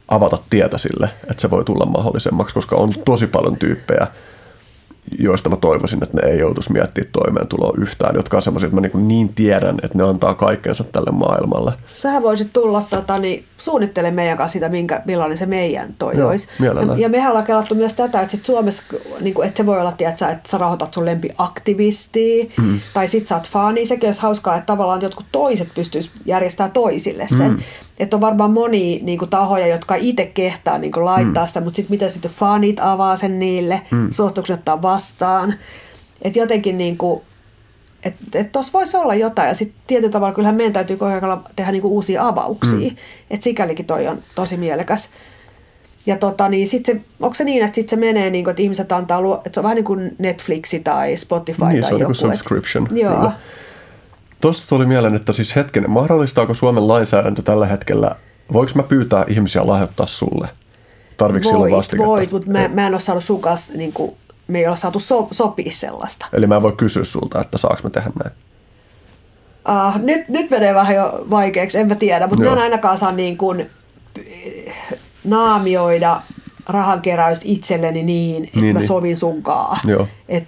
Speaker 2: avata tietä sille, että se voi tulla mahdollisemmaksi, koska on tosi paljon tyyppejä, joista mä toivoisin, että ne ei joutuisi miettimään toimeentuloa yhtään, jotka on semmoisia, että mä niin, niin tiedän, että ne antaa kaikkensa tälle maailmalle.
Speaker 3: Sähän voisit tulla tota, niin, suunnittele meidän kanssa sitä, minkä, millainen se meidän toi Joo, olisi. Ja, ja mehän ollaan kelattu myös tätä, että sit Suomessa, niin kuin, että se voi olla, tiedätkö, että sä rahoitat sun lempiaktivistia, mm. tai sit sä oot fani. Sekin olisi hauskaa, että tavallaan jotkut toiset pystyis järjestämään toisille sen. Mm. Että on varmaan moni niin kuin, tahoja, jotka itse kehtaa niin kuin, laittaa mm. sitä, mutta sitten miten sitten fanit avaa sen niille, mm. suostukset ottaa vastaan. Että jotenkin niin kuin, että et tuossa voisi olla jotain, ja sitten tietyllä tavalla kyllähän meidän täytyy koko ajan tehdä niinku uusia avauksia, mm. että sikälikin toi on tosi mielekäs. Ja tota, niin sit se, onko se niin, että sit se menee, niin kuin, että ihmiset antaa, että se on vähän niin kuin Netflixi tai Spotify
Speaker 2: niin,
Speaker 3: tai
Speaker 2: se on
Speaker 3: joku.
Speaker 2: Niin subscription.
Speaker 3: Et, joo.
Speaker 2: Tuosta tuli mieleen, että siis hetken, mahdollistaako Suomen lainsäädäntö tällä hetkellä, voiko mä pyytää ihmisiä lahjoittaa sulle? Tarvitsi silloin vastiketta?
Speaker 3: Voit, mutta mä, mä en ole saanut sun kanssa, niin kuin, me ei ole saatu so, sopia sellaista.
Speaker 2: Eli mä en voi kysyä sulta, että saaks mä tehdä näin?
Speaker 3: Uh, nyt, nyt menee vähän jo vaikeaksi, en mä tiedä, mutta mä en ainakaan saa niin kuin, naamioida rahankeräys itselleni niin, että niin, mä niin. sovin sunkaan. Et,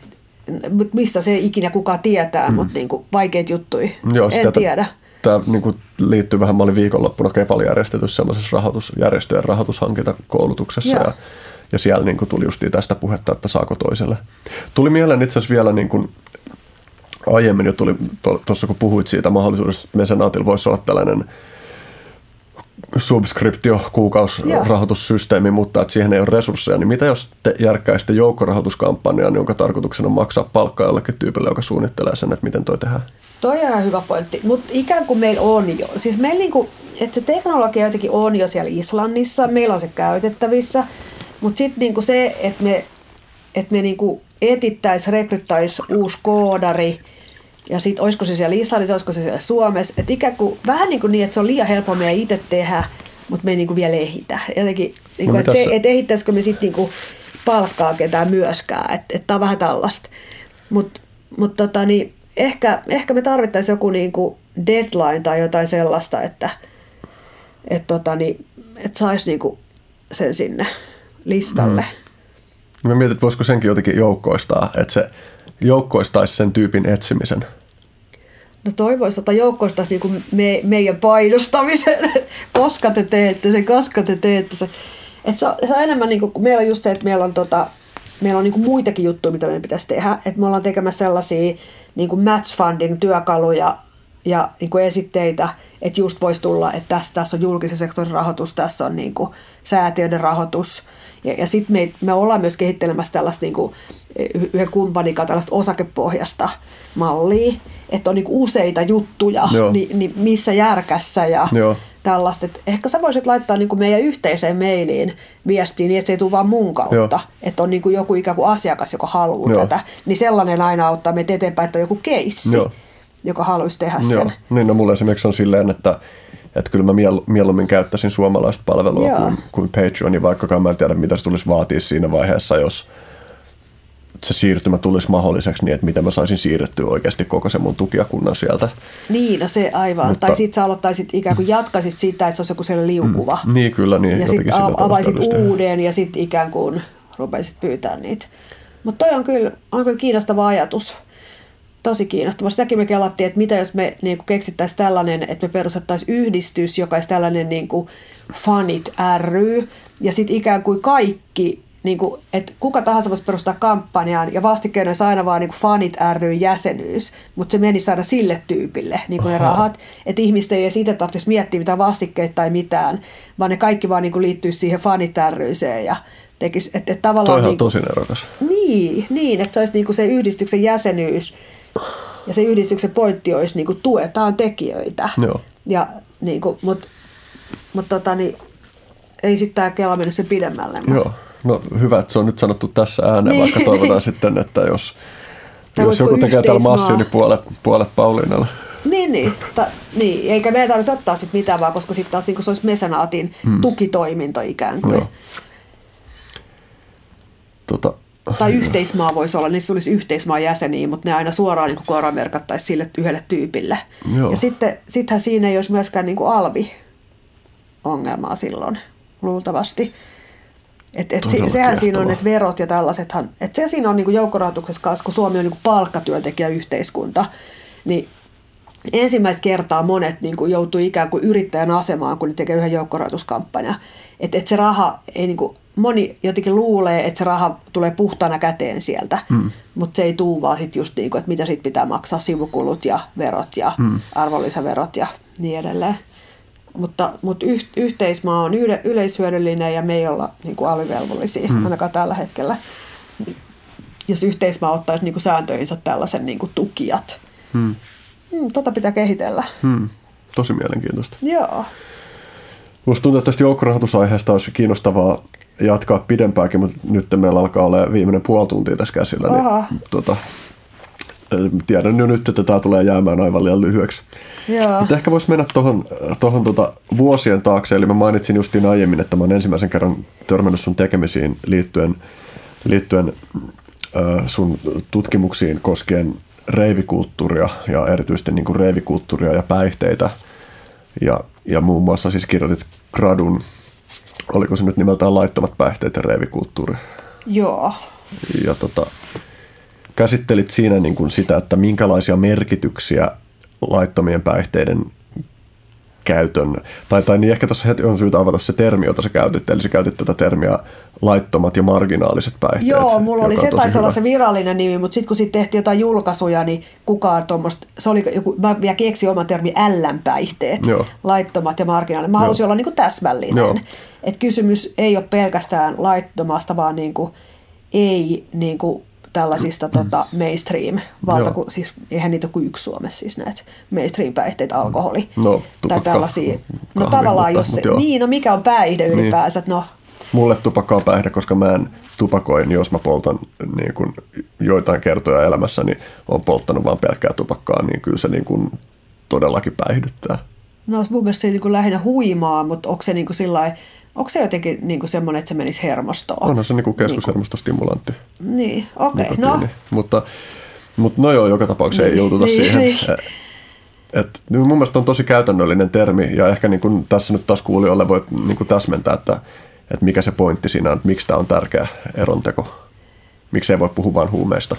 Speaker 3: mistä se ikinä kukaan tietää, mm. mutta niin kuin vaikeita juttuja. Joo, en sitä, tiedä.
Speaker 2: Tämä niin kuin liittyy vähän, mä olin viikonloppuna Kepali järjestetyssä sellaisessa rahoitusjärjestöjen rahoitushankintakoulutuksessa ja, ja siellä niin kuin tuli justiin tästä puhetta, että saako toiselle. Tuli mieleen itse asiassa vielä niin kuin, aiemmin jo tuli tuossa kun puhuit siitä mahdollisuudesta, että mesenaatilla voisi olla tällainen subskriptio, kuukausrahoitussysteemi, mutta että siihen ei ole resursseja, niin mitä jos te järkkäisitte joukkorahoituskampanjan, jonka tarkoituksena on maksaa palkkaa jollekin tyypille, joka suunnittelee sen, että miten toi tehdään?
Speaker 3: Toi on ihan hyvä pointti, mutta ikään kuin meillä on jo. Siis meillä niinku, että se teknologia jotenkin on jo siellä Islannissa, meillä on se käytettävissä, mutta sitten niinku se, että me, että me niinku etittäisiin, rekryttäisiin uusi koodari – ja sitten olisiko se siellä Islannissa, olisiko se siellä Suomessa. Että ikään kuin vähän niin, kuin niin, että se on liian helppo meidän itse tehdä, mutta me ei niin kuin vielä ehitä. Jotenkin, niin kuin, no, että, se, että ehittäisikö me sitten niin palkkaa ketään myöskään. Että, että tämä on vähän tällaista. Mutta mut tota, niin, ehkä, ehkä me tarvittaisiin joku niin kuin deadline tai jotain sellaista, että et tota, niin, et saisi niin kuin sen sinne listalle.
Speaker 2: Mm. Mä mietin, että voisiko senkin jotenkin joukkoistaa, että se joukkoistaisi sen tyypin etsimisen?
Speaker 3: No toivoisi, että joukkoistaisi niin me, meidän painostamisen, (laughs) koska te teette sen, koska te teette sen. Et se, on, se on enemmän, niin kuin, meillä on just se, että meillä on, tota, meillä on niin kuin muitakin juttuja, mitä meidän pitäisi tehdä. Et me ollaan tekemässä sellaisia niin kuin match funding työkaluja ja niin kuin esitteitä, että just voisi tulla, että tässä, tässä on julkisen sektorin rahoitus, tässä on niin kuin säätiöiden rahoitus. Ja, ja sitten me, me ollaan myös kehittelemässä tällaista niin kuin, yhden kumppanin tällaista osakepohjasta mallia, että on niin useita juttuja, niin, niin missä järkässä ja Joo. tällaista. Et ehkä sä voisit laittaa niin meidän yhteiseen mailiin viestiin niin, että se ei tule vaan mun kautta, Joo. että on niin joku ikään kuin asiakas, joka haluaa Joo. tätä, niin sellainen aina auttaa meitä eteenpäin, että on joku keissi, Joo. joka haluaisi tehdä Joo. sen.
Speaker 2: Niin, no mulla esimerkiksi on silleen, että että kyllä mä mieluummin käyttäisin suomalaista palvelua kuin, kuin Patreonia, vaikkakaan mä en tiedä, mitä se tulisi vaatia siinä vaiheessa, jos se siirtymä tulisi mahdolliseksi niin, että miten mä saisin siirrettyä oikeasti koko sen mun tukijakunnan sieltä.
Speaker 3: Niin, no se aivan. Mutta... Tai sitten sä aloittaisit ikään kuin jatkaisit siitä, että se olisi joku sellainen liukuva.
Speaker 2: Mm. Niin, kyllä. Niin,
Speaker 3: ja sitten avaisit uuden ja sitten ikään kuin rupeisit pyytää niitä. Mutta toi on kyllä, on kyllä kiinnostava ajatus. Tosi kiinnostava. Sitäkin me kelattiin, että mitä jos me niin keksittäisiin tällainen, että me perustettaisiin yhdistys, joka olisi tällainen niin kuin fanit ry, ja sitten ikään kuin kaikki niin kuin, että kuka tahansa voisi perustaa kampanjaan ja vastikkeena olisi aina vaan niin kuin fanit ry jäsenyys, mutta se menisi aina sille tyypille niin kuin ne rahat, että ihmiset ei edes itse tarvitsisi miettiä mitään vastikkeita tai mitään, vaan ne kaikki vaan niin kuin liittyisi siihen fanit ryiseen ja tekisi, että, että tavallaan...
Speaker 2: Toihan
Speaker 3: niin
Speaker 2: kuin, tosi erokas.
Speaker 3: Niin, niin, että se olisi niin kuin se yhdistyksen jäsenyys ja se yhdistyksen pointti olisi niin kuin tuetaan tekijöitä.
Speaker 2: Joo.
Speaker 3: Ja niin kuin, mutta mut tota, niin, ei sitten tämä Kela mennyt sen pidemmälle.
Speaker 2: Joo. No hyvä, että se on nyt sanottu tässä ääneen, niin. vaikka toivotaan sitten, että jos, Tämä jos joku tekee täällä massia, niin puolet, puolet Pauliinalle.
Speaker 3: Niin, niin. Ta, niin. Eikä meidän tarvitsisi ottaa sitten mitään, vaan koska sitten taas niin se olisi mesenaatin hmm. tukitoiminto ikään kuin. Joo.
Speaker 2: Tota,
Speaker 3: tai yhteismaa voisi olla, niin se olisi yhteismaan jäseniä, mutta ne aina suoraan niin korvamerkattaisiin sille yhdelle tyypille. Joo. Ja sitten sittenhän siinä ei olisi myöskään niin alvi-ongelmaa silloin, luultavasti. Et, et se, sehän siinä on, että verot ja tällaisethan, että se siinä on niin joukkorahoituksessa kanssa, kun Suomi on niin palkkatyöntekijäyhteiskunta, niin ensimmäistä kertaa monet niin kuin joutuu ikään kuin yrittäjän asemaan, kun ne tekee yhden joukkorahoituskampanjan. Että et se raha ei niin kuin, moni jotenkin luulee, että se raha tulee puhtaana käteen sieltä, hmm. mutta se ei tuu vaan sitten just niin kuin, että mitä sitten pitää maksaa sivukulut ja verot ja hmm. arvonlisäverot ja niin edelleen. Mutta, mutta yh, yhteismaa on yle, yleishyödyllinen ja me ei olla niin kuin alivelvollisia hmm. ainakaan tällä hetkellä. Jos yhteismaa ottaisi niin kuin sääntöihinsä tällaisen niin kuin tukijat. Hmm. Hmm, tota pitää kehitellä.
Speaker 2: Hmm. Tosi mielenkiintoista.
Speaker 3: Joo.
Speaker 2: Musta tuntuu, että tästä joukkorahoitusaiheesta olisi kiinnostavaa jatkaa pidempäänkin, mutta nyt meillä alkaa olla viimeinen puoli tuntia tässä käsillä. Niin, tota, tiedän jo nyt, että tämä tulee jäämään aivan liian lyhyeksi.
Speaker 3: Joo.
Speaker 2: Mutta ehkä voisi mennä tuohon tohon tota vuosien taakse. Eli mä mainitsin justiin aiemmin, että mä olen ensimmäisen kerran törmännyt sun tekemisiin liittyen, liittyen äh, sun tutkimuksiin koskien reivikulttuuria ja erityisesti niin kuin reivikulttuuria ja päihteitä. Ja, ja muun muassa siis kirjoitit gradun, oliko se nyt nimeltään laittomat päihteet ja reivikulttuuri?
Speaker 3: Joo.
Speaker 2: Ja tota, käsittelit siinä niin kuin sitä, että minkälaisia merkityksiä laittomien päihteiden käytön, tai, tai niin ehkä tässä heti on syytä avata se termi, jota sä käytit, eli sä käytit tätä termiä laittomat ja marginaaliset päihteet.
Speaker 3: Joo, mulla oli se taisi olla se virallinen nimi, mutta sitten kun sitten tehtiin jotain julkaisuja, niin kukaan tuommoista, se oli joku, mä vielä keksin oman termi ällänpäihteet, Joo. laittomat ja marginaaliset. Mä halusin olla niin kuin täsmällinen. Että kysymys ei ole pelkästään laittomasta, vaan niin kuin, ei niin kuin tällaisista mm. tota, mainstream, valtaku, siis eihän niitä ole kuin yksi Suomessa siis näitä mainstream-päihteitä, alkoholi
Speaker 2: no,
Speaker 3: tai tällaisia. No tavallaan jos se, niin, no mikä on päihde niin. ylipäänsä, niin. no
Speaker 2: Mulle tupakka on päihde, koska mä en tupakoin, jos mä poltan niin kun joitain kertoja elämässäni, niin on polttanut vain pelkkää tupakkaa, niin kyllä se niin kun todellakin päihdyttää.
Speaker 3: No mun mielestä se ei niin lähinnä huimaa, mutta onko se niin kuin sillä Onko se jotenkin niin kuin semmoinen, että se menisi hermostoon?
Speaker 2: Onhan se niin kuin keskushermostostimulantti.
Speaker 3: Niin, okei, okay, no.
Speaker 2: Mutta, mutta no joo, joka tapauksessa niin, ei joututa niin, siihen. Niin. Et, mun mielestä on tosi käytännöllinen termi, ja ehkä niin kuin tässä nyt taas kuulijoille voit niin kuin täsmentää, että, että mikä se pointti siinä on, että miksi tämä on tärkeä eronteko. Miksi ei voi puhua vain huumeista.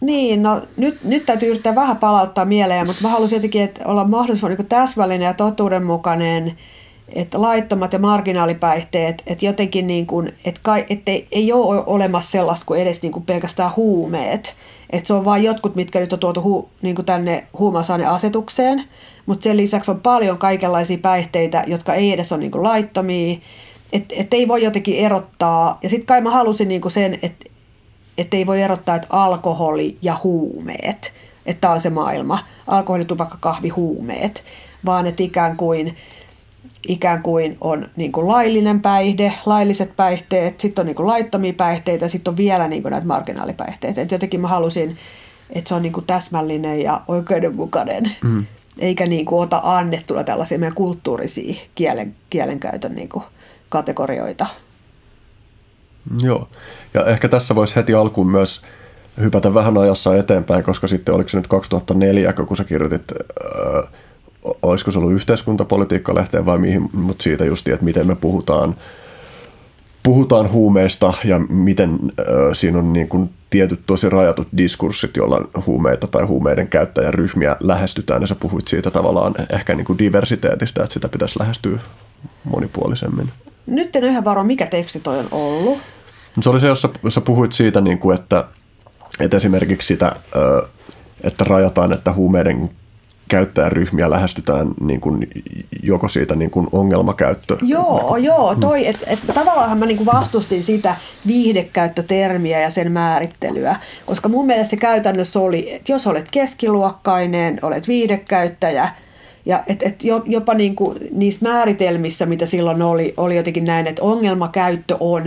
Speaker 3: Niin, no nyt, nyt täytyy yrittää vähän palauttaa mieleen, mutta mä haluaisin jotenkin että olla mahdollisimman niin täsmällinen ja totuudenmukainen – että laittomat ja marginaalipäihteet, että jotenkin niin kuin, että, kai, että ei, ole olemassa sellaista kuin edes niin kuin pelkästään huumeet. Että se on vain jotkut, mitkä nyt on tuotu hu, niin kuin tänne huumausaineasetukseen, mutta sen lisäksi on paljon kaikenlaisia päihteitä, jotka ei edes ole niin kuin laittomia, että et ei voi jotenkin erottaa. Ja sitten kai mä halusin niin kuin sen, että et ei voi erottaa, että alkoholi ja huumeet, että tämä on se maailma, alkoholi, tupakka, kahvi, huumeet, vaan että ikään kuin – ikään kuin on niin kuin laillinen päihde, lailliset päihteet, sitten on niin kuin laittomia päihteitä, sitten on vielä niin kuin näitä marginaalipäihteitä. Et jotenkin mä halusin, että se on niin kuin täsmällinen ja oikeudenmukainen, mm. eikä niin kuin ota annettuna tällaisia meidän kulttuurisia kielen, kielenkäytön niin kuin kategorioita.
Speaker 2: Joo, ja ehkä tässä voisi heti alkuun myös hypätä vähän ajassa eteenpäin, koska sitten oliko se nyt 2004, kun sä kirjoitit, ää, olisiko se ollut yhteiskuntapolitiikka lehteen vai mihin, mutta siitä just, että miten me puhutaan, puhutaan huumeista ja miten äh, siinä on niin kuin tietyt tosi rajatut diskurssit, joilla huumeita tai huumeiden käyttäjäryhmiä lähestytään, ja sä puhuit siitä tavallaan ehkä niin kuin diversiteetistä, että sitä pitäisi lähestyä monipuolisemmin.
Speaker 3: Nyt en ihan varma, mikä teksti toi on ollut.
Speaker 2: Se oli se, jossa sä puhuit siitä, niin kuin, että, että esimerkiksi sitä, että rajataan, että huumeiden käyttäjäryhmiä lähestytään niin kuin, joko siitä niin kuin ongelmakäyttö.
Speaker 3: Joo, joo, toi, että et, tavallaan mä niin kuin vastustin sitä viihdekäyttötermiä ja sen määrittelyä, koska mun mielestä se käytännössä oli, että jos olet keskiluokkainen, olet viihdekäyttäjä, ja et, et jopa niin kuin niissä määritelmissä, mitä silloin oli, oli jotenkin näin, että ongelmakäyttö on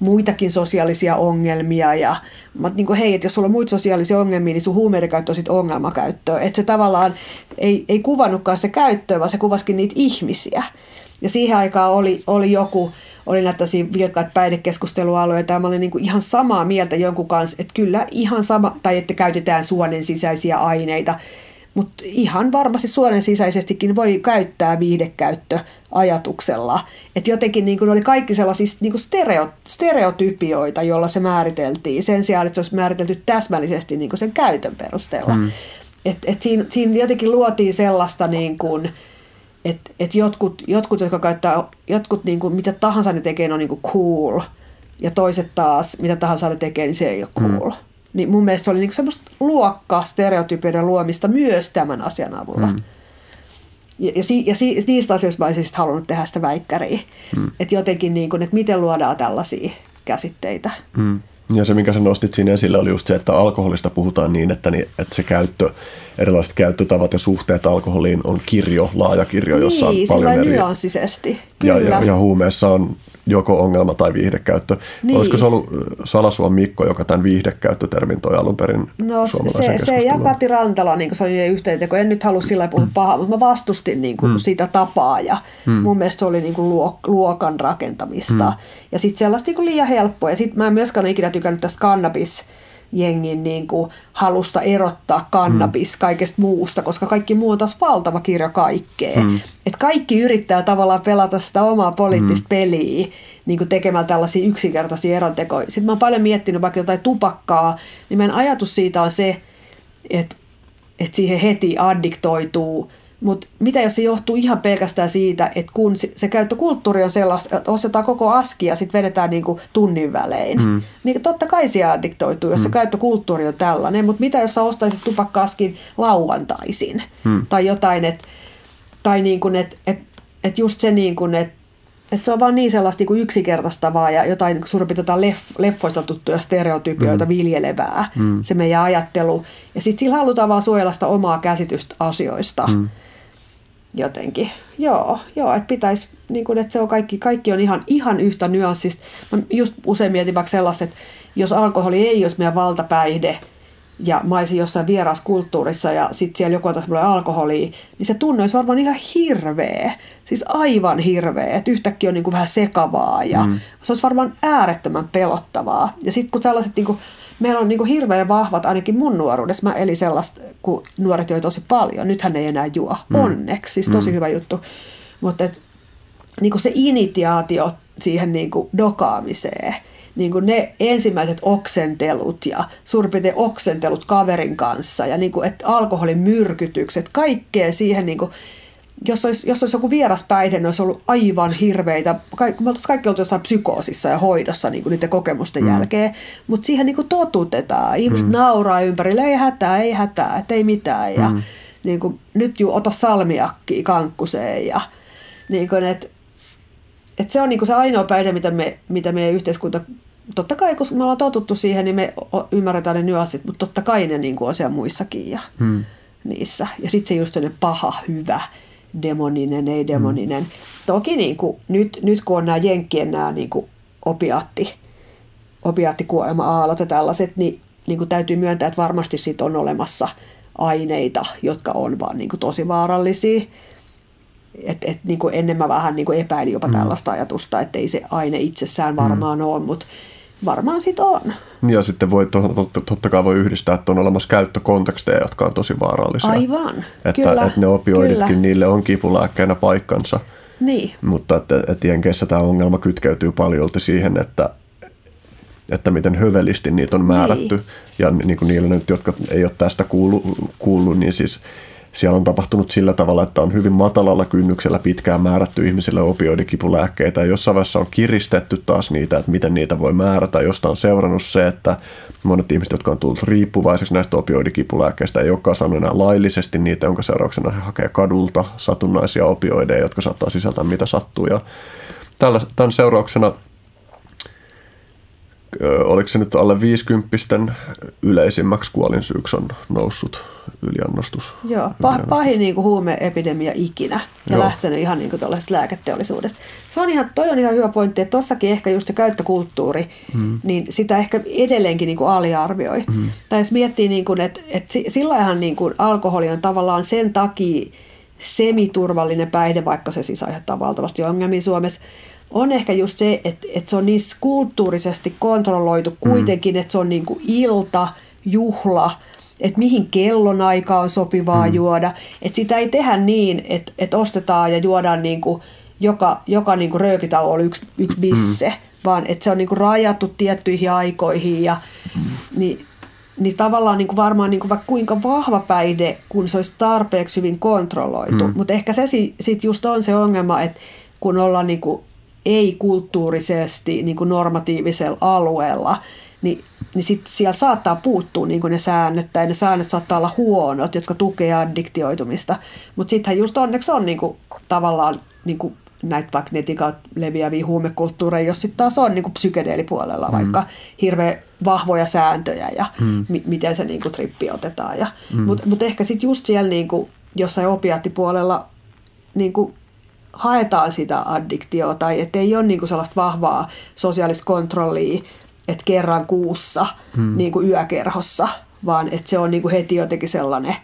Speaker 3: muitakin sosiaalisia ongelmia. Ja niin kuin, hei, että jos sulla on muita sosiaalisia ongelmia, niin sun huumeiden käyttö on sitten ongelmakäyttöä. Että se tavallaan ei, ei kuvannutkaan se käyttöä, vaan se kuvasikin niitä ihmisiä. Ja siihen aikaan oli, oli joku, oli näitä vilkkaat päihdekeskustelualueita, ja mä olin niin kuin ihan samaa mieltä jonkun kanssa, että kyllä ihan sama, tai että käytetään suonen sisäisiä aineita, mutta ihan varmasti suonen sisäisestikin voi käyttää viihdekäyttöajatuksella. Että jotenkin niin oli kaikki sellaisia niin stereo, stereotypioita, joilla se määriteltiin, sen sijaan, että se olisi määritelty täsmällisesti niin sen käytön perusteella. Mm. Et, et siinä, siinä jotenkin luotiin sellaista, niin kuin, että et jotkut, jotkut, jotka käyttää, jotkut niin kuin, mitä tahansa ne tekee, ne on niin kuin cool, ja toiset taas, mitä tahansa ne tekee, niin se ei ole cool. Mm. Niin mun mielestä se oli niinku semmoista luokkaa stereotypioiden luomista myös tämän asian avulla. Mm. Ja, ja, si, ja si, niistä asioista mä olisin halunnut tehdä sitä väikkäriä. Mm. Että jotenkin, niin kuin, että miten luodaan tällaisia käsitteitä.
Speaker 2: Mm. Ja se, minkä sä nostit siinä esille, oli just se, että alkoholista puhutaan niin, että, niin, että se käyttö, erilaiset käyttötavat ja suhteet alkoholiin on kirjo, laaja kirjo, jossa
Speaker 3: niin,
Speaker 2: on paljon eri...
Speaker 3: Kyllä.
Speaker 2: Ja, ja, ja huumeessa on joko ongelma tai viihdekäyttö. Niin. Olisiko se ollut Salasuon Mikko, joka tämän viihdekäyttötermin toi alun perin
Speaker 3: No se, se ja Kati Rantala, niin se oli yhteenteko. En nyt halua sillä puhua pahaa, mutta mä vastustin niin kuin mm. sitä tapaa ja mm. mun mielestä se oli niin kuin luokan rakentamista. Mm. Ja sitten sellaista niin kuin liian helppoa. Ja sitten mä en myöskään ikinä tykännyt tästä kannabis jengin niin kuin halusta erottaa kannabis mm. kaikesta muusta, koska kaikki muu on taas valtava kirjo kaikkea. Mm. Et kaikki yrittää tavallaan pelata sitä omaa poliittista mm. peliä niin kuin tekemällä tällaisia yksinkertaisia erontekoja. Sitten mä oon paljon miettinyt vaikka jotain tupakkaa, niin meidän ajatus siitä on se, että, että siihen heti addiktoituu – mutta mitä jos se johtuu ihan pelkästään siitä, että kun se käyttökulttuuri on sellaista, että ostetaan koko aski ja sitten vedetään niinku tunnin välein, mm. niin totta kai se addiktoituu, jos mm. se käyttökulttuuri on tällainen. Mutta mitä jos sä ostaisit tupakka-askin lauantaisin mm. tai jotain, että tai niin kuin, että et, et just se niin kuin, että että se on vaan niin sellaista niin yksinkertaistavaa ja jotain niin suurin piirtein leff, leffoista tuttuja stereotypioita mm. viljelevää, mm. se meidän ajattelu. Ja sitten sillä halutaan vaan suojella sitä omaa käsitystä asioista. Mm jotenkin. Joo, joo että pitäisi, niin kuin, että se on kaikki, kaikki on ihan, ihan yhtä nyanssista. Mä just usein mietin vaikka sellaista, että jos alkoholi ei olisi meidän valtapäihde, ja mä olisin jossain kulttuurissa ja sitten siellä joku otaisi mulle alkoholia, niin se tunne olisi varmaan ihan hirveä. Siis aivan hirveä, että yhtäkkiä on niin kuin vähän sekavaa ja mm. se olisi varmaan äärettömän pelottavaa. Ja sitten kun sellaiset niin kuin meillä on niin hirveän vahvat, ainakin mun nuoruudessa, mä elin sellaista, kun nuoret joi tosi paljon. Nythän ei enää juo, mm. onneksi, siis tosi mm. hyvä juttu. Mutta et, niin se initiaatio siihen niin dokaamiseen, niin kuin ne ensimmäiset oksentelut ja suurin oksentelut kaverin kanssa ja niin kuin, että alkoholin myrkytykset, kaikkea siihen niin kuin, jos olisi, jos olisi joku vieras päihde, ne olisi ollut aivan hirveitä. Kaikki, me oltaisiin kaikki oltu jossain psykoosissa ja hoidossa niin kuin niiden kokemusten mm. jälkeen, mutta siihen niin kuin totutetaan. Ihmiset mm. nauraa ympärillä, ei hätää, ei hätää, että ei mitään. Ja mm. niin kuin, nyt ju ota salmiakki kankkuseen. Ja, niin kuin, et, et se on niin kuin se ainoa päihde, mitä, me, mitä meidän yhteiskunta totta kai, kun me ollaan totuttu siihen, niin me ymmärretään ne nyanssit, mutta totta kai ne niin kuin on siellä muissakin ja hmm. niissä. Ja sitten se just paha, hyvä, demoninen, ei demoninen. Mm. Toki niin kuin, nyt, nyt kun on nämä Jenkkien nämä niin kuin opiaatti, opiaattikuolema-aallot ja tällaiset, niin, niin kuin täytyy myöntää, että varmasti siitä on olemassa aineita, jotka on vaan niin kuin tosi vaarallisia. Et, et, niin kuin ennen mä vähän niin kuin epäilin jopa mm. tällaista ajatusta, että ei se aine itsessään varmaan mm. ole, mutta varmaan sit on.
Speaker 2: Ja sitten voi, totta kai voi yhdistää, että on olemassa käyttökonteksteja, jotka on tosi vaarallisia.
Speaker 3: Aivan,
Speaker 2: että,
Speaker 3: kyllä,
Speaker 2: että ne opioiditkin,
Speaker 3: kyllä.
Speaker 2: niille on kipulääkkeenä paikkansa.
Speaker 3: Niin.
Speaker 2: Mutta että, että Jenkeissä tämä ongelma kytkeytyy paljon siihen, että, että miten hövelisti niitä on määrätty.
Speaker 3: Niin.
Speaker 2: Ja niin kuin niille nyt, jotka ei ole tästä kuullut, kuullut niin siis siellä on tapahtunut sillä tavalla, että on hyvin matalalla kynnyksellä pitkään määrätty ihmisille opioidikipulääkkeitä ja jossain vaiheessa on kiristetty taas niitä, että miten niitä voi määrätä, josta on seurannut se, että monet ihmiset, jotka on tullut riippuvaiseksi näistä opioidikipulääkkeistä, ei olekaan saanut enää laillisesti niitä, jonka seurauksena he hakee kadulta satunnaisia opioideja, jotka saattaa sisältää mitä sattuu. Ja tämän seurauksena oliko se nyt alle 50 yleisimmäksi kuolinsyyksi on noussut yliannostus.
Speaker 3: Joo, pah- pahin niin kuin huumeepidemia ikinä ja Joo. lähtenyt ihan niin kuin lääketeollisuudesta. Se on ihan, toi on ihan hyvä pointti, että tossakin ehkä just se käyttökulttuuri, mm. niin sitä ehkä edelleenkin niin kuin aliarvioi. Mm. Tai jos miettii, niin kuin, että, että sillä niin kuin alkoholi on tavallaan sen takia semiturvallinen päihde, vaikka se siis aiheuttaa valtavasti ongelmia Suomessa, on ehkä just se, että, että se on niin kulttuurisesti kontrolloitu mm. kuitenkin, mm. että se on niin kuin ilta, juhla, että mihin kellonaika on sopivaa mm. juoda. Että sitä ei tehdä niin, että, että ostetaan ja juodaan niin kuin joka, joka niin kuin röökitauo on yksi, yksi bisse, mm. vaan että se on niin kuin rajattu tiettyihin aikoihin ja mm. niin, niin tavallaan niin kuin varmaan niin kuin vaikka kuinka vahva päihde, kun se olisi tarpeeksi hyvin kontrolloitu. Mm. Mutta ehkä se sitten just on se ongelma, että kun ollaan niin kuin ei-kulttuurisesti niin kuin normatiivisella alueella, niin, niin sit siellä saattaa puuttua niin ne säännöt, tai ne säännöt saattaa olla huonot, jotka tukevat addiktioitumista. Mutta sittenhän just onneksi on niin kuin, tavallaan niin kuin näitä vaikka netin kautta leviäviä huumekulttuureja, jos sitten taas on niin kuin psykedeelipuolella mm. vaikka hirveän vahvoja sääntöjä ja mm. mi- miten se niin kuin trippi otetaan. Mm. Mutta mut ehkä sitten just siellä niin kuin, jossain opiaattipuolella niin kuin haetaan sitä addiktioa tai ettei ole niinku sellaista vahvaa sosiaalista kontrollia, että kerran kuussa hmm. niinku yökerhossa, vaan että se on niinku heti jotenkin sellainen,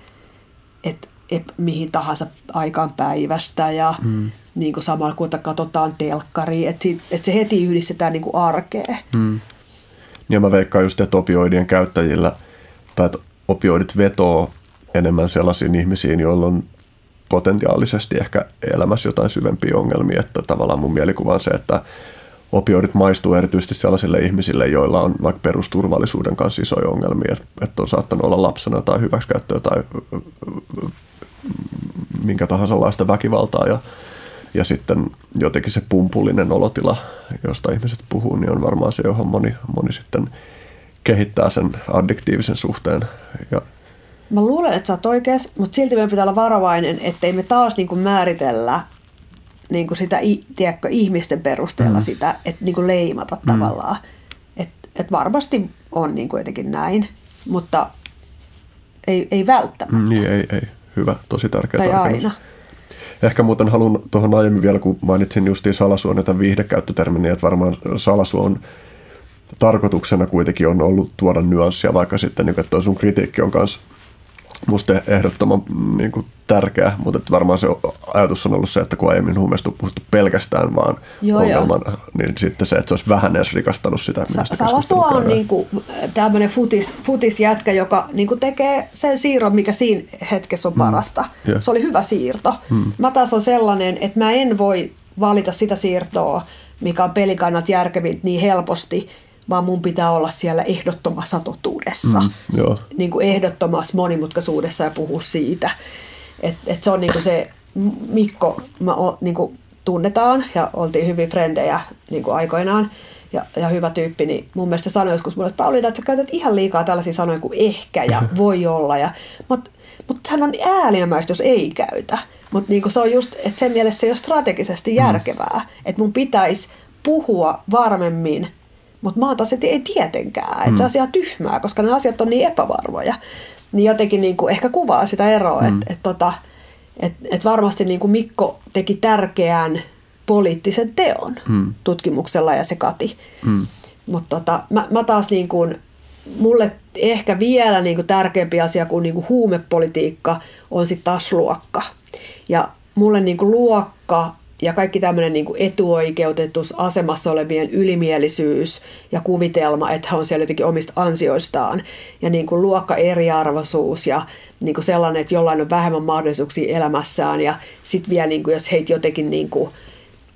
Speaker 3: että et mihin tahansa aikaan päivästä ja hmm. niin kuin samalla kun katsotaan telkkari, että et se heti yhdistetään niin kuin arkeen. Hmm.
Speaker 2: Ja mä veikkaan just, että opioidien käyttäjillä, tai että opioidit vetoo enemmän sellaisiin ihmisiin, joilla on potentiaalisesti ehkä elämässä jotain syvempiä ongelmia, että tavallaan mun mielikuva on se, että opioidit maistuu erityisesti sellaisille ihmisille, joilla on vaikka perusturvallisuuden kanssa isoja ongelmia, että on saattanut olla lapsena tai hyväksikäyttöä tai minkä tahansa laista väkivaltaa ja, ja sitten jotenkin se pumpullinen olotila, josta ihmiset puhuu, niin on varmaan se, johon moni, moni sitten kehittää sen addiktiivisen suhteen. Ja
Speaker 3: Mä luulen, että sä oot oikeas, mutta silti meidän pitää olla varovainen, ettei me taas niin kuin määritellä niin kuin sitä tiedätkö, ihmisten perusteella mm. sitä, että niin kuin leimata mm. tavallaan. Että et varmasti on niin kuin jotenkin näin, mutta ei, ei välttämättä. Mm,
Speaker 2: niin, ei, ei. Hyvä, tosi tärkeä
Speaker 3: Tai tarkennus. aina.
Speaker 2: Ehkä muuten haluan tuohon aiemmin vielä, kun mainitsin justiin salasuon näitä viihdekäyttöterminiä, että varmaan salasuon tarkoituksena kuitenkin on ollut tuoda nyanssia, vaikka sitten niin, että sun kritiikki on myös musta ehdottoman niin kuin, tärkeä, mutta että varmaan se ajatus on ollut se, että kun aiemmin huumeista on puhuttu pelkästään vaan joo, ongelman, joo. niin sitten se, että se olisi vähän edes rikastanut sitä.
Speaker 3: Sa- Salasua on niin kuin, tämmöinen futis, futisjätkä, joka niin kuin tekee sen siirron, mikä siinä hetkessä on mm. parasta. Mm, yeah. Se oli hyvä siirto. Mm. Mä taas on sellainen, että mä en voi valita sitä siirtoa, mikä on pelikannat järkevin niin helposti, vaan mun pitää olla siellä ehdottomassa totuudessa. Mm, joo. Niin kuin ehdottomassa monimutkaisuudessa ja puhua siitä. Että et se on niin kuin se, Mikko mä o, niin kuin tunnetaan ja oltiin hyvin frendejä niin kuin aikoinaan ja, ja hyvä tyyppi, niin mun mielestä sanoi joskus mulle, että Pauliina, että sä käytät ihan liikaa tällaisia sanoja kuin ehkä ja (laughs) voi olla. Ja, mutta mutta hän on ääliömäistä, jos ei käytä. Mutta niinku se on just, että sen mielessä se ei ole strategisesti mm. järkevää. Mm. Että mun pitäisi puhua varmemmin mutta taas, että ei tietenkään. Että mm. se on ihan tyhmää, koska ne asiat on niin epävarmoja. Niin jotenkin niin kuin ehkä kuvaa sitä eroa, mm. että et tota, et, et varmasti niin kuin Mikko teki tärkeän poliittisen teon mm. tutkimuksella ja se kati. Mm. Mutta tota, mä, mä taas niin kuin, mulle ehkä vielä niin kuin tärkeämpi asia kuin, niin kuin huumepolitiikka on sitten taas luokka. Ja mulle niin kuin luokka ja kaikki tämmöinen niin etuoikeutetus, asemassa olevien ylimielisyys ja kuvitelma, että he on siellä jotenkin omista ansioistaan. Ja niin kuin luokka-eriarvoisuus ja niin kuin sellainen, että jollain on vähemmän mahdollisuuksia elämässään. Ja sitten vielä, niin kuin, jos heitä jotenkin niin kuin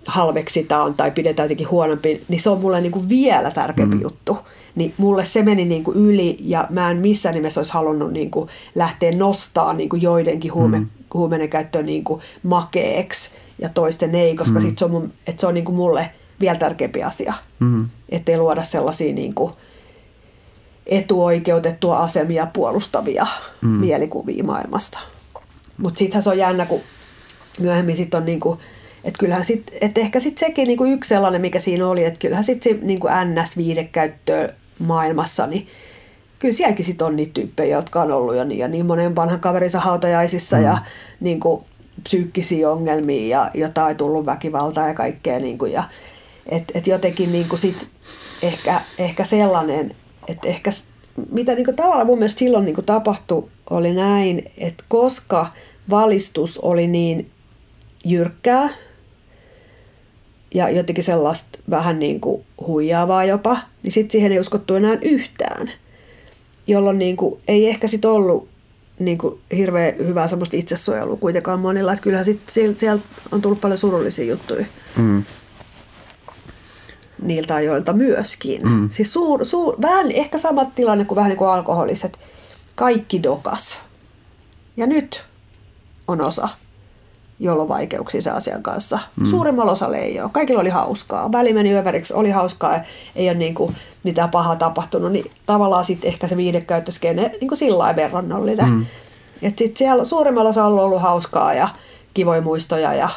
Speaker 3: halveksitaan tai pidetään jotenkin huonompi, niin se on mulle niin kuin vielä tärkeämpi mm. juttu. Niin mulle se meni niin kuin yli ja mä en missään nimessä olisi halunnut niin kuin lähteä nostaa niin kuin joidenkin huume, mm. huumeiden käyttöön niin kuin makeeksi ja toisten ei, koska mm. sit se on, mun, että se on niin kuin mulle vielä tärkeämpi asia. Mm. Ettei luoda sellaisia niin kuin etuoikeutettua asemia puolustavia mm. mielikuvia maailmasta. Mutta sittenhän se on jännä, kun myöhemmin sitten on niin kuin, että kyllähän sit, että ehkä sitten sekin niin kuin yksi sellainen, mikä siinä oli, että kyllähän sitten se niin kuin NS-viidekäyttö maailmassa, niin kyllä sielläkin sitten on niitä tyyppejä, jotka on ollut jo niin, ja niin monen vanhan kaverinsa hautajaisissa mm. ja niin kuin, psyykkisiä ongelmia ja jotain tullut väkivaltaa ja kaikkea. Niin kuin, ja, et, et jotenkin niin kuin sit ehkä, ehkä sellainen, että ehkä mitä niin kuin tavallaan mun mielestä silloin niin kuin tapahtui, oli näin, että koska valistus oli niin jyrkkää ja jotenkin sellaista vähän niin kuin huijaavaa jopa, niin sitten siihen ei uskottu enää yhtään. Jolloin niin kuin ei ehkä sitten ollut niin kuin hirveän hyvää semmoista itsesuojelua kuitenkaan monilla. Että kyllähän sit sieltä on tullut paljon surullisia juttuja. Mm. Niiltä ajoilta myöskin. Mm. Siis suur, suur, vähän ehkä sama tilanne kuin vähän niin kuin alkoholissa, että kaikki dokas. Ja nyt on osa, jolla on vaikeuksia sen asian kanssa. Mm. Suurimmalla osalla ei ole. Kaikilla oli hauskaa. Väli meni överiksi, oli hauskaa ei ole niin kuin mitään pahaa tapahtunut. Niin tavallaan sitten ehkä se viidekäyttöskene niin kuin sillä lailla verrannollinen. Mm. Että sitten siellä suurimmalla osalla on ollut hauskaa ja kivoja muistoja ja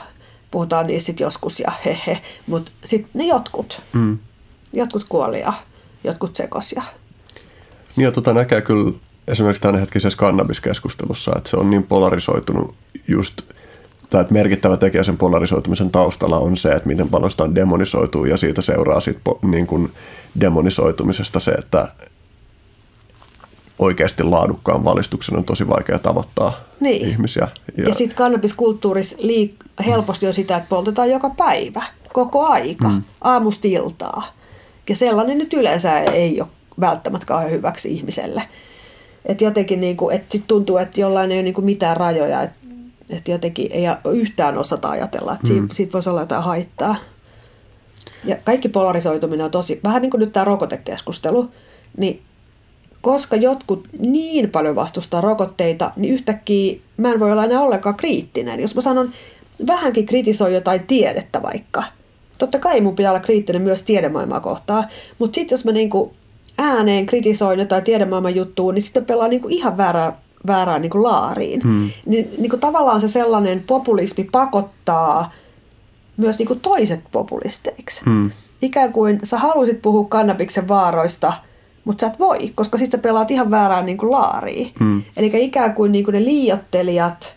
Speaker 3: puhutaan niistä sitten joskus ja hehe. Mutta sitten ne jotkut, mm. jotkut kuoli ja jotkut sekos. Ja...
Speaker 2: Niin ja tota näkee kyllä esimerkiksi tämänhetkisessä kannabiskeskustelussa, että se on niin polarisoitunut just tai että merkittävä tekijä sen polarisoitumisen taustalla on se, että miten paljon sitä on demonisoitu ja siitä seuraa sit niin kuin demonisoitumisesta se, että oikeasti laadukkaan valistuksen on tosi vaikea tavoittaa niin. ihmisiä.
Speaker 3: Ja, ja sitten kannabiskulttuurissa liik- helposti on sitä, että poltetaan joka päivä, koko aika, mm. aamusta iltaa. Ja sellainen nyt yleensä ei ole välttämättä kauhean hyväksi ihmiselle. Että jotenkin niin kuin, että sit tuntuu, että jollain ei ole niin kuin mitään rajoja, että, että jotenkin ei yhtään osata ajatella, että mm. siitä, siitä voisi olla jotain haittaa. Ja kaikki polarisoituminen on tosi, vähän niin kuin nyt tämä rokotekeskustelu, niin koska jotkut niin paljon vastustaa rokotteita, niin yhtäkkiä mä en voi olla enää ollenkaan kriittinen. Jos mä sanon, vähänkin kritisoi jotain tiedettä vaikka, totta kai mun pitää olla kriittinen myös tiedemaailmaa kohtaan, mutta sitten jos mä niinku ääneen kritisoin jotain tiedemaailman juttua, niin sitten pelaa niinku ihan väärää, väärään niinku laariin. Hmm. Niin niinku tavallaan se sellainen populismi pakottaa myös niinku toiset populisteiksi. Hmm. Ikään kuin sä halusit puhua kannabiksen vaaroista – mutta sä et voi, koska sitten sä pelaat ihan väärään niin kuin laariin. Mm. Eli ikään kuin, niin kuin ne liiottelijat,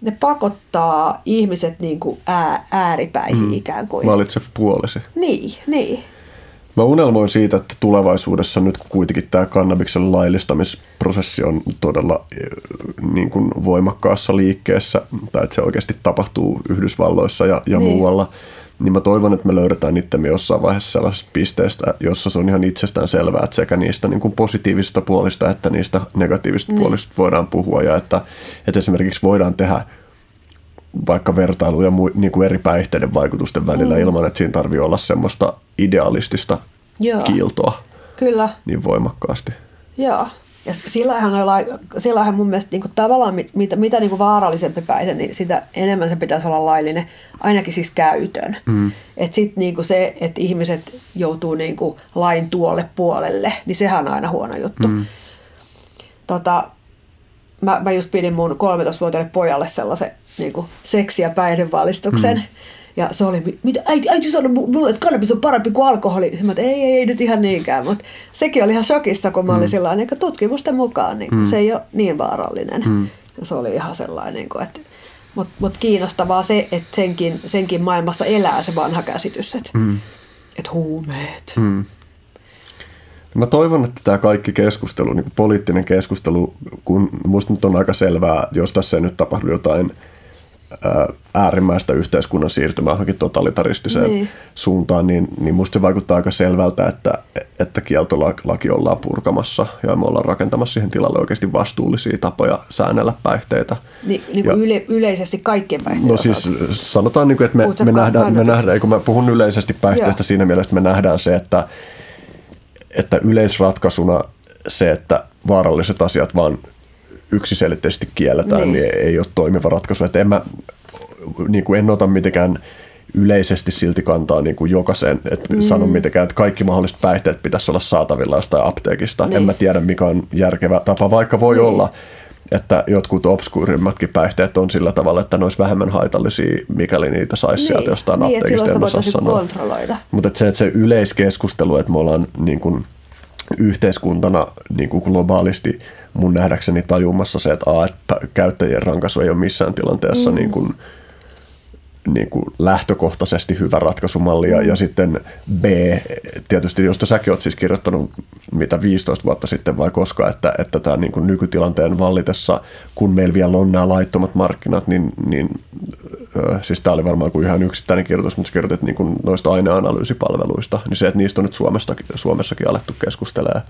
Speaker 3: ne pakottaa ihmiset niin kuin ää, ääripäihin mm. ikään kuin.
Speaker 2: Valitse puolesi.
Speaker 3: Niin, niin.
Speaker 2: Mä unelmoin siitä, että tulevaisuudessa nyt kuitenkin tämä kannabiksen laillistamisprosessi on todella eh, niin kuin voimakkaassa liikkeessä, tai että se oikeasti tapahtuu Yhdysvalloissa ja, ja niin. muualla – niin mä toivon, että me löydetään itsemme jossain vaiheessa sellaisesta pisteestä, jossa se on ihan itsestään selvää, että sekä niistä niin kuin positiivisista puolista että niistä negatiivisista mm. puolista voidaan puhua ja että, että esimerkiksi voidaan tehdä vaikka vertailuja niin kuin eri päihteiden vaikutusten välillä mm. ilman, että siinä tarvii olla semmoista idealistista Joo. kiiltoa
Speaker 3: Kyllä.
Speaker 2: niin voimakkaasti.
Speaker 3: Joo. Ja sillähän, sillähän mun mielestä niin kuin tavallaan mitä, mitä niin kuin vaarallisempi päihde, niin sitä enemmän se pitäisi olla laillinen, ainakin siis käytön. Mm. Että sitten niin kuin se, että ihmiset joutuu niin kuin lain tuolle puolelle, niin sehän on aina huono juttu. Mm. Tota, mä, mä just pidin mun 13-vuotiaalle pojalle sellaisen niin kuin seksi- ja päihdevalistuksen. Mm. Ja se oli, mitä äiti, äiti sanoi mulle, että kannabis on parempi kuin alkoholi. Mä että ei, ei, ei nyt ihan niinkään, mutta sekin oli ihan shokissa, kun mä olin mm. sillä niin tutkimusten mukaan, niin mm. se ei ole niin vaarallinen. Mm. Se oli ihan sellainen, niin kuin, että mutta mut kiinnostavaa se, että senkin, senkin maailmassa elää se vanha käsitys, että mm. et huumeet. Mm.
Speaker 2: Mä toivon, että tämä kaikki keskustelu, niin poliittinen keskustelu, kun musta nyt on aika selvää, jos tässä ei nyt tapahdu jotain äärimmäistä yhteiskunnan siirtymää johonkin totalitaristiseen niin. suuntaan, niin, niin musta se vaikuttaa aika selvältä, että, että kieltolaki ollaan purkamassa ja me ollaan rakentamassa siihen tilalle oikeasti vastuullisia tapoja säännellä päihteitä.
Speaker 3: Ni, niin kuin ja, yle, yleisesti kaikkien päihteiden
Speaker 2: No siis sanotaan, niin kuin, että me, me nähdään, me nähdään, kun mä puhun yleisesti päihteistä Joo. siinä mielessä, että me nähdään se, että, että yleisratkaisuna se, että vaaralliset asiat vaan yksiselitteisesti kielletään, niin. niin ei ole toimiva ratkaisu. Että en, mä, niin kuin en ota mitenkään yleisesti silti kantaa niin kuin jokaiseen, että mm. sanon mitenkään, että kaikki mahdolliset päihteet pitäisi olla saatavilla jostain apteekista. Niin. En mä tiedä, mikä on järkevä tapa, vaikka voi niin. olla, että jotkut obskuurimmatkin päihteet on sillä tavalla, että ne olisi vähemmän haitallisia, mikäli niitä saisi niin. sieltä jostain niin, apteekista.
Speaker 3: Niin, että kontrolloida.
Speaker 2: Mutta se, että se yleiskeskustelu, että me ollaan niin kuin yhteiskuntana niin kuin globaalisti mun nähdäkseni tajumassa se, että, A, että käyttäjien rankaisu ei ole missään tilanteessa mm. niin kuin, niin kuin lähtökohtaisesti hyvä ratkaisumalli. Ja, mm. ja sitten B, tietysti josta säkin oot siis kirjoittanut mitä 15 vuotta sitten vai koska, että, että tämä niin kuin nykytilanteen vallitessa, kun meillä vielä on nämä laittomat markkinat, niin, niin siis tämä oli varmaan kuin ihan yksittäinen kirjoitus, mutta sä kirjoitit niin kuin noista aineanalyysipalveluista, niin se, että niistä on nyt Suomessakin, Suomessakin alettu keskustelemaan,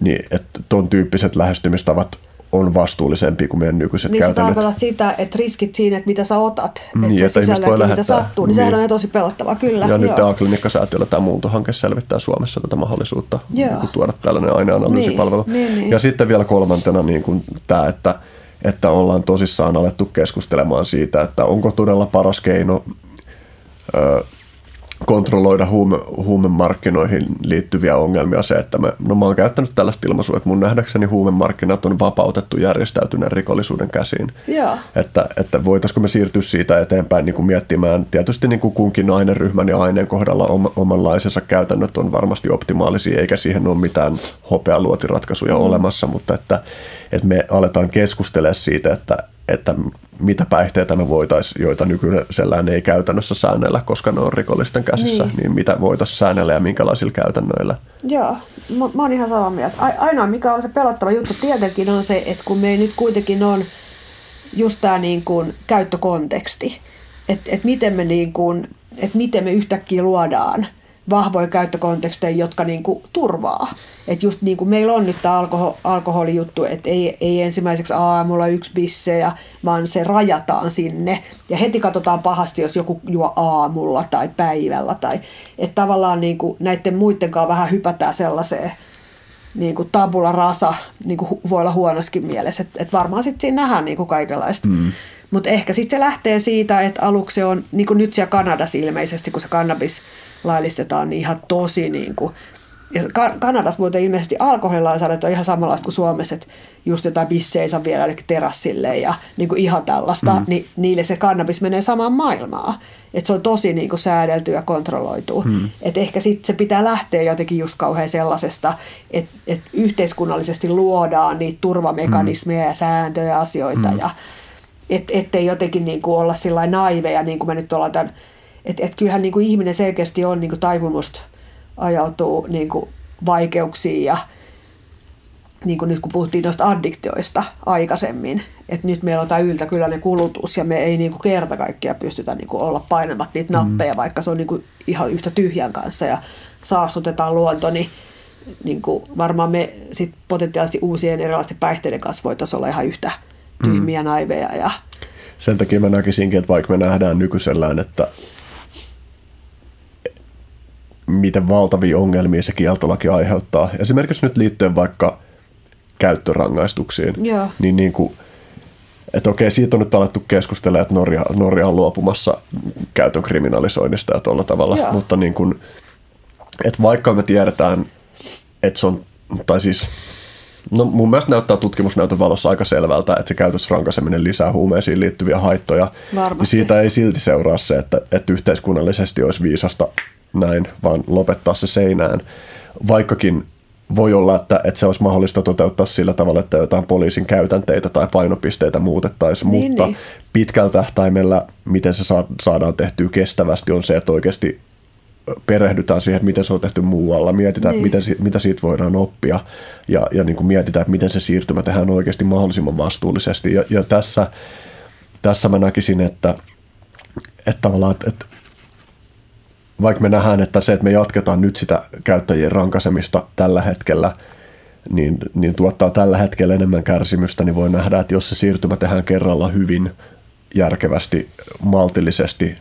Speaker 2: niin että ton tyyppiset lähestymistavat on vastuullisempi kuin meidän nykyiset
Speaker 3: niin
Speaker 2: käytännöt.
Speaker 3: Niin sitä, että riskit siinä, että mitä sä otat, mm, että se sisälläkin mitä sattuu, niin, niin sehän on tosi pelottava, kyllä.
Speaker 2: Ja nyt tämä klinikkasäätiöllä tämä muuntohanke selvittää Suomessa tätä mahdollisuutta niin kuin tuoda tällainen aineanalyysipalvelu. Niin, niin, niin. Ja sitten vielä kolmantena niin kuin tämä, että, että ollaan tosissaan alettu keskustelemaan siitä, että onko todella paras keino ö, kontrolloida huume, huumemarkkinoihin liittyviä ongelmia se, että me, no mä oon käyttänyt tällaista ilmaisua, että mun nähdäkseni huumemarkkinat on vapautettu järjestäytyneen rikollisuuden käsiin.
Speaker 3: Joo.
Speaker 2: Että, että voitaisiko me siirtyä siitä eteenpäin niin kuin miettimään, tietysti niin kuin kunkin aineryhmän ja aineen kohdalla om, omanlaisensa käytännöt on varmasti optimaalisia, eikä siihen ole mitään hopealuotiratkaisuja mm. olemassa, mutta että, että me aletaan keskustella siitä, että, että mitä päihteitä me voitaisiin, joita nykyisellään ei käytännössä säännellä, koska ne on rikollisten käsissä, niin, niin mitä voitaisiin säännellä ja minkälaisilla käytännöillä.
Speaker 3: Joo, mä, mä oon ihan samaa mieltä. Ainoa, mikä on se pelottava juttu tietenkin on se, että kun me nyt kuitenkin on just tämä niin kuin käyttökonteksti, että et miten me niin kuin, että miten me yhtäkkiä luodaan – vahvoja käyttökonteksteja, jotka niin kuin turvaa. Että just niin kuin meillä on nyt tämä alkohol, alkoholijuttu, että ei, ei ensimmäiseksi aamulla yksi bissejä, vaan se rajataan sinne. Ja heti katsotaan pahasti, jos joku juo aamulla tai päivällä. Tai, että tavallaan niin kuin näiden muiden kanssa vähän hypätään sellaiseen niin kuin tabula rasa, niin kuin voi olla huonoskin mielessä. Että et varmaan sitten siinä nähdään niin kuin kaikenlaista. Mm. Mutta ehkä sitten se lähtee siitä, että aluksi on, niin kuin nyt siellä Kanadassa ilmeisesti, kun se kannabis laillistetaan, niin ihan tosi niin kuin, ja Kanadassa muuten ilmeisesti alkoholilainsäädäntö on ihan samanlaista kuin Suomessa, että just jotain bissejä saa viedä terassille ja niin kuin ihan tällaista, mm. niin niille se kannabis menee samaan maailmaan. Että se on tosi niin kuin säädelty ja kontrolloitu. Mm. Että ehkä sitten se pitää lähteä jotenkin just kauhean sellaisesta, että, että yhteiskunnallisesti luodaan niitä turvamekanismeja mm. ja sääntöjä ja asioita mm. ja et, ettei jotenkin niin kuin olla sillä naiveja, niin kuin me nyt ollaan tämän, että et kyllähän niin kuin ihminen selkeästi on niin kuin taipumusta ajautuu niin kuin vaikeuksiin ja niin kuin nyt kun puhuttiin noista addiktioista aikaisemmin, että nyt meillä on tämä yltäkyläinen kulutus ja me ei niin kuin kerta kaikkiaan pystytä niin kuin olla painamat niitä mm. nappeja, mm. vaikka se on niin kuin ihan yhtä tyhjän kanssa ja saastutetaan luonto, niin, niin kuin varmaan me sit potentiaalisesti uusien erilaisten päihteiden kanssa voitaisiin olla ihan yhtä tyhmiä mm. naiveja. Ja...
Speaker 2: Sen takia mä näkisinkin, että vaikka me nähdään nykyisellään, että miten valtavia ongelmia se kieltolaki aiheuttaa. Esimerkiksi nyt liittyen vaikka käyttörangaistuksiin.
Speaker 3: Joo.
Speaker 2: Niin, niin kuin, että okei, siitä on nyt alettu keskustella, että Norja, Norja on luopumassa käytön kriminalisoinnista ja tuolla tavalla. Joo. Mutta niin kuin, että vaikka me tiedetään, että se on, tai siis No mun mielestä näyttää tutkimusnäytön valossa aika selvältä, että se käytösrankaiseminen lisää huumeisiin liittyviä haittoja.
Speaker 3: Varmasti.
Speaker 2: Niin siitä ei silti seuraa se, että, että yhteiskunnallisesti olisi viisasta näin, vaan lopettaa se seinään. Vaikkakin voi olla, että, että se olisi mahdollista toteuttaa sillä tavalla, että jotain poliisin käytänteitä tai painopisteitä muutettaisiin, niin, mutta niin. pitkällä tähtäimellä, miten se saadaan tehtyä kestävästi, on se, että oikeasti perehdytään siihen, että miten se on tehty muualla, mietitään, niin. miten, mitä siitä voidaan oppia ja, ja niin kuin mietitään, että miten se siirtymä tehdään oikeasti mahdollisimman vastuullisesti. Ja, ja tässä tässä mä näkisin, että, että tavallaan, että, että vaikka me nähdään, että se, että me jatketaan nyt sitä käyttäjien rankasemista tällä hetkellä, niin, niin tuottaa tällä hetkellä enemmän kärsimystä, niin voi nähdä, että jos se siirtymä tehdään kerralla hyvin, järkevästi, maltillisesti,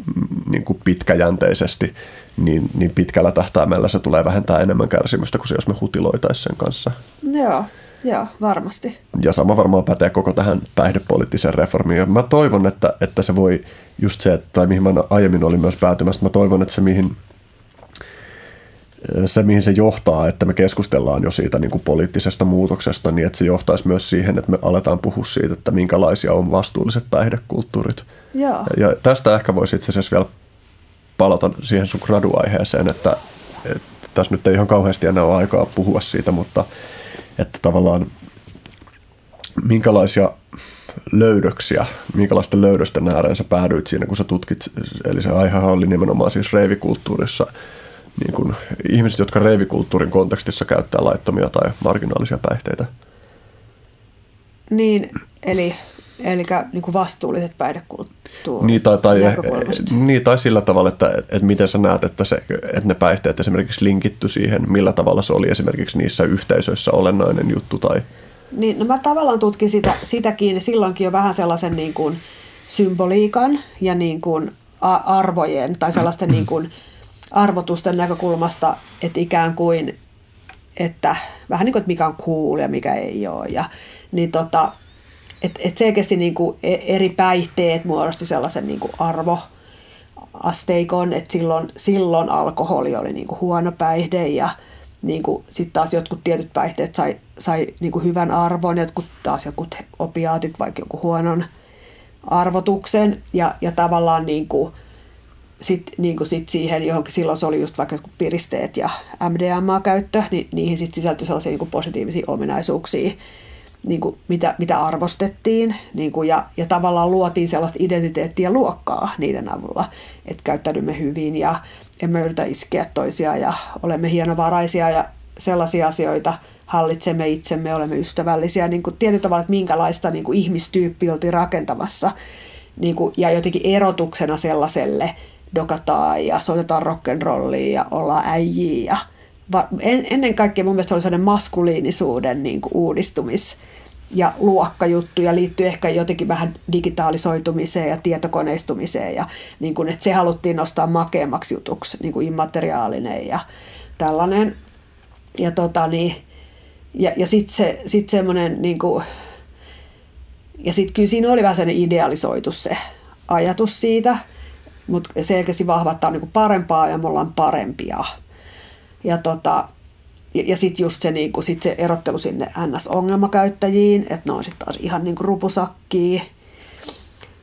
Speaker 2: niin kuin pitkäjänteisesti, niin, niin pitkällä tähtäimellä se tulee vähentää enemmän kärsimystä kuin se, jos me hutiloitaisiin sen kanssa.
Speaker 3: Joo, joo, varmasti.
Speaker 2: Ja sama varmaan pätee koko tähän päihdepoliittiseen reformiin. Ja mä toivon, että, että se voi just se, että, tai mihin mä aiemmin olin myös päätymässä, mä toivon, että se mihin se, mihin se johtaa, että me keskustellaan jo siitä niin kuin poliittisesta muutoksesta, niin että se johtaisi myös siihen, että me aletaan puhua siitä, että minkälaisia on vastuulliset päihdekulttuurit.
Speaker 3: Joo.
Speaker 2: Ja, ja tästä ehkä voisi itse asiassa vielä palata siihen sun graduaiheeseen, että, että tässä nyt ei ihan kauheasti enää ole aikaa puhua siitä, mutta että tavallaan minkälaisia löydöksiä, minkälaisten löydösten ääreen sä päädyit siinä, kun sä tutkit, eli se aihe oli nimenomaan siis reivikulttuurissa – niin kuin ihmiset, jotka reivikulttuurin kontekstissa käyttää laittomia tai marginaalisia päihteitä.
Speaker 3: Niin, eli, eli niin kuin vastuulliset päihdekulttuurit.
Speaker 2: Niin tai, tai, niin, tai sillä tavalla, että, että miten sä näet, että, se, että ne päihteet esimerkiksi linkitty siihen, millä tavalla se oli esimerkiksi niissä yhteisöissä olennainen juttu. Tai...
Speaker 3: Niin, no mä tavallaan tutkin sitä, sitäkin silloinkin jo vähän sellaisen niin kuin symboliikan ja niin kuin arvojen tai sellaisten niin kuin arvotusten näkökulmasta, että ikään kuin, että vähän niin kuin, että mikä on cool ja mikä ei ole. Ja, niin tota, että et selkeästi niin kuin e, eri päihteet muodosti sellaisen niin kuin arvoasteikon, että silloin, silloin alkoholi oli niin kuin huono päihde ja niin sitten taas jotkut tietyt päihteet sai, sai niin kuin hyvän arvon, jotkut taas jotkut opiaatit vaikka joku huonon arvotuksen ja, ja tavallaan niin kuin, sitten niin sit siihen johonkin, silloin se oli just vaikka piristeet ja MDMA-käyttö, niin niihin sitten sisältyi sellaisia niin positiivisia ominaisuuksia, niin kuin mitä, mitä arvostettiin niin kuin ja, ja tavallaan luotiin sellaista identiteettiä luokkaa niiden avulla, että käyttäydymme hyvin ja emme yritä iskeä toisia ja olemme hienovaraisia ja sellaisia asioita hallitsemme itsemme, olemme ystävällisiä, niin kuin tietyllä tavalla, että minkälaista niin kuin ihmistyyppi oltiin rakentamassa niin kuin, ja jotenkin erotuksena sellaiselle dokataan ja soitetaan rock'n'rollia ja ollaan äijiä. Ja en, ennen kaikkea mun mielestä se oli sellainen maskuliinisuuden niin kuin uudistumis- ja luokkajuttu ja liittyy ehkä jotenkin vähän digitaalisoitumiseen ja tietokoneistumiseen ja niin kuin, että se haluttiin nostaa makeammaksi jutuksi, niin kuin immateriaalinen ja tällainen. Ja, tota, niin, ja, ja sitten se, sit semmoinen, niin kuin, ja sitten kyllä siinä oli vähän sellainen idealisoitu se ajatus siitä, mutta selkeästi vahva, että on niin parempaa ja me ollaan parempia. Ja, tota, ja, ja sitten just se, niin kuin, sit se erottelu sinne NS-ongelmakäyttäjiin, että ne on sitten taas ihan niin rupusakkia.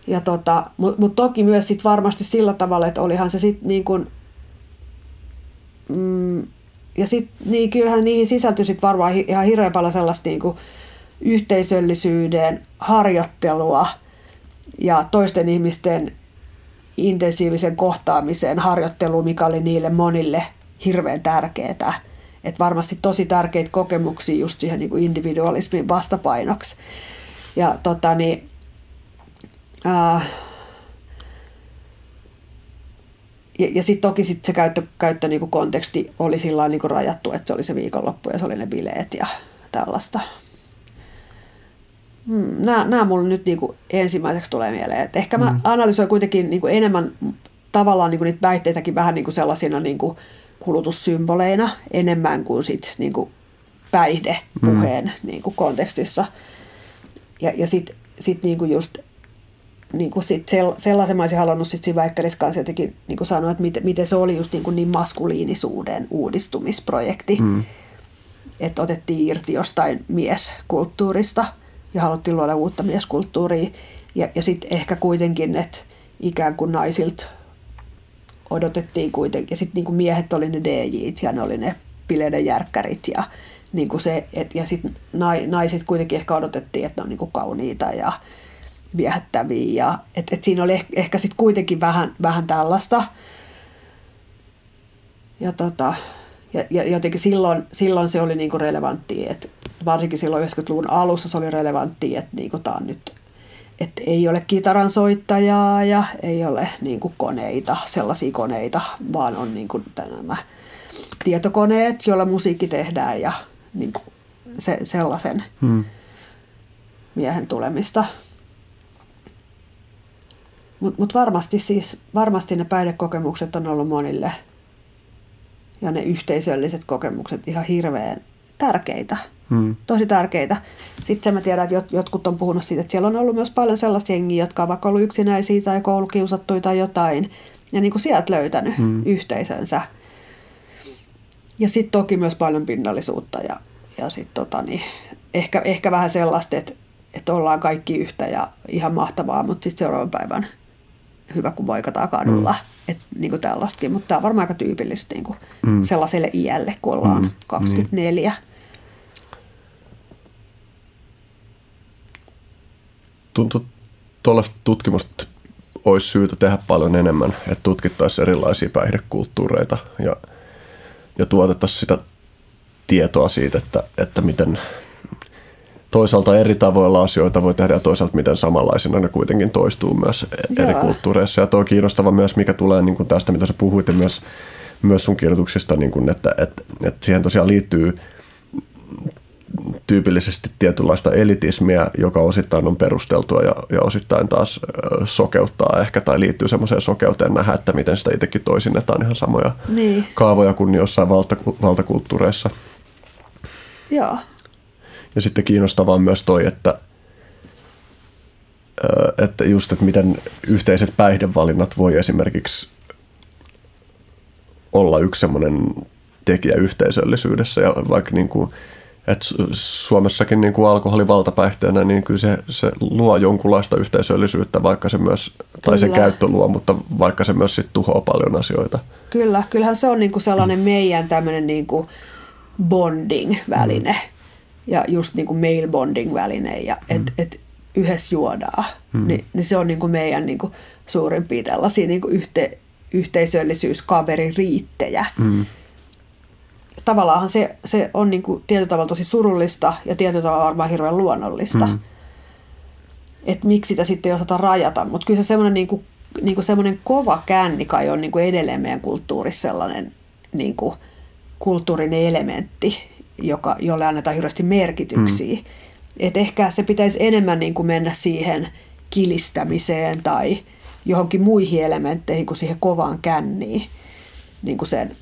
Speaker 3: Ja tota, Mutta mut toki myös sit varmasti sillä tavalla, että olihan se sitten niin kuin, mm, ja sitten niin kyllähän niihin sisältyi sitten varmaan ihan hirveän paljon sellaista niin kuin yhteisöllisyyden harjoittelua ja toisten ihmisten intensiivisen kohtaamiseen, harjoitteluun, mikä oli niille monille hirveän tärkeää. Et varmasti tosi tärkeitä kokemuksia just siihen niin kuin individualismin vastapainoksi. Ja tota niin, äh, ja, ja sitten toki sit se käyttö, käyttö niin kuin konteksti oli sillä niin kuin rajattu, että se oli se viikonloppu ja se oli ne bileet ja tällaista. Hmm, nämä, nämä mulle nyt niin kuin ensimmäiseksi tulee mieleen. Et ehkä mä mm. analysoin kuitenkin niin kuin enemmän tavallaan niin kuin niitä väitteitäkin vähän niin kuin sellaisina niin kuin kulutussymboleina enemmän kuin sit niin kuin päihdepuheen mm. niin kuin kontekstissa. Ja, ja sitten sit niin kuin just niin kuin sit sellaisen mä olisin halunnut sit siinä väittelissä kanssa jotenkin niin kuin sanoa, että miten, miten se oli just niin, kuin niin maskuliinisuuden uudistumisprojekti. Mm. Että otettiin irti jostain mieskulttuurista – ja haluttiin luoda uutta mieskulttuuria. Ja, ja sitten ehkä kuitenkin, että ikään kuin naisilta odotettiin kuitenkin. Ja sitten niin miehet oli ne DJt ja ne oli ne pileiden järkkärit ja niin kuin se, et, ja sitten naiset kuitenkin ehkä odotettiin, että ne on niin kuin kauniita ja viehättäviä. Ja, et, et siinä oli ehkä, ehkä sitten kuitenkin vähän, vähän tällaista. Ja, tota, ja, ja jotenkin silloin, silloin se oli niin kuin relevantti, että varsinkin silloin 90-luvun alussa se oli relevantti, että niin kuin tämä on nyt että ei ole kitaran soittajaa ja ei ole niin kuin koneita, sellaisia koneita, vaan on niin kuin nämä tietokoneet, joilla musiikki tehdään ja niin kuin se, sellaisen hmm. miehen tulemista. Mutta mut varmasti siis, varmasti ne päihdekokemukset on ollut monille ja ne yhteisölliset kokemukset ihan hirveän tärkeitä. Hmm. Tosi tärkeitä. Sitten mä tiedän, että jotkut on puhunut siitä, että siellä on ollut myös paljon sellaisia jengiä, jotka on vaikka ollut yksinäisiä tai koulukiusattuja tai jotain. Ja niin kuin sieltä löytänyt hmm. yhteisönsä. Ja sitten toki myös paljon pinnallisuutta ja, ja sitten tota, niin, ehkä, ehkä vähän sellaista, että, että ollaan kaikki yhtä ja ihan mahtavaa, mutta sitten seuraavan päivän hyvä, kun voikataan kadulla. Mm. Että niin kuin tällaistakin, mutta tämä on varmaan aika tyypillistä niin kuin mm. sellaiselle iälle, kun ollaan mm. 24. Niin.
Speaker 2: Tuntuu, tuollaista tutkimusta olisi syytä tehdä paljon enemmän, että tutkittaisiin erilaisia päihdekulttuureita ja, ja tuotettaisiin sitä tietoa siitä, että, että miten toisaalta eri tavoilla asioita voi tehdä ja toisaalta miten samanlaisina ne kuitenkin toistuu myös eri Joo. kulttuureissa. Ja tuo on kiinnostava myös, mikä tulee niin kuin tästä, mitä sä puhuit ja myös, myös sun kirjoituksista, niin kuin, että, että, että siihen tosiaan liittyy tyypillisesti tietynlaista elitismiä, joka osittain on perusteltua ja, ja osittain taas sokeuttaa ehkä tai liittyy semmoiseen sokeuteen nähdä, että miten sitä itsekin toisinnetaan ihan samoja niin. kaavoja kuin jossain valtaku- valtakulttuureissa.
Speaker 3: Joo.
Speaker 2: Ja sitten kiinnostavaa on myös toi, että, että just, että miten yhteiset päihdevalinnat voi esimerkiksi olla yksi semmoinen tekijä yhteisöllisyydessä ja vaikka niin kuin, että Suomessakin niin kuin alkoholi valtapäihteenä, niin kyllä se, se luo jonkunlaista yhteisöllisyyttä, vaikka se myös, kyllä. tai sen käyttö luo, mutta vaikka se myös sit tuhoaa paljon asioita.
Speaker 3: Kyllä, kyllähän se on niin kuin sellainen meidän tämmöinen niin kuin bonding-väline. Mm ja just niin kuin mail bonding väline ja mm. että et yhdessä juodaan, mm. niin, niin se on niin kuin meidän niin kuin suurimpia tällaisia niin kuin yhte, yhteisöllisyyskaveririittejä. Mm. Tavallaan se, se on niin kuin tietyllä tavalla tosi surullista ja tietyllä tavalla varmaan hirveän luonnollista. Mm. Että miksi sitä sitten ei osata rajata. Mutta kyllä se semmoinen niin kuin, niin kuin semmoinen kova känni kai on niin kuin edelleen meidän kulttuurissa sellainen niin kuin kulttuurinen elementti, joka, jolle annetaan hirveästi merkityksiä. Mm. Et ehkä se pitäisi enemmän niin kuin mennä siihen kilistämiseen tai johonkin muihin elementteihin kuin siihen kovaan känniin, niin kuin sen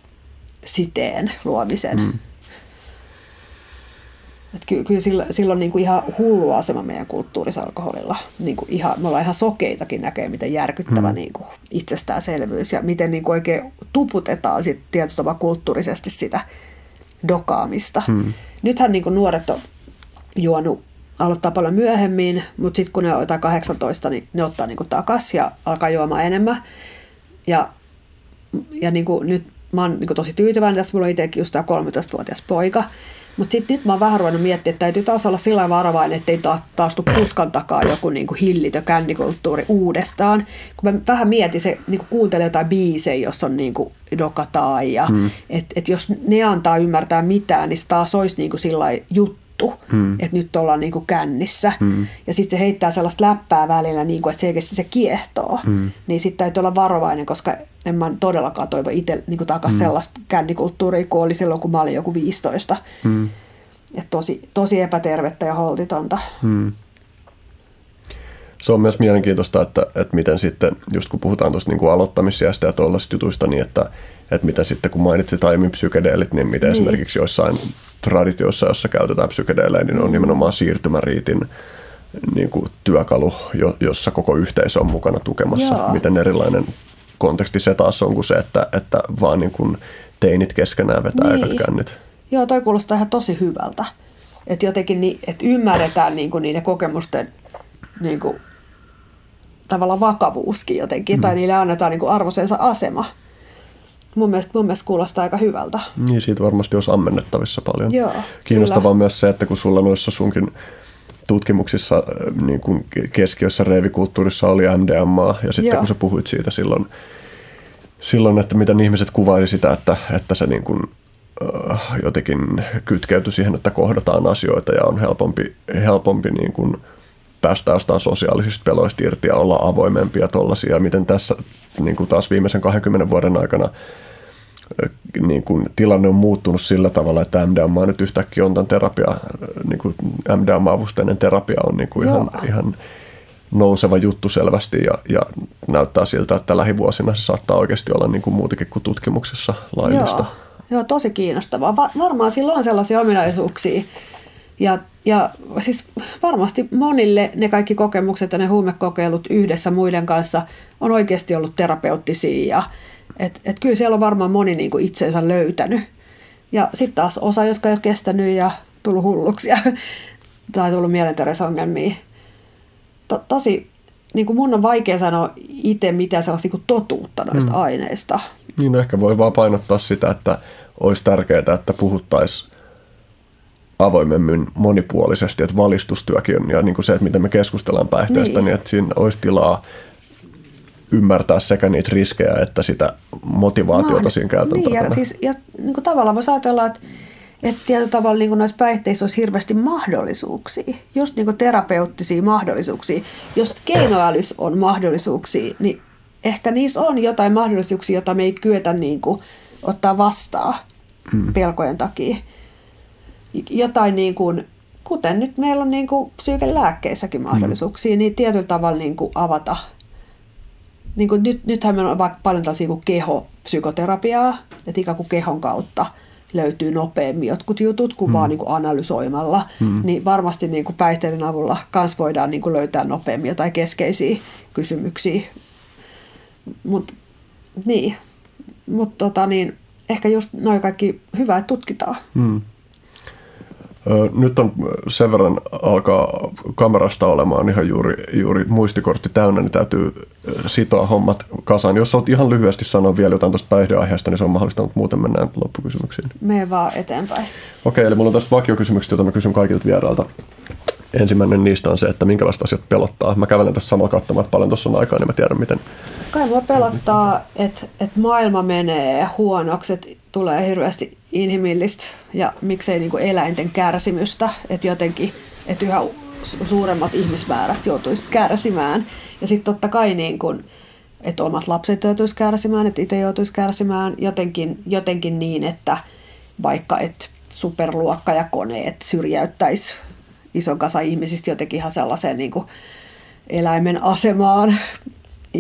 Speaker 3: siteen luomisen. Mm. Et ky- kyllä sillä, sillä on niin kuin ihan hullu asema meidän kulttuurissa alkoholilla. Niin kuin ihan, me ollaan ihan sokeitakin näkee, miten järkyttävä mm. niin kuin itsestäänselvyys ja miten niin kuin oikein tuputetaan sit tietyllä kulttuurisesti sitä dokaamista. Hmm. Nythän niin nuoret on juonut aloittaa paljon myöhemmin, mutta sitten kun ne on jotain 18, niin ne ottaa niin takaisin ja alkaa juomaan enemmän. Ja, ja niin kuin nyt mä oon niin tosi tyytyväinen, tässä mulla on itsekin just tämä 13-vuotias poika, mutta sitten nyt mä oon vähän ruvennut miettimään, että täytyy taas olla sillä varovainen, ettei taas, taas tule puskan takaa joku niin kuin hillitö kännikulttuuri uudestaan. Kun mä vähän mietin, se niin kuin kuuntelee jotain biisejä, jos on niin kuin dokataan ja hmm. että et jos ne antaa ymmärtää mitään, niin se taas olisi niin kuin sillä juttu juttu, hmm. että nyt ollaan niin kuin kännissä. Hmm. Ja sitten se heittää sellaista läppää välillä, niin kuin, että selkeästi se kiehtoo. Hmm. Niin sitten täytyy olla varovainen, koska en mä todellakaan toivo itse niin takaisin hmm. sellaista kännikulttuuria, kuin oli silloin, kun mä olin joku 15. Hmm. Et tosi, tosi epätervettä ja holtitonta. Hmm.
Speaker 2: Se on myös mielenkiintoista, että, että miten sitten, just kun puhutaan tuosta niin aloittamisiästä ja tuollaisista jutuista, niin että, että mitä sitten kun mainitsit aiemmin psykedeelit, niin miten niin. esimerkiksi joissain traditioissa, jossa käytetään psykedeelejä, niin on nimenomaan siirtymäriitin niin kuin työkalu, jossa koko yhteisö on mukana tukemassa. Joo. Miten erilainen konteksti se taas on kuin se, että, että vaan niin kuin teinit keskenään vetää niin. ekat kännit.
Speaker 3: Joo, toi kuulostaa ihan tosi hyvältä. Että jotenkin niin, että ymmärretään niin kuin niiden kokemusten niin kuin, tavallaan vakavuuskin jotenkin, mm. tai niille annetaan niin kuin asema mun mielestä, mun mielestä kuulostaa aika hyvältä.
Speaker 2: Niin, siitä varmasti olisi ammennettavissa paljon.
Speaker 3: Joo,
Speaker 2: Kiinnostavaa kyllä. myös se, että kun sulla noissa sunkin tutkimuksissa äh, niin kuin keskiössä reivikulttuurissa oli MDMA, ja sitten Joo. kun sä puhuit siitä silloin, silloin, että miten ihmiset kuvaili sitä, että, että se niin kuin, äh, jotenkin kytkeytyi siihen, että kohdataan asioita ja on helpompi, helpompi niin kuin päästä jostain sosiaalisista peloista irti ja olla avoimempia tuollaisia. Miten tässä niin kuin taas viimeisen 20 vuoden aikana niin kuin, tilanne on muuttunut sillä tavalla, että MDMA nyt yhtäkkiä on tämän terapia, niin kuin MDMA-avusteinen terapia on niin kuin ihan, ihan nouseva juttu selvästi ja, ja näyttää siltä, että lähivuosina se saattaa oikeasti olla niin kuin muutakin kuin tutkimuksessa laillista.
Speaker 3: Joo, Joo tosi kiinnostavaa. Va- varmaan sillä on sellaisia ominaisuuksia, ja, ja siis varmasti monille ne kaikki kokemukset ja ne huumekokeilut yhdessä muiden kanssa on oikeasti ollut terapeuttisia. Ja, et, et kyllä siellä on varmaan moni niin kuin itseensä löytänyt. Ja sitten taas osa, jotka ei ole kestänyt ja tullut hulluksi ja, (laughs) tai tullut mielenterveysongelmia. To, tosi, niin kuin mun on vaikea sanoa itse mitään sellaista niin totuutta noista hmm. aineista.
Speaker 2: Niin no ehkä voi vaan painottaa sitä, että olisi tärkeää, että puhuttaisiin avoimemmin monipuolisesti, että valistustyökin on, ja niin kuin se, että miten me keskustellaan päihteestä, niin. niin että siinä olisi tilaa ymmärtää sekä niitä riskejä että sitä motivaatiota no, siinä käytön
Speaker 3: niin, ja, siis, ja niin kuin tavallaan voisi ajatella, että, että tietyllä tavalla niin kuin noissa päihteissä olisi hirveästi mahdollisuuksia, just niin kuin terapeuttisia mahdollisuuksia. Jos keinoälys on mahdollisuuksia, niin ehkä niissä on jotain mahdollisuuksia, joita me ei kyetä niin kuin ottaa vastaan hmm. pelkojen takia jotain niin kuin, kuten nyt meillä on niin kuin psyykelääkkeissäkin mm. mahdollisuuksia, mm. niin tietyllä tavalla niin kuin avata. Niin kuin nyt, nythän meillä on vaikka paljon tällaisia kuin kehopsykoterapiaa, että ikään kuin kehon kautta löytyy nopeammin jotkut jutut kuin mm. vaan niin kuin analysoimalla, mm. niin varmasti niin kuin päihteiden avulla kans voidaan niin kuin löytää nopeammin jotain keskeisiä kysymyksiä. Mutta niin, Mut tota niin, ehkä just noin kaikki hyvä, että tutkitaan. Mm.
Speaker 2: Nyt on sen verran alkaa kamerasta olemaan ihan juuri, juuri muistikortti täynnä, niin täytyy sitoa hommat kasaan. Jos olet ihan lyhyesti sanoa vielä jotain tuosta päihdeaiheesta, niin se on mahdollista, mutta muuten mennään loppukysymyksiin.
Speaker 3: Me vaan eteenpäin.
Speaker 2: Okei, okay, eli mulla on tästä vakiokysymykset, joita mä kysyn kaikilta vierailta. Ensimmäinen niistä on se, että minkälaiset asiat pelottaa. Mä kävelen tässä samalla katsomaan, että paljon tuossa on aikaa, niin mä tiedän miten.
Speaker 3: Kai mua pelottaa, että, että maailma menee huonoksi, että tulee hirveästi inhimillistä ja miksei niin kuin eläinten kärsimystä, että jotenkin, että yhä suuremmat ihmismäärät joutuisi kärsimään. Ja sitten totta kai niin kuin, että omat lapset joutuisi kärsimään, että itse joutuisi kärsimään jotenkin, jotenkin niin, että vaikka että superluokka ja koneet syrjäyttäisi ison kasa ihmisistä jotenkin ihan sellaiseen niin kuin eläimen asemaan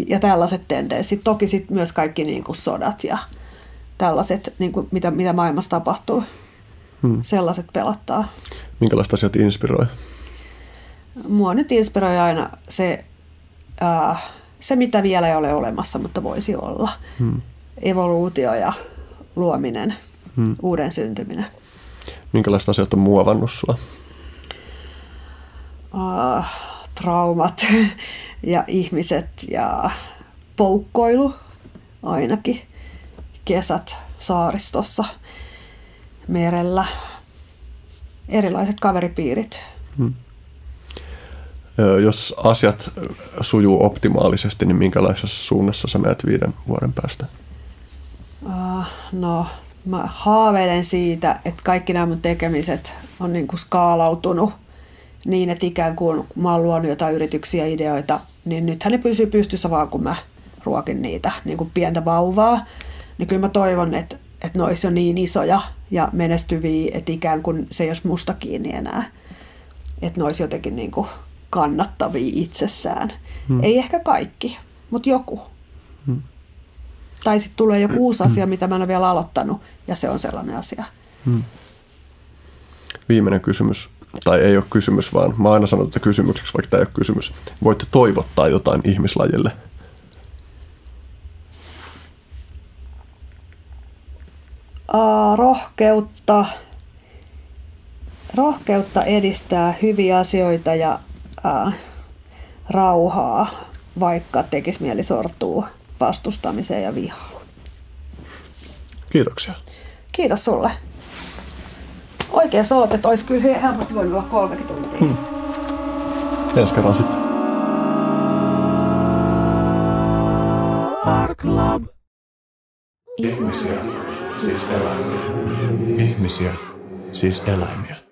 Speaker 3: ja tällaiset tendenssit. Toki sitten myös kaikki niin kuin sodat ja tällaiset, niin kuin mitä, mitä maailmassa tapahtuu. Hmm. Sellaiset pelottaa.
Speaker 2: Minkälaiset asiat inspiroi?
Speaker 3: Mua nyt inspiroi aina se, äh, se, mitä vielä ei ole olemassa, mutta voisi olla. Hmm. Evoluutio ja luominen, hmm. uuden syntyminen.
Speaker 2: Minkälaiset asiat on muovannut sua?
Speaker 3: Uh, traumat (laughs) ja ihmiset ja poukkoilu ainakin kesät saaristossa, merellä, erilaiset kaveripiirit. Hmm.
Speaker 2: Jos asiat sujuu optimaalisesti, niin minkälaisessa suunnassa sä menet viiden vuoden päästä?
Speaker 3: Uh, no, mä haaveilen siitä, että kaikki nämä mun tekemiset on niin kuin skaalautunut niin, että ikään kuin mä oon luonut jotain yrityksiä, ideoita, niin nythän ne pysyy pystyssä vaan, kun mä ruokin niitä niin kuin pientä vauvaa niin kyllä mä toivon, että, että ne olisi jo niin isoja ja menestyviä, että ikään kuin se ei olisi musta kiinni enää. Että ne olisi jotenkin niin kuin kannattavia itsessään. Hmm. Ei ehkä kaikki, mutta joku. Hmm. Tai sitten tulee joku uusi asia, mitä mä en ole vielä aloittanut, ja se on sellainen asia. Hmm.
Speaker 2: Viimeinen kysymys, tai ei ole kysymys, vaan mä aina sanon, että kysymykseksi, vaikka tämä ei ole kysymys. Voitte toivottaa jotain ihmislajille
Speaker 3: rohkeutta, rohkeutta edistää hyviä asioita ja ää, rauhaa, vaikka tekisi mieli sortua vastustamiseen ja vihaan.
Speaker 2: Kiitoksia.
Speaker 3: Kiitos sulle. Oikein olet, että olisi kyllä helposti voinut olla kolmekin tuntia. Hmm.
Speaker 2: Ensi kerran sitten. Art Club. Ihmisiä siis eläimiä. Ihmisiä, siis eläimiä.